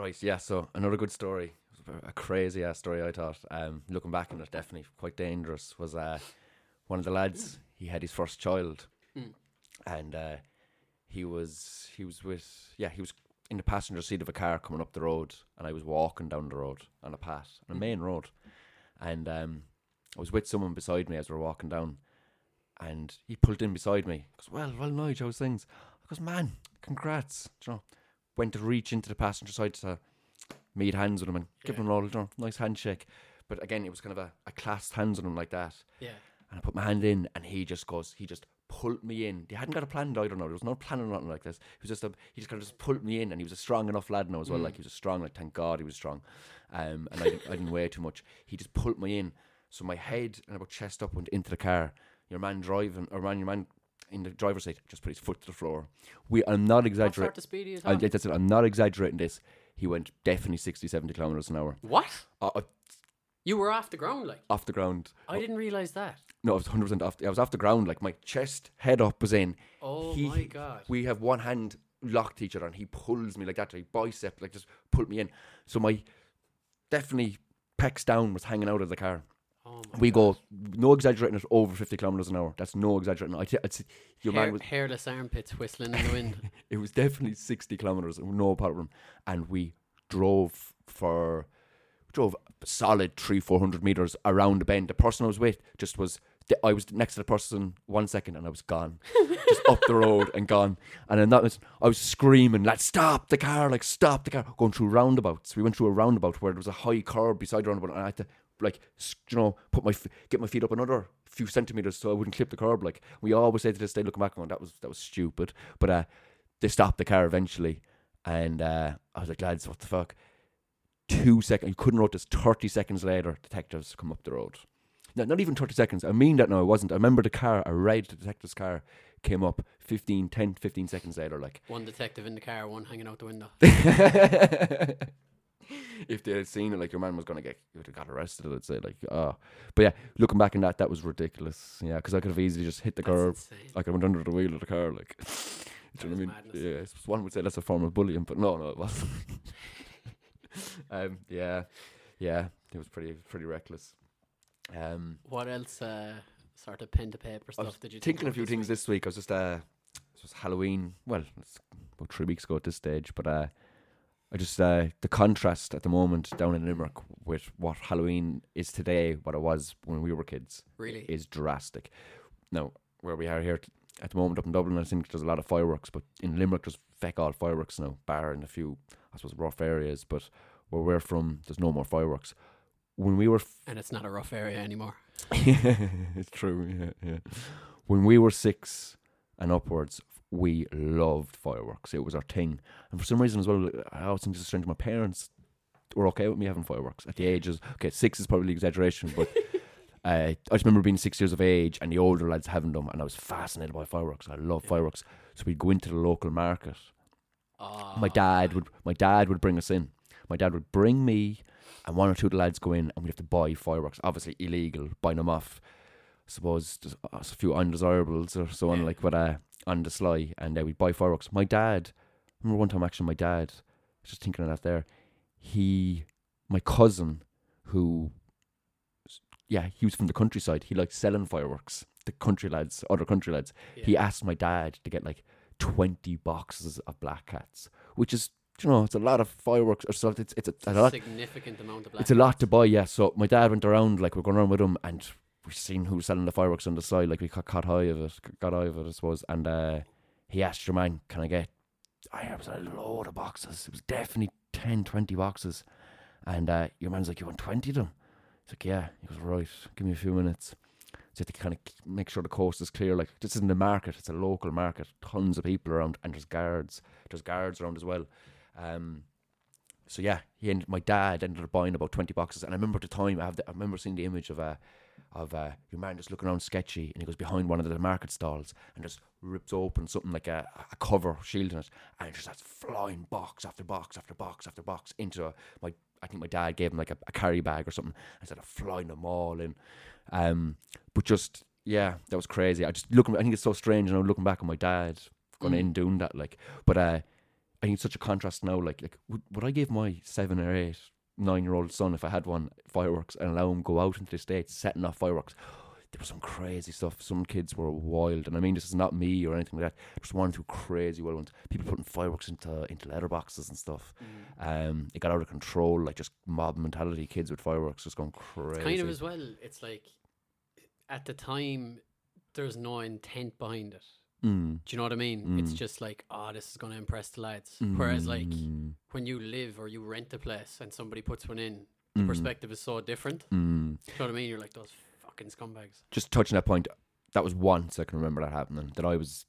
Right, yeah. So another good story, a crazy ass story. I thought. Um, looking back on it, definitely quite dangerous. Was uh, one of the lads. He had his first child, Mm. and uh, he was he was with yeah he was in the passenger seat of a car coming up the road, and I was walking down the road on a path, on a Mm. main road, and um, I was with someone beside me as we were walking down, and he pulled in beside me. Goes, "Well, well, Nigel, how's things?" I goes, "Man, congrats." You know, went to reach into the passenger side to meet hands with him and give Yeah. him a you nice handshake. But again, it was kind of a clasped hands with him like that. Yeah. And I put my hand in and he just goes, he just pulled me in. He hadn't got a plan, I don't know. There was no plan or nothing like this. He was just a, he just kind of just pulled me in and he was a strong enough lad now as well. Mm. Like he was a strong, like thank God he was strong. Um, and I didn't, I didn't weigh too much. He just pulled me in. So my head and about chest up went into the car. Your man driving, or man, your man in the driver's seat just put his foot to the floor. We, I'm not exaggerating. sort of speed I, talking? that's it. I'm not exaggerating this. He went definitely 60, 70 kilometers an hour. What? Uh, uh, You were off the ground, like. off the ground. I didn't realize that. No, I was 100% off. I was off the ground. Like my chest, head up was in. Oh He- my god. We have one hand locked to each other and he pulls me like that. Like bicep, like just pulled me in. So my definitely pecs down was hanging out of the car. Oh We God. go, no exaggerating it, over 50 kilometers an hour. That's no exaggerating. I your Hair- man was, hairless armpits whistling in the wind. it was definitely 60 kilometers, no problem. And we drove for, drove a solid three, four hundred meters around the bend. The person I was with just was. I was next to the person one second and I was gone, just up the road and gone. And then that was I was screaming like stop the car, like stop the car, going through roundabouts. We went through a roundabout where there was a high curb beside the roundabout, and I had to like you know put my get my feet up another few centimeters so I wouldn't clip the curb. Like we always say to this day, looking back on that was that was stupid. But uh, they stopped the car eventually, and uh, I was like, lads, what the fuck? Two seconds, you couldn't wrote this. Thirty seconds later, detectives come up the road. No, not even 30 seconds. I mean that no, it wasn't. I remember the car, a red detective's car, came up 15, 10, 15 seconds later. Like, One detective in the car, one hanging out the window. if they had seen it, like your man was gonna get, you would have got arrested. I'd say, like, oh, but yeah, looking back on that, that was ridiculous. Yeah, because I could have easily just hit the That's curb. insane. I could have went under the wheel of the car, like. Do you know what I mean? Madness. Yeah, one would say that's a form of bullying, but no, no, it wasn't. um, yeah, yeah, it was pretty, pretty reckless. Um, What else uh, sort of pen to paper stuff did you think thinking a few things week? this week. I was just uh, it was Halloween. Well, it's about three weeks ago at this stage, but uh, I just uh, the contrast at the moment down in Limerick with what Halloween is today, what it was when we were kids, Really? is drastic. Now, where we are here t- at the moment up in Dublin, I think there's a lot of fireworks, but in Limerick there's feck all fireworks now, bar in a few, I suppose, rough areas. But where we're from, there's no more fireworks. When we were f- and it's not a rough area anymore. it's true. Yeah, yeah. When we were six and upwards, we loved fireworks. It was our thing. And for some reason as well, I always think it's strange. My parents were okay with me having fireworks at the ages. Okay, six is probably exaggeration, but uh, I just remember being six years of age and the older lads having them, and I was fascinated by fireworks. I love Yeah. fireworks. So we'd go into the local market Oh, my dad would my dad would bring us in. My dad would bring me and one or two of the lads go in and we'd have to buy fireworks. Obviously illegal, buying them off. Suppose just a few undesirables or so on, Yeah. like but uh on the sly and uh, we'd buy fireworks. My dad I remember one time actually my dad just thinking of that there. He my cousin who yeah, he was from the countryside. He liked selling fireworks. The country lads, other country lads he asked my dad to get like 20 boxes of black cats, which is, you know, it's a lot of fireworks or something. It's, it's, a, It's a lot. significant amount of black It's a lot to buy, yeah. So my dad went around, like, we're going around with him, and we seen who was selling the fireworks on the side. Like, we got caught high of it, got eye of it, I suppose. And uh, he asked your man, can I get. I was a load of boxes. It was definitely 10, 20 boxes. And uh, your man's like, You want 20 of them? He's like, Yeah. He goes, Right, give me a few minutes. So to kind of make sure the coast is clear. Like this isn't a market; it's a local market. Tons of people around, and there's guards. There's guards around as well. Um, so yeah, he ended, my dad ended up buying about twenty boxes, and I remember at the time I have the, I remember seeing the image of uh, of uh, your man just looking around sketchy, and he goes behind one of the market stalls and just rips open something like a, a cover shielding it, and just starts flying box after box after box after box into a, my. I think my dad gave him like a, a carry bag or something, and started flying them all in. Um, but just yeah, that was crazy. I just looking. I think it's so strange. You know, looking back on my dad going Mm. in doing that, like. But uh, I think it's such a contrast now. Like, like would, would I give my seven or eight, nine year old son if I had one fireworks and allow him go out into the states setting off fireworks? There was some crazy stuff. Some kids were wild, and I mean this is not me or anything like that. Just one or two crazy wild ones. People putting fireworks into into letterboxes and stuff. Mm. Um, it got out of control, like just mob mentality. Kids with fireworks just going crazy. It's kind of as well. It's like at the time, there's no intent behind it. Mm. Do you know what I mean? It's Mm. just like, oh, this is going to impress the lads. Whereas, like, Mm. when you live or you rent a place and somebody puts one in, the Mm. perspective is so different. Mm. Do you know what I mean? You're like, those fucking scumbags. just touching that point, that was once I can remember that happening. That I was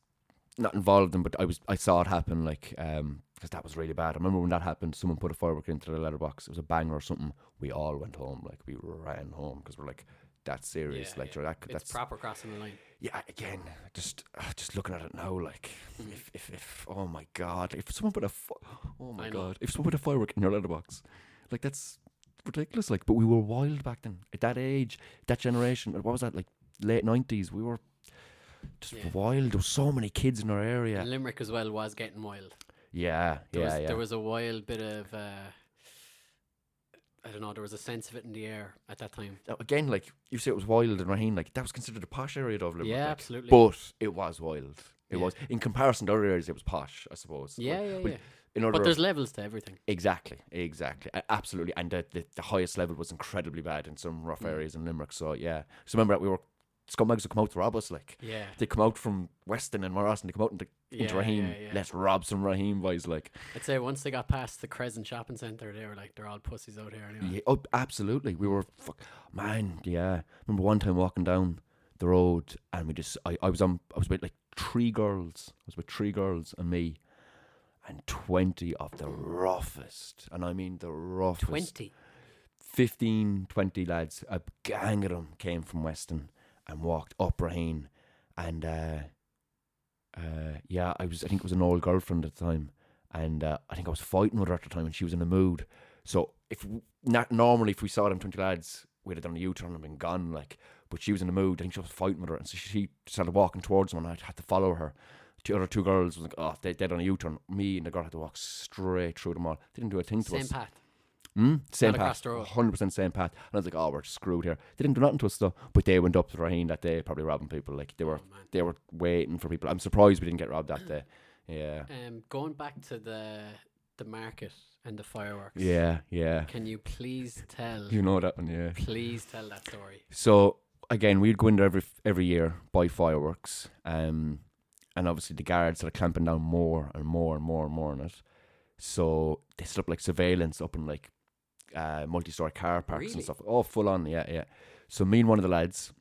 not involved in, but I was I saw it happen. Like um, because that was really bad. I remember when that happened. Someone put a firework into the letterbox. It was a banger or something. We all went home. Like we ran home because we're like that's serious. Yeah, like yeah. that, It's that's proper crossing the line. Yeah. Again, just uh, just looking at it now, like Mm. if, if if oh my god, if someone put a fi- oh my I know. god, if someone put a firework in your letterbox, like that's ridiculous. Like, but we were wild back then. At that age, that generation. What was that? Like late nineties. We were just Yeah. wild. There was so many kids in our area. Limerick as well was getting wild. Yeah, There, yeah, was, yeah. there was a wild bit of, uh, I don't know, there was a sense of it in the air at that time. Again, like you say, it was wild in Raheen. Like that was considered a posh area of Limerick. yeah, like, absolutely. But it was wild. It Yeah. was in comparison to other areas. It was posh, I suppose. yeah, But- yeah, but yeah. in order But there's levels to everything. Exactly, exactly, absolutely. And the, the the highest level was incredibly bad in some rough Mm. areas in Limerick. So yeah, so remember we were scumbags would come out to rob us. Like Yeah. they come out from Weston and Moyross and they come out into, into Yeah, Raheen. yeah, yeah. Let's rob some Raheen boys. Like I'd say once they got past the Crescent Shopping Centre, they were like, they're all pussies out here anyway. yeah, oh, absolutely, we were fuck, man. Yeah, remember one time walking down the road and we just I, I was on I was with like three girls. I was with three girls and me. And twenty of the roughest, and I mean the roughest, 20. 15, 20 lads, a gang of them came from Weston and walked up Raheen. And uh, uh, yeah, I was, I think it was an old girlfriend at the time. And uh, I think I was fighting with her at the time and she was in the mood. So if not normally, if we saw them 20 lads, we'd have done a U turn and been gone. Like, but she was in the mood. I think she was fighting with her. And so she started walking towards them and I had to follow her. The other two girls was like, oh, they, they're on a U turn. Me and the girl had to walk straight through them all. They didn't do a thing to Same us. path. Mm, same path, hundred percent same path. And I was like, "Oh, we're screwed here." They didn't do nothing to us though, but they went up to Raheen that day, probably robbing people. Like they were, Oh, they were waiting for people. I'm surprised we didn't get robbed that day. Yeah, Um, going back to the the market and the fireworks. yeah, yeah. Can you please tell? You know that one, yeah. please tell that story. So again, we'd go in there every every year buy fireworks, um, and obviously the guards are clamping down more and more and more and more on it. So they set up like surveillance up in like uh, multi-story car parks Really? and stuff. Oh, full on, yeah, yeah. So me and one of the lads,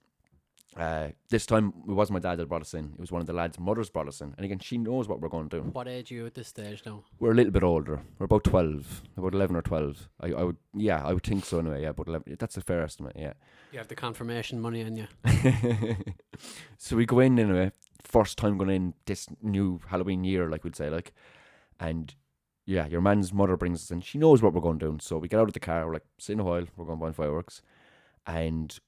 uh, this time it wasn't my dad that brought us in. It was one of the lads' mothers brought us in, and again, she knows what we're going to do. What age are you at this stage now? We're a little bit older. We're about twelve, about eleven or twelve. I, I would, yeah, I would think so anyway. Yeah, about eleven. That's a fair estimate. Yeah. You have the confirmation money on you. so we go in anyway. First time going in this new Halloween year, like we'd say, like, and yeah, your man's mother brings us in. She knows what we're going doing. So we get out of the car. We're like, see in a while. We're going to buy fireworks, and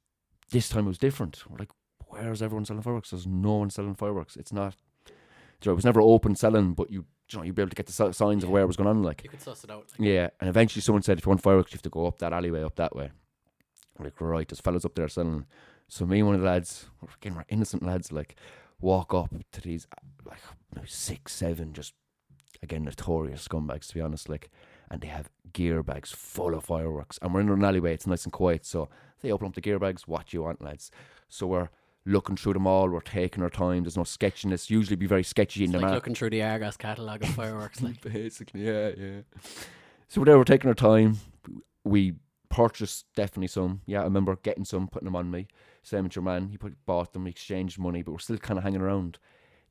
this time it was different. We're like, where's everyone selling fireworks? There's no one selling fireworks. It's not. You know, it was never open selling, but you, you know, you'd be able to get the si- signs of where it was going on. Like, You could suss it out. Like, yeah, and eventually someone said, if you want fireworks, you have to go up that alleyway, up that way. I'm like, right, there's fellas up there selling. So me and one of the lads, we're again, we're innocent lads, like, walk up to these, like, six, seven, just, again, notorious scumbags, to be honest, like, and they have gear bags full of fireworks. And we're in an alleyway, it's nice and quiet, so they open up the gear bags, what you want, lads. So we're looking through them all, we're taking our time, there's no sketchiness, usually be very sketchy it's in the like looking through the Argos catalogue of fireworks. Like, Basically, yeah, yeah. So we're there, we're taking our time. We purchased definitely some. Yeah, I remember getting some, putting them on me. Same with your man. He put, bought them, we exchanged money, but we're still kind of hanging around.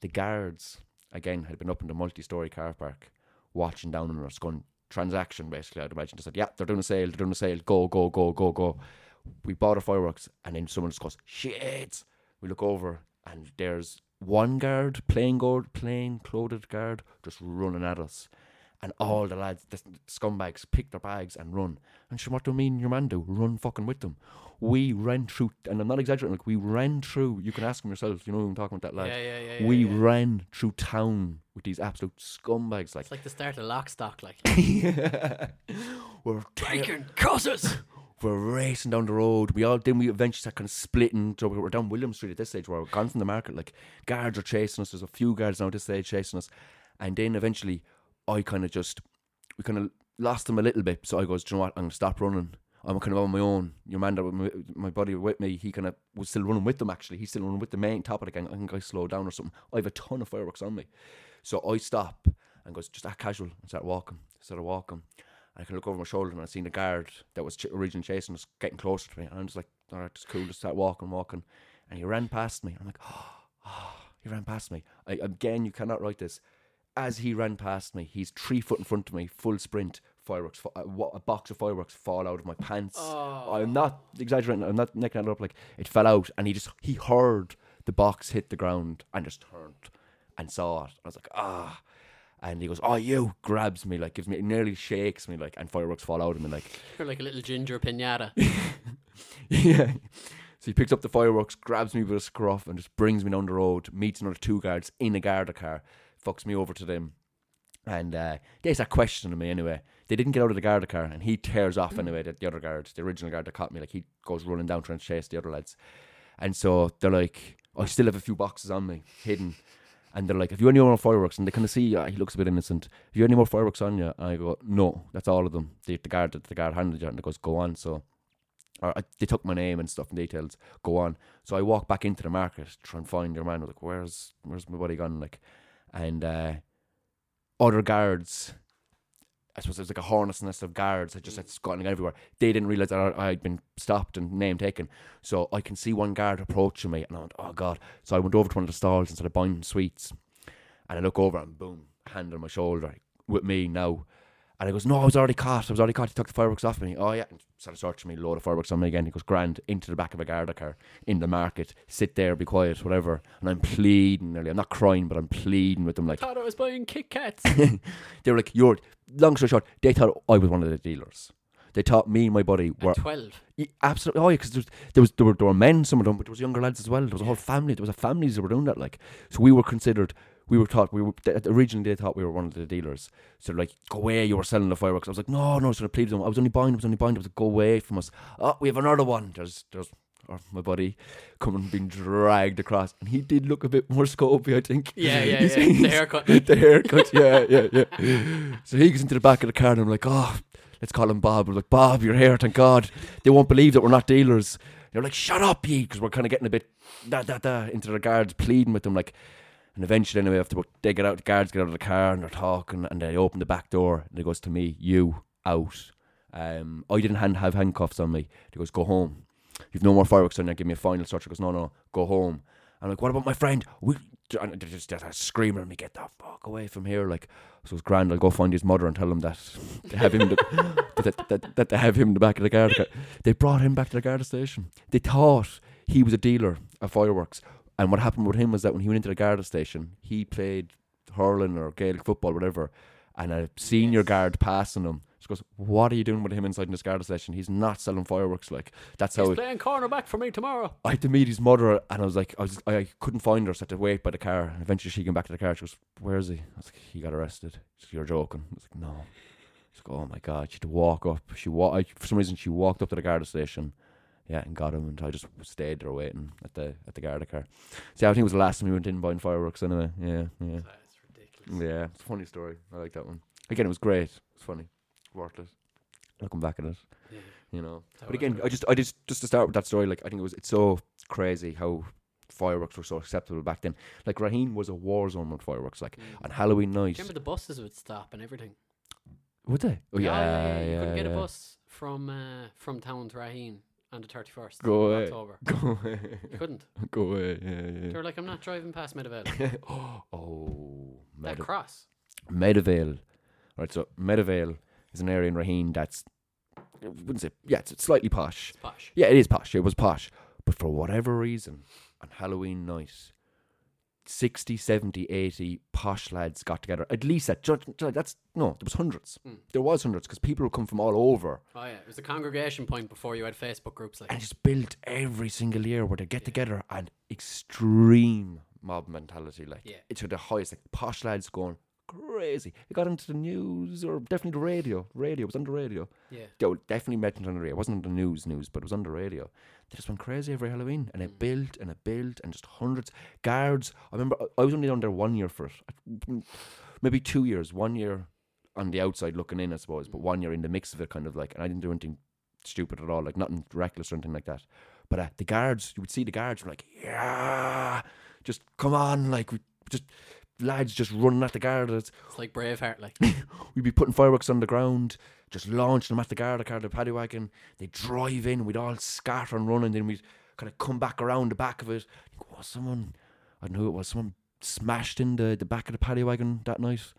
The guards, again, had been up in the multi story car park, watching down on us, going, transaction basically, I'd imagine. Just said, yeah, they're doing a sale, they're doing a sale, go, go, go, go, go. We bought our fireworks, and then someone just goes, shit. We look over, and there's one guard, plain gold, plain clothed guard, just running at us. And all the lads, the scumbags, pick their bags and run. And sure, what do me and your man do? Run fucking with them. We ran through, and I'm not exaggerating, like, we ran through, you can ask them yourself, you know who I'm talking about that lad. yeah, yeah, yeah, we ran through town with these absolute scumbags. Like, It's like the start of Lock Stock. Like, we're taking causes. we're racing down the road. We all then we eventually start kind of splitting. So we're down William Street at this stage where we're gone from the market. Like guards are chasing us. There's a few guards now at this stage chasing us, and then eventually I kind of just we kind of lost them a little bit. So I goes, you know what? I'm gonna stop running. I'm kind of on my own. Your man, that my, my buddy with me, he kind of was still running with them. Actually, he's still running with the main top of the gang. I think I slowed down or something. I have a ton of fireworks on me, so I stop and goes just act casual and start walking. Started walking. I can look over my shoulder and I seen the guard that was ch- originally chasing us getting closer to me. And I'm just like, all right, it's cool. Just start walking, walking. And he ran past me. I'm like, oh, he ran past me. I, again, you cannot write this. As he ran past me, he's three foot in front of me, full sprint. Fireworks, fa- a, a box of fireworks fall out of my pants. Oh. I'm not exaggerating. I'm not making it up. Like it fell out, and he just he heard the box hit the ground and just turned and saw it. I was like, ah. And he goes, "Oh, you!" Grabs me, like gives me, nearly shakes me, like, and fireworks fall out of me, like, You're like a little ginger pinata. yeah. So he picks up the fireworks, grabs me with a scruff, and just brings me down the road. Meets another two guards in a Garda car, fucks me over to them, and uh, they start questioning me anyway. They didn't get out of the Garda car, and he tears off anyway. The, the other guard, the original guard that caught me, like he goes running down trying to chase the other lads, and so they're like, "I still have a few boxes on me hidden." And they're like, "Have you any more fireworks?" And they kind of see uh, he looks a bit innocent. Have you any more fireworks on you? And I go, "No, that's all of them." The, the guard, the guard handed you, and he goes, "Go on." So, or I, they took my name and stuff and details. Go on. So I walk back into the market, trying to find your man. I was like, "Where's, where's my buddy gone?" Like, and uh, other guards. I suppose it was like a hornet's nest of guards that just had squatting everywhere. They didn't realize that I had been stopped and name taken. So I can see one guard approaching me, and I went, "Oh God!" So I went over to one of the stalls and started buying sweets. And I look over and boom, hand on my shoulder with me now. And he goes, No, I was already caught. I was already caught. He took the fireworks off me. Oh, yeah. And started searching me, load of fireworks on me again. He goes, Grand, into the back of a Garda car in the market. Sit there, be quiet, whatever. And I'm pleading nearly. I'm not crying, but I'm pleading with them like, thought I was buying Kit Kats. they were like, You're, long story short, they thought I was one of the dealers. They thought me and my buddy were At 12. yeah, absolutely. Oh, yeah, because there, was- there was there were there were men, some of them, but there was younger lads as well. There was a whole family. There was a families that were doing that. Like, so we were considered. We were taught. We were originally they thought we were one of the dealers. So like, go away. You were selling the fireworks. I was like, no, no. So I pleaded them. I was only buying. I was only buying. I was like, go away from us. Oh, we have another one. There's there's. Or my buddy coming being dragged across, and he did look a bit more scopy, I think. Yeah, yeah, He's- yeah. The haircut. the haircut, yeah, yeah, yeah. So he goes into the back of the car, and I'm like, oh, let's call him Bob. I'm like, Bob, you're here, thank God. They won't believe that we're not dealers. They're like, shut up, Pete, because we're kind of getting a bit da da da into the guards, pleading with them, like. And eventually, anyway, after they get out, the guards get out of the car and they're talking, and they open the back door, and it goes to me, you out. Um, I didn't hand, have handcuffs on me. He goes, go home. You've no more fireworks on you. Give me a final search. He goes, no, no, go home. I'm like, what about my friend? We, and they're just they're screaming at me, get the fuck away from here. Like, so it's grand. I'll go find his mother and tell him that they have him, the, that, that, that they have him in the back of the guard. They brought him back to the guard station. They thought he was a dealer of fireworks. And what happened with him was that when he went into the guard station, he played hurling or Gaelic football, whatever. And a senior guard passing him. She goes, "What are you doing with him inside this guard station? He's not selling fireworks. Like that's how He's playing cornerback for me tomorrow. I had to meet his mother, and I was like, I was, I couldn't find her, so I had to wait by the car. And eventually, she came back to the car. She goes, "Where is he?" I was like, "He got arrested." Goes, "You're joking." I was like, "No." She's like, "Oh my god!" She had to walk up. She wa- I, for some reason, she walked up to the guard station, yeah, and got him. And I just stayed there waiting at the at the guard car. See, I think it was the last time we went in buying fireworks. Anyway, yeah, yeah, That's ridiculous. yeah. It's a funny story. I like that one. Again, it was great. It's was funny, worth it. Looking back at it Yeah. you know. That But again, great. I just, I just, just to start with that story, like I think it was, it's so crazy how fireworks were so acceptable back then. Like Raheen was a war zone with fireworks. Like Mm. on Halloween night, you remember the buses would stop and everything? would they? Oh yeah, yeah, You yeah. couldn't get a bus from uh, from town to Raheen on the 31st Go of away. October. Go away, You couldn't. go away. Yeah, They yeah. were like, I'm not driving past Medivale. oh, that Medi- cross. Medivale. Right, so Medivale is an area in Raheen that's, I wouldn't say, yeah, it's it's slightly posh. It's posh. Yeah, it is posh. It was posh. But for whatever reason, on Halloween night, 60, 70, 80 posh lads got together. At least that. That's no, there was hundreds. Mm. There was hundreds because people would come from all over Oh yeah, it was a congregation point before you had Facebook groups like. and just built every single year where they get together and extreme mob mentality. Like Yeah. it's the highest. Like posh lads going crazy. It got into the news or definitely the radio. Radio it was on the radio. Yeah. They were definitely mentioned on the radio. It wasn't on the news news, but it was on the radio. They just went crazy every Halloween, and it Mm. built and it built, and just hundreds guards. I remember I- I was only down there one year for it, maybe two years. One year on the outside looking in, I suppose, but one year in the mix of it, kind of like. And I didn't do anything stupid at all, like nothing reckless or anything like that. But uh, the guards, you would see the guards were like, yeah, just come on, like we just lads just running at the guards. It's like Braveheart, like. We'd be putting fireworks on the ground, just launching them at the Garda car, the paddy wagon. They'd drive in, we'd all scatter and run, and then we'd kind of come back around the back of it. Oh, someone, I don't know who it was, someone smashed in the, the back of the paddy wagon that night.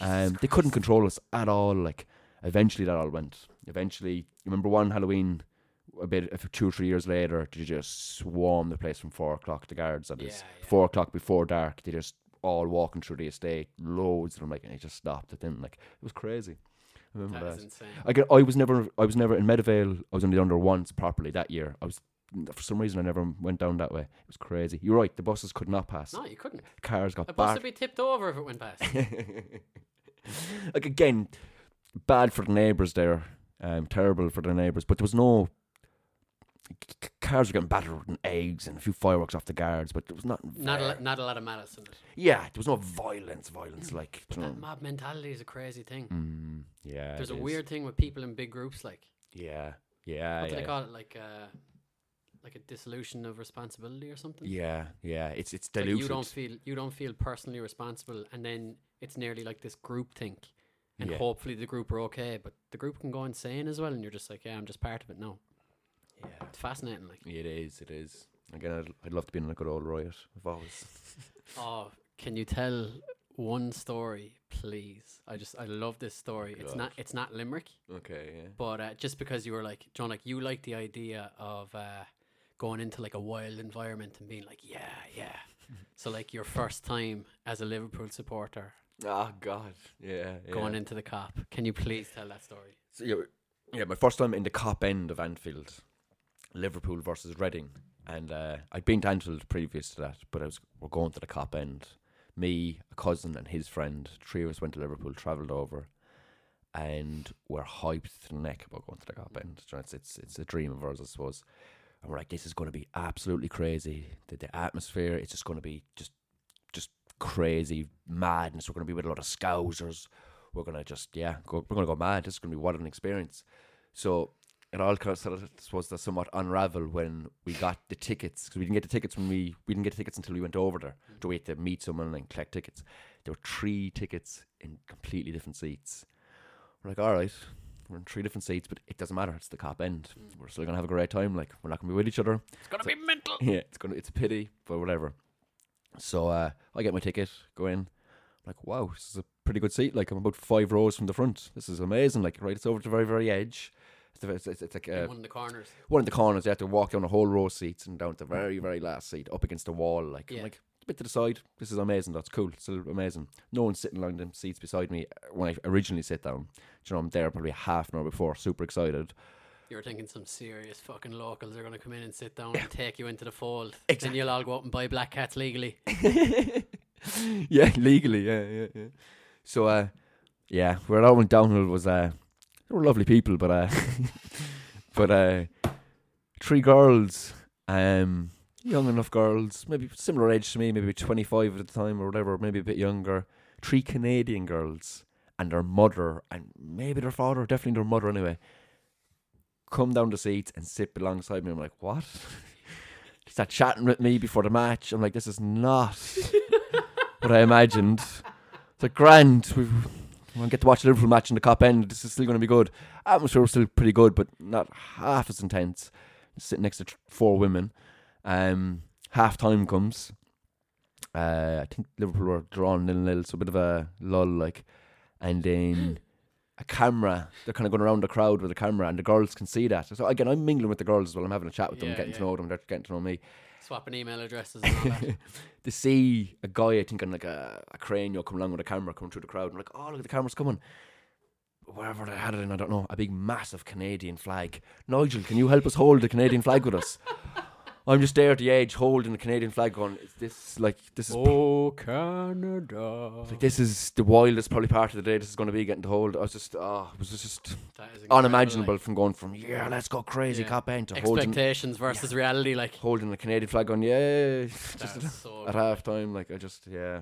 Um, they couldn't control us at all. Like, eventually that all went. Eventually, you remember one Halloween, a bit, a two or three years later, they just swarm the place from four o'clock. The guards at Yeah, this yeah. four o'clock before dark. They just all walking through the estate, loads of them, like, and it just stopped. It didn't like it was crazy. I remember That that. I get, I was never, I was never in Medivale. I was only there once properly that year. I was, for some reason, I never went down that way. It was crazy. You're right. The buses could not pass. No, you couldn't. Cars got A bus would be tipped over if it went past. like again, bad for the neighbours there. Um, terrible for the neighbours. But there was no cars were getting battered and eggs and a few fireworks off the guards, but there was not. Not a, lo- not a lot of malice in it. Yeah, there was no violence. Violence like. But you know, that mob mentality is a crazy thing. mm, yeah. There's a is. weird thing with people in big groups, like Yeah, yeah, what do yeah. they call it? Like uh, like a dissolution of responsibility or something. Yeah, yeah. It's it's It's like you don't feel you don't feel personally responsible, and then it's nearly like this group think, and Yeah. hopefully the group are okay, but the group can go insane as well, and you're just like, yeah, I'm just part of it now. Yeah, It's fascinating, like. it is. It is. Again, I'd, I'd love to be in a good old riot. I've always. Oh, can you tell one story, please? I just I love this story. It's not it's not Limerick, Okay. Yeah. but uh, just because you were like John, like you like the idea of uh, going into like a wild environment and being like, yeah, yeah. so like your first time as a Liverpool supporter Oh God. Yeah. yeah. going into the Kop. Can you please tell that story? So, yeah, yeah, my first time in the Kop end of Anfield, Liverpool versus Reading, and uh, I'd been to Anfield previous to that, but I was we're going to the Kop end. Me, a cousin, and his friend, three of us went to Liverpool, travelled over, and we're hyped to the neck about going to the Kop end. It's it's it's a dream of ours, I suppose. And we're like, this is going to be absolutely crazy. The, the atmosphere, it's just going to be just just crazy madness. We're going to be with a lot of scousers we're gonna just yeah go, we're gonna go mad. This is gonna be what an experience. So it all kind of sort of supposed to somewhat unravel when we got the tickets because we didn't get the tickets when we we didn't get the tickets until we went over there to wait to meet someone and collect tickets. There were three tickets in completely different seats. We're like, all right, we're in three different seats, but it doesn't matter. It's the Kop end. We're still gonna have a great time. Like we're not gonna be with each other. It's gonna be mental. Yeah, it's gonna it's a pity, but whatever. So uh, I get my ticket, go in. Like, wow, this is a pretty good seat. Like I'm about five rows from the front. This is amazing. Like, right, it's over to the very, very edge. It's, it's, it's, like uh, one of the corners. one of the corners. You have to walk down a whole row of seats and down to the very, very last seat, up against the wall. Like, Yeah. like a bit to the side. This is amazing. That's cool. It's still amazing. No one's sitting along the seats beside me uh, when I originally sit down. Do you know, I'm there probably half an hour before, super excited. You were thinking some serious fucking locals are gonna come in and sit down and take you into the fold. Then you'll all go out and buy black cats legally. yeah, legally, yeah, yeah, yeah. So, uh, yeah, where it all went downhill was, uh, they were lovely people, but, uh, but, uh, three girls, um, young enough girls, maybe similar age to me, maybe 25 at the time or whatever, maybe a bit younger, three Canadian girls and their mother, and maybe their father, definitely their mother anyway, come down the seats and sit alongside me. I'm like, what? Start chatting with me before the match. I'm like, this is not what I imagined. It's like grand. We'll get to watch a Liverpool match in the Kop end. This is still going to be good. Atmosphere was still pretty good, but not half as intense. Sitting next to four women. Um, half time comes. Uh, I think Liverpool were drawn nil nil, so a bit of a lull, like, and then a camera. They're kind of going around the crowd with a camera, and the girls can see that. So again, I'm mingling with the girls as well. I'm having a chat with them, Yeah, getting yeah. to know them. They're getting to know me. Swapping email addresses and all that. to see a guy, I think, on like a, a crane, you come along with a camera coming through the crowd, and like, oh, look at the camera's coming. Wherever they had it in, I don't know, a big, massive Canadian flag. Nigel, can you help us hold the Canadian flag with us? I'm just there at the edge holding the Canadian flag, going, is this like, this is. oh, Canada. Like this is the wildest probably part of the day. This is going to be getting to hold. I was just, oh, it was just That is incredible, unimaginable like. from going from yeah, let's go crazy, Yeah. Kop end to holding Expectations versus reality, like. holding the Canadian flag on yeah, just That's so at good. half time. Like I just yeah.